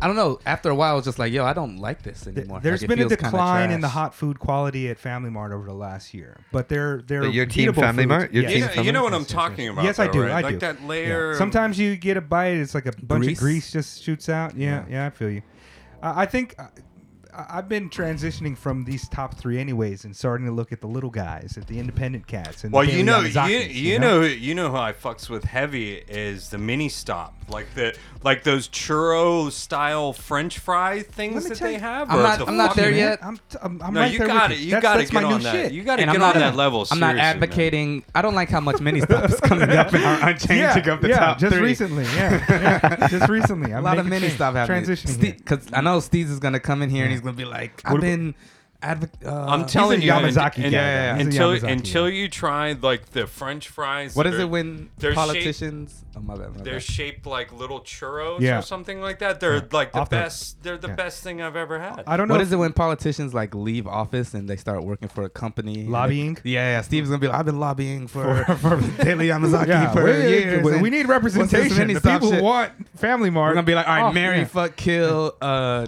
I don't know. After a while, I was just like, yo, I don't like this anymore. There's Like, been a decline in the hot food quality at Family Mart over the last year, but they're they're. But your team Family foods. Mart? Your Yes. team You know, you know what I'm talking about? Yes, I do. right? I like do. that layer. of- Sometimes you get a bite, it's like a bunch Grease? of grease just shoots out. Yeah, yeah, I feel you. Uh, I think uh, I- I've been transitioning from these top three anyways, and starting to look at the little guys, at the independent cats. And the Well, you know, you, Yamazakis, you know, you know who I fucks with heavy is the mini stop, like the like those churro style French fry things that they you- have. I'm or not- the I'm not there fucking- yet. I'm, t- I'm, I'm no, right you there with got it. you. You got to that's get my new on that. shit. You got to get I'm on not- that level. I'm not seriously, man. advocating. I don't like how much mini stuff is coming up and are unchanging of the yeah, top just recently. Yeah, yeah, just recently. A lot of mini change, stuff happening. Transitioning. Because I know Steve's is gonna come in here and he's gonna be like, I've been advoc- uh, I'm telling you, Yamazaki and- guy, and- yeah, yeah, he's until Yamazaki until you try like the French fries. What that is are- it when they're shaped- politicians? oh my bad. My They're bad. shaped like little churros Yeah. or something like that. They're Yeah. like the Off the- best. They're the yeah. best thing I've ever had. I don't know. What if- is it when politicians like leave office and they start working for a company? Lobbying? they- yeah, yeah. Steve's gonna be like, I've been lobbying for, for Daily Yamazaki Yeah, for we, years. we- we need representation. mini The people shit? want Family Mart. We're gonna be like, all right, Oh, marry, yeah. fuck, kill, uh,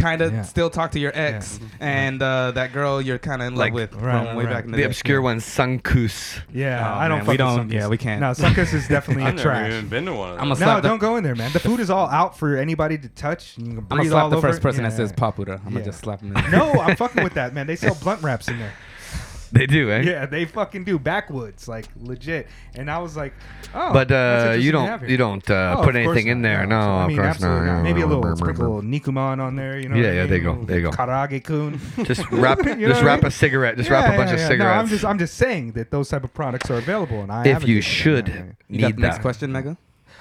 kind of Yeah. still talk to your ex, and uh, that girl you're kind of in love Like- with Right, from way right. back in the, The day. obscure one, Sunkus. Yeah, Oh, I don't. man, fuck we don't- With yeah, we can't. No, Sunkus is definitely a I've never even been to one of I'm those. a No, slap the- don't go in there, man. The food is all out for anybody to touch. And you can I'm gonna slap all the over first person Yeah, that says yeah. Papuda. I'm Yeah. gonna just slap him. In. No, I'm fucking with that, man. They sell blunt wraps in there. They do, eh? Yeah, they fucking do backwoods, like legit. And I was like, oh, But uh, you don't you don't uh, Oh, put of course anything in there. no. No, I of course absolutely not. not. Maybe a little Brr, brr, sprinkle brr. Nikuman on there, you know. Yeah, yeah, there you go, there you go. Karage kun. Just wrap You know just what I wrap mean? a cigarette. Just wrap a bunch yeah, of cigarettes. No, I'm just I'm just saying that those type of products are available, and I if you for them, should yeah, yeah. You got need the next question, Mega?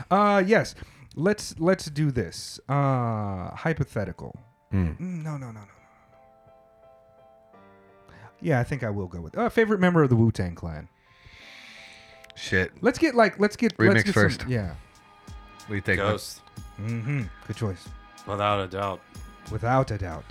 Uh, yes. Let's let's do this. Uh, hypothetical. Mm. Mm, No, no, no, no, no. Yeah, I think I will go with uh, favorite member of the Wu Tang Clan. Shit. Let's get like let's get Remix let's get first. Some, yeah. What do you think? Ghost, Mm-hmm. Good choice, without a doubt. without a doubt.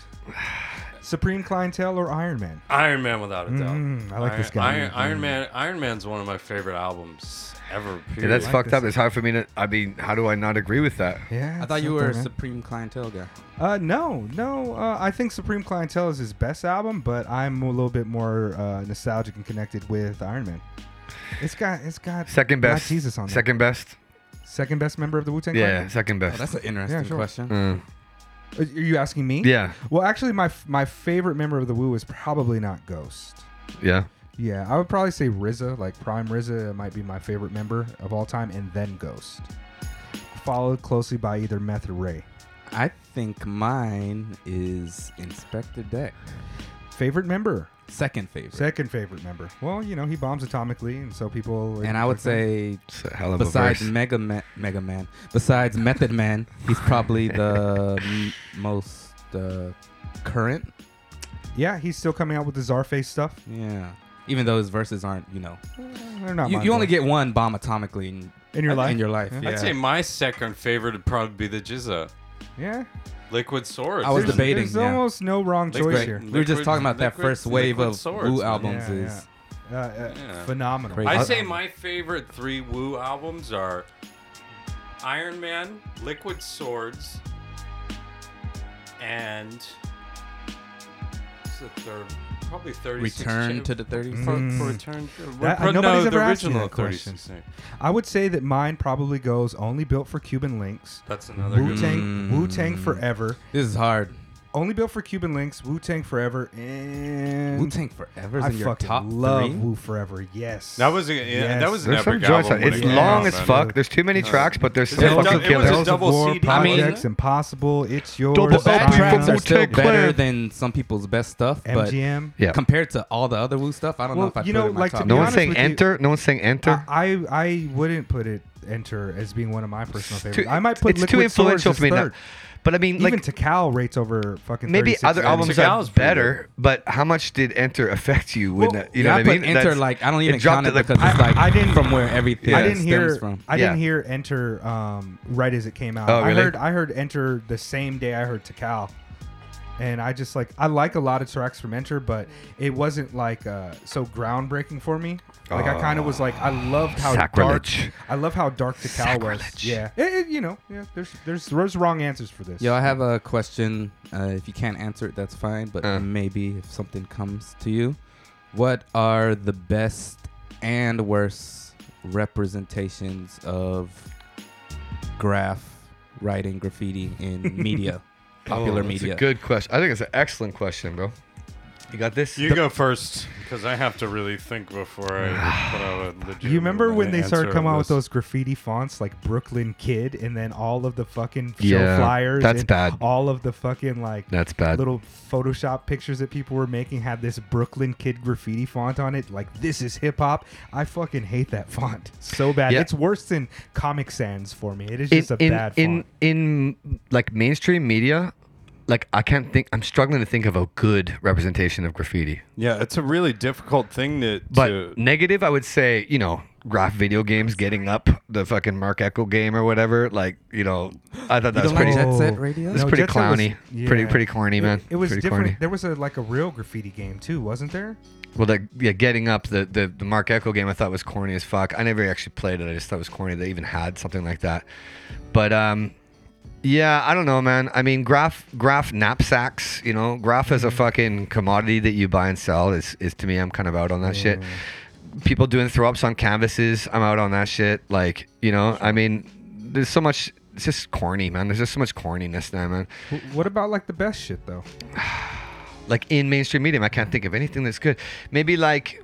Supreme Clientele or Iron Man? Iron Man, without a doubt. Mm, I like Iron, this guy. Iron, Iron Mm. Man. Iron Man's one of my favorite albums ever. Yeah, that's like fucked this. up. It's hard for me to. I mean, how do I not agree with that? Yeah. I thought you were a man. supreme clientele guy. Uh, no, no. Uh, I think Supreme Clientele is his best album, but I'm a little bit more uh, nostalgic and connected with Iron Man. It's got it's got Second God, best. Jesus on there. Second best. second best member of the Wu Tang Yeah, Clan. second Oh, best. that's an interesting sure. question. Mm. Are you asking me? Yeah, Well, actually, my f- my favorite member of the Wu is probably not Ghost. yeah. Yeah, I would probably say RZA, like Prime RZA, might be my favorite member of all time, and then Ghost, followed closely by either Meth or Rae. I think mine is Inspectah Deck. Favorite member, Second favorite. second favorite member. Well, you know he bombs atomically, and so people. and I would say hell of a besides verse. Mega Man, Mega Man, besides Method Man, he's probably the m- most uh, current. yeah, he's still coming out with the Czarface stuff. Yeah. Even though his verses aren't, you know, They're not. you, you only get one bomb atomically in, in your life. in your life. Yeah. Yeah. I'd say my second favorite would probably be the GZA. yeah, Liquid Swords. I was There's- debating, There's yeah. almost no wrong Liquid- choice here. we were just Liquid- talking about that Liquid- first wave Liquid of Swords, Wu man. albums Yeah, is Uh, uh, Yeah. phenomenal. Crazy. I'd I- say my favorite three Wu albums are Iron Man, Liquid Swords, and what's the third? Probably 36 Return chip- to the 36. For, Mm. for return. That- no, nobody's the ever asked me original that question. I would say that mine probably goes only built for Cuban Linx. That's another Wu good Tang. one. Wu Tang Forever. This is hard. Only built for Cuban Linx. Wu Tang Forever and Wu Tang Forever I in your fucking top love three. Wu Forever. Yes. That was a, yeah, Yes. that was an There's some epic joints. album. when It's it came long out, as man. fuck. There's too many tracks, but there's Is still it fucking dou- it was a killers. double War, CD, I mean- Projects, Impossible. It's yours. Double The bad Double tracks are still Tang better than some people's best stuff, but MGM. Yeah. compared to all the other Wu stuff, I don't know if I you put know, it in my like, to top. be No one's honest saying with you- enter. No one's saying enter. I, I I wouldn't put it Enter as being one of my personal Too- favorites. I might put it's Liquid too influential Swords for me. as Not, third. But I mean, Even like Tical rates over fucking. maybe 36 other albums Tical's are better, but how much did Enter affect you? When Well, the, you know yeah, what I I put mean? Enter That's- like I don't even dropped count it at, like, because it's I- like I didn't- from where everything I didn't stems hear. from. I Yeah. didn't hear Enter um, right as it came out. Oh, I heard. I heard Enter the same day I heard Tical, and I just like I like a lot of tracks from Enter, but it wasn't like uh, so groundbreaking for me. Like I kind of was like I loved how Sacrilege. dark. I love how dark Tical was. Yeah, It- it- you know, yeah. There's there's there's wrong answers for this. Yo, I have a question. Uh, if you can't answer it, that's fine. But Uh. maybe if something comes to you, what are the best and worst representations of graph writing graffiti in media, popular Oh, that's media? a good question. I think it's an excellent question, bro. You got this? You go first, because I have to really think before I ah. put out a legit. You remember when they started coming out with those graffiti fonts like Brooklyn Kid, and then all of the fucking show Yeah, flyers, that's and bad. All of the fucking like That's bad. little Photoshop pictures that people were making had this Brooklyn Kid graffiti font on it. Like this is hip hop. I fucking hate that font so bad. Yeah. It's worse than Comic Sans for me. It is in, just a in, bad in, font. in like mainstream media, like I can't think. I'm struggling to think of a good representation of graffiti. Yeah, it's a really difficult thing to. But to negative, I would say, you know, graph video games getting up the fucking Marc Ecko game or whatever. Like, you know, I thought that was don't like pretty. Jet Set Radio? It's no, pretty Jet Set was- clowny. Pretty pretty corny, It- man. It, was pretty different. corny. There was a like a real graffiti game too, wasn't there? Well, the, yeah, getting up the, the the Marc Ecko game, I thought was corny as fuck. I never actually played it. I just thought it was corny. They even had something like that. But um, yeah, I don't know, man. I mean, graph graph knapsacks. You know, graph is a mm-hmm. fucking commodity that you buy and sell is is to me. I'm kind of out on that shit. People doing throw ups on canvases. I'm out on that shit. Like, you know, I mean, there's so much. It's just corny, man. There's just so much corniness now, man. What about like the best shit though? Like in mainstream medium, I can't think of anything that's good. Maybe like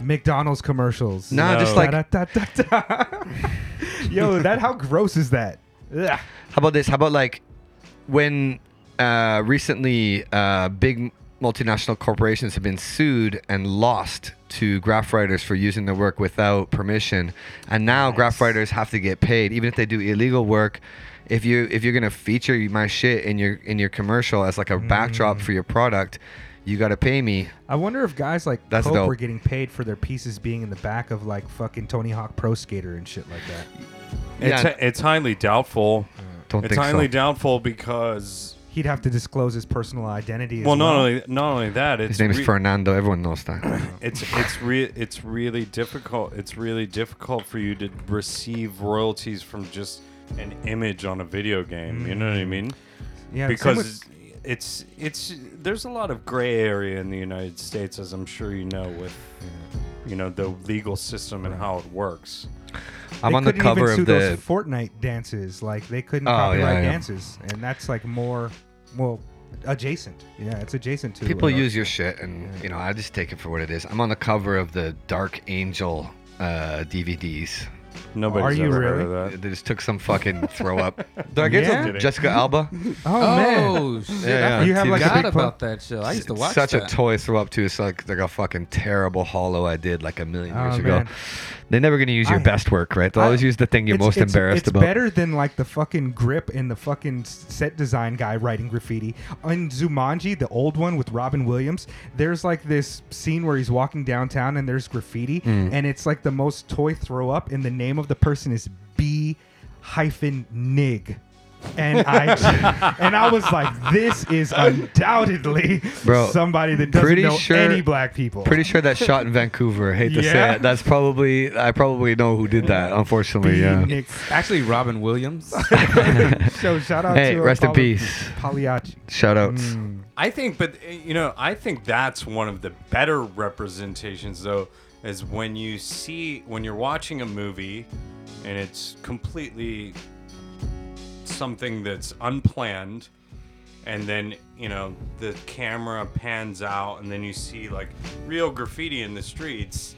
McDonald's commercials. No, just like-. Yo, that how gross is that? Ugh. How about this? How about like when uh, recently uh, big multinational corporations have been sued and lost to graph writers for using their work without permission, and now graph writers have to get paid even if they do illegal work. If you if you're gonna feature my shit in your in your commercial as like a backdrop for your product, you gotta pay me. I wonder if guys like That's Coke dope. were getting paid for their pieces being in the back of like fucking Tony Hawk Pro Skater and shit like that. It's, Yeah. it's highly doubtful. Don't it's think highly so. doubtful because He'd have to disclose his personal identity. As well, well, not only not only that, it's His name is re- Fernando. Everyone knows that. it's it's re- it's really difficult. It's really difficult for you to receive royalties from just an image on a video game. You know what I mm. mean? Yeah, same with- because it's it's there's a lot of gray area in the United States, as I'm sure you know, with you know the legal system and how it works. I'm on the cover of the. those Fortnite dances. Like they couldn't Oh, copyright yeah. dances, and that's like more, well, adjacent. Yeah, it's adjacent to. People uh, use your shit, and you know I just take it for what it is. I'm on the cover of the Dark Angel uh, DVDs. Nobody's Are you ever really? heard of that. They just took some fucking throw up. Did I get Yeah? some Jessica Alba? Oh, man, Oh shit! Yeah, I yeah. You have, like, a forgot big pro- about that show. I used to watch Such that. a toy throw up too. It's like like a fucking terrible hollow I did like a million years ago. man. They're never gonna use your I- best work, right? They'll I- always use the thing you're It's- most it's- embarrassed it's about. better than like the fucking grip and the fucking s- set design guy writing graffiti. On Jumanji, the old one with Robin Williams, there's like this scene where he's walking downtown and there's graffiti, Mm. and it's like the most toy throw up, in the name of the person is B hyphen Nig. and I and I was like, this is undoubtedly Bro, somebody that doesn't pretty know sure- any black people. Pretty sure that shot in Vancouver. I hate to Yeah? say it. That's probably I probably know who did that. Unfortunately, yeah. Phoenix. Actually, Robin Williams. so shout out Hey, to uh, rest in Paul- peace. Pagliacci. Shout outs. Mm. I think, but uh, you know, I think that's one of the better representations, though, is when you see when you're watching a movie, and it's completely something that's unplanned, and then you know the camera pans out, and then you see like real graffiti in the streets,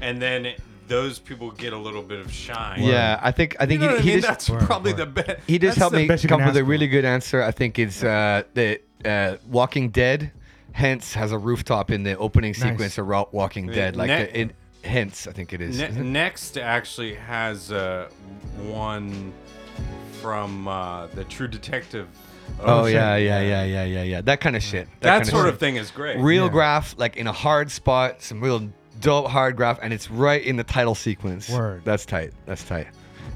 and then it, those people get a little bit of shine. Yeah, I think I think You know he, I mean? just That's probably the best. he just helped me come up with a really good answer. I think it's uh, the uh, Walking Dead. Hense has a rooftop in the opening Nice. sequence of Walking Ne- Dead. Like ne- the, in, hence, I think it is. Ne- next actually has uh, one from uh, the True Detective. Oh, shit. yeah, yeah, yeah, yeah, yeah, yeah. That kind of shit. That, kinda sort shit. of thing is great. Real Yeah. graph, like in a hard spot, some real dope hard graph, and it's right in the title sequence. Word. That's tight. That's tight.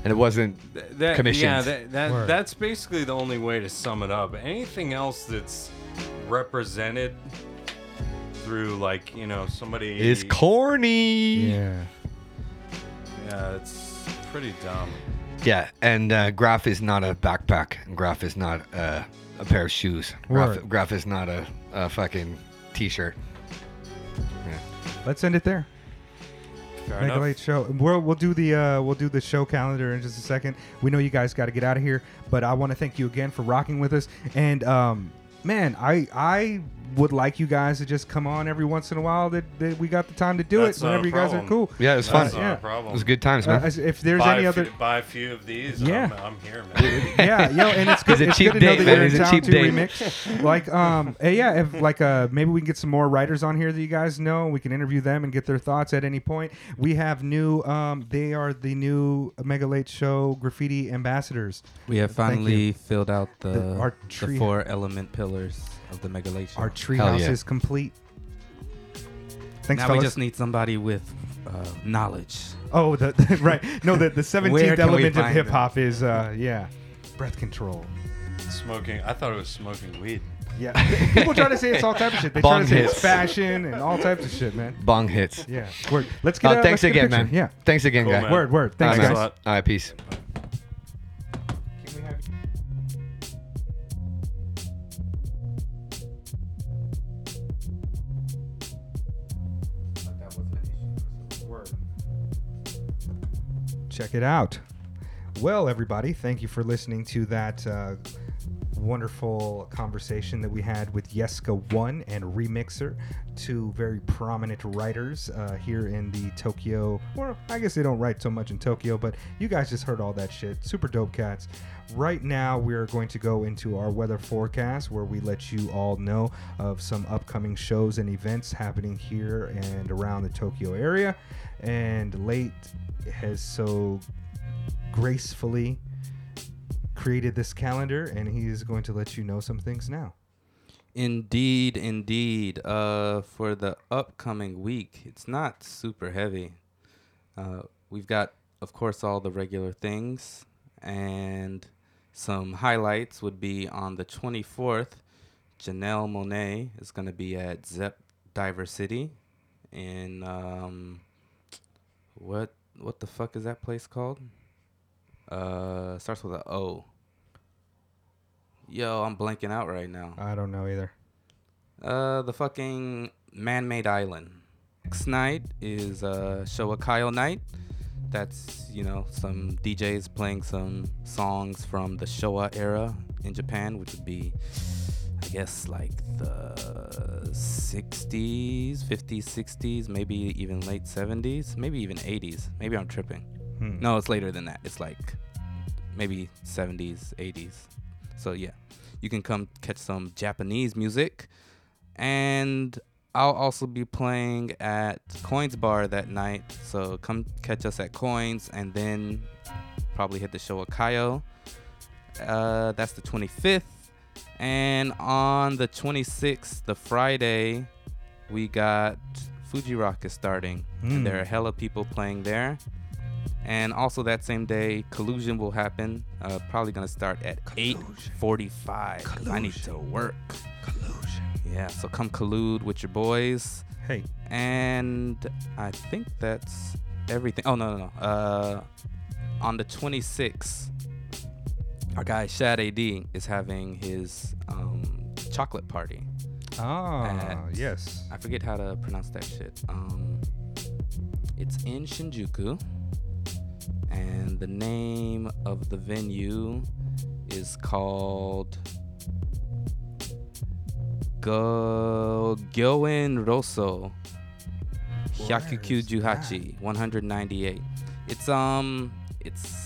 And it wasn't Th- that, commissioned. Yeah, that, that, that's basically the only way to sum it up. Anything else that's represented through like you know somebody is corny. Yeah. Yeah, it's pretty dumb. Yeah, and uh, Graph is not a backpack. and Graph is not uh, a pair of shoes. Graph, Word. Graph is not a, a fucking t-shirt. Let's end it there. Fair Mega enough. Late Show. We'll, we'll do the uh, we'll do the show calendar in just a second. We know you guys got to get out of here, but I want to thank you again for rocking with us. And um, man, I I would like you guys to just come on every once in a while. That, that we got the time to do That's it whenever you guys are cool. Yeah, it was That's fun. not yeah. a problem. It was good times, Uh, man. as- if there's buy any a other, few, buy a few of these. Yeah. I'm, I'm here, man. yeah, yo, and it's good. He's a it's cheap good to know date, that man. you're in He's a town cheap to date. remix. Like, um, eh, yeah, if like uh, maybe we can get some more writers on here that you guys know. We can interview them and get their thoughts at any point. We have new. Um, they are the new Mega Late Show graffiti ambassadors. We have Thank you. finally filled out the, The- our the tree- four element pillars of the Mega Late Our treehouse yeah. is complete. Thanks, now fellas. we just need somebody with uh, knowledge. oh, the, right. No, the the seventeenth element of hip hop is uh, yeah, breath control. Smoking. I thought it was smoking weed. Yeah, people try to say it's all types of shit. They Bong try to say it's hits. fashion and all types of shit, man. Bong hits. Yeah, word. Let's get. Uh, a, thanks let's get again, picture. man. Yeah, Thanks again, Cool, guy. man. word, word. Thanks, All right, guys. a lot. All right, peace. Check it out. Well, everybody, thank you for listening to that uh, wonderful conversation that we had with Yeska One and Remixer, two very prominent writers uh, here in the Tokyo. Well, I guess they don't write so much in Tokyo, but you guys just heard all that shit. Super dope cats. Right now, we're going to go into our weather forecast where we let you all know of some upcoming shows and events happening here and around the Tokyo area. And late has so gracefully created this calendar, and he is going to let you know some things now. Indeed, indeed. Uh, for the upcoming week, it's not super heavy. Uh, we've got, of course, all the regular things, and some highlights would be on the 24th. Janelle Monáe is going to be at Zepp DiverCity in um, what what the fuck is that place called? Uh, starts with a O. Yo, I'm blanking out right now. I don't know either. Uh, the fucking man-made island. Next night is uh Showa Kaio night. That's you know some DJs playing some songs from the Showa era in Japan, which would be, guess, like the 60s, 50s, 60s, maybe even late 70s, maybe even 80s. Maybe I'm tripping. Hmm. No, it's later than that. It's like maybe 70s, 80s. So yeah, you can come catch some Japanese music, and I'll also be playing at Coins Bar that night. So come catch us at Coins, and then probably hit the show at Kaio. Uh, that's the 25th, and on the 26th, the Friday, we got Fuji Rock is starting, Hmm. and there are hella people playing there. And also that same day, collusion will happen. Uh, probably gonna start at 8:45 because I need to work. Collusion. Yeah, so come collude with your boys. Hey. And I think that's everything. Oh no no no. Uh, on the 26th, our guy Shad AD is having his um, chocolate party. Ah, at- yes. I forget how to pronounce that shit. Um, it's in Shinjuku, and the name of the venue is called Go Gyoen Rosso Hyakuku Juhachi 198. It's um it's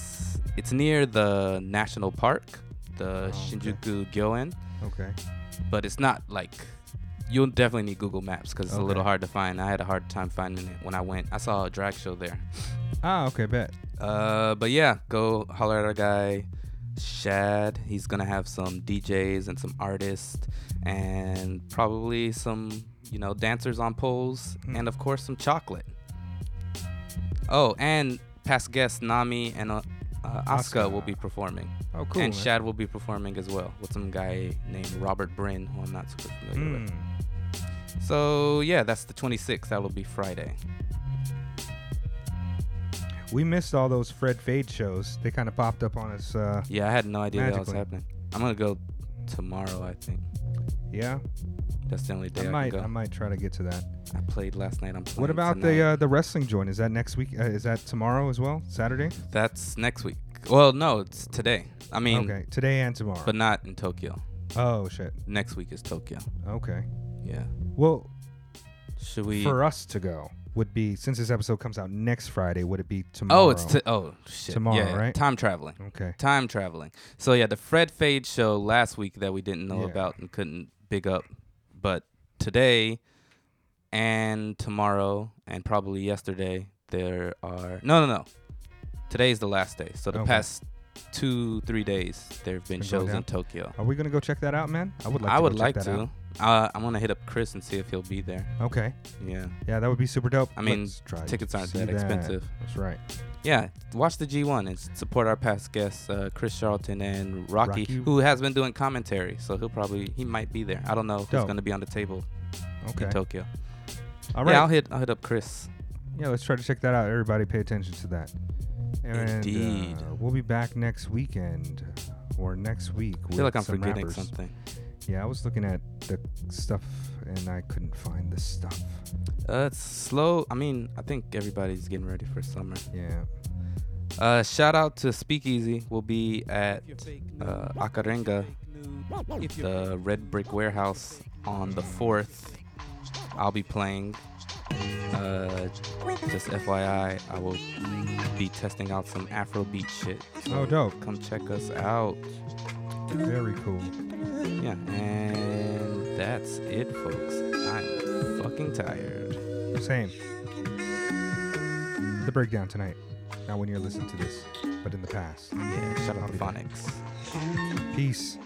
it's near the national park, the Shinjuku Gyoen Okay. but it's not like you'll definitely need Google Maps because it's a little hard to find. I had a hard time finding it when I went. I saw a drag show there. Ah, okay, bet. Uh, but yeah, go holler at our guy Shad. He's gonna have some DJs and some artists and probably some you know dancers on poles Hmm. and of course some chocolate. Oh, and past guest Nami and uh, uh, Asuka will be performing. Oh, cool, And man. Shad will be performing as well with some guy named Robert Bryn, who I'm not super familiar with. Hmm. So yeah, that's the 26th. That'll be Friday. We missed all those Fred Fade shows. They kind of popped up on us. Uh, Yeah, I had no idea that was happening. I'm gonna go tomorrow. I think Yeah. that's the only day I I, might. I might try to get to that. I played last night. I'm playing What about tonight. the uh, the wrestling joint? Is that next week? Uh, is that tomorrow as well? Saturday? That's next week. Well, no, it's today. I mean, okay, today and tomorrow. but not in Tokyo. oh shit. Next week is Tokyo. Okay. Yeah. Well, Should we? for us to go would be since this episode comes out next Friday. Would it be tomorrow? Oh, it's t- oh shit. Tomorrow, yeah, yeah. right? Time traveling. Okay. Time traveling. So yeah, the Fred Fade show last week that we didn't know Yeah. about and couldn't big up, but today and tomorrow and probably yesterday there are no no no. Today is the last day. So the Okay. past two three days there have been shows in Tokyo. Are we gonna go check that out, man? I would like. I to would like check that to. out. Uh, I'm gonna hit up Chris and see if he'll be there. Okay. Yeah. Yeah, that would be super dope. I mean, Let's try tickets aren't see that expensive. That's right. Yeah, watch the G1 and support our past guests, uh, Chris Charlton and Rocky, Rocky. who has been doing commentary. So he'll probably he might be there. I don't know who's going to be on the table Okay. in Tokyo. All right. Yeah, I'll hit I'll hit up Chris. Yeah, let's try to check that out. Everybody, pay attention to that. And, Indeed. Uh, we'll be back next weekend or next week. I feel like I'm forgetting rappers. something. Yeah, I was looking at the stuff and I couldn't find the stuff. Uh, it's slow. I mean, I think everybody's getting ready for summer. Yeah. Uh, shout out to Speakeasy. We'll be at uh, Akarenga, the Red Brick Warehouse, on the fourth. I'll be playing. Uh, just FYI, I will be testing out some Afrobeat shit. Oh, dope. Come check us out. Very cool. Yeah, and that's it, folks. I'm fucking tired. Same. The breakdown tonight. Not when you're listening to this, but in the past. Yeah, shout I'll out to be back. Phonics. Peace.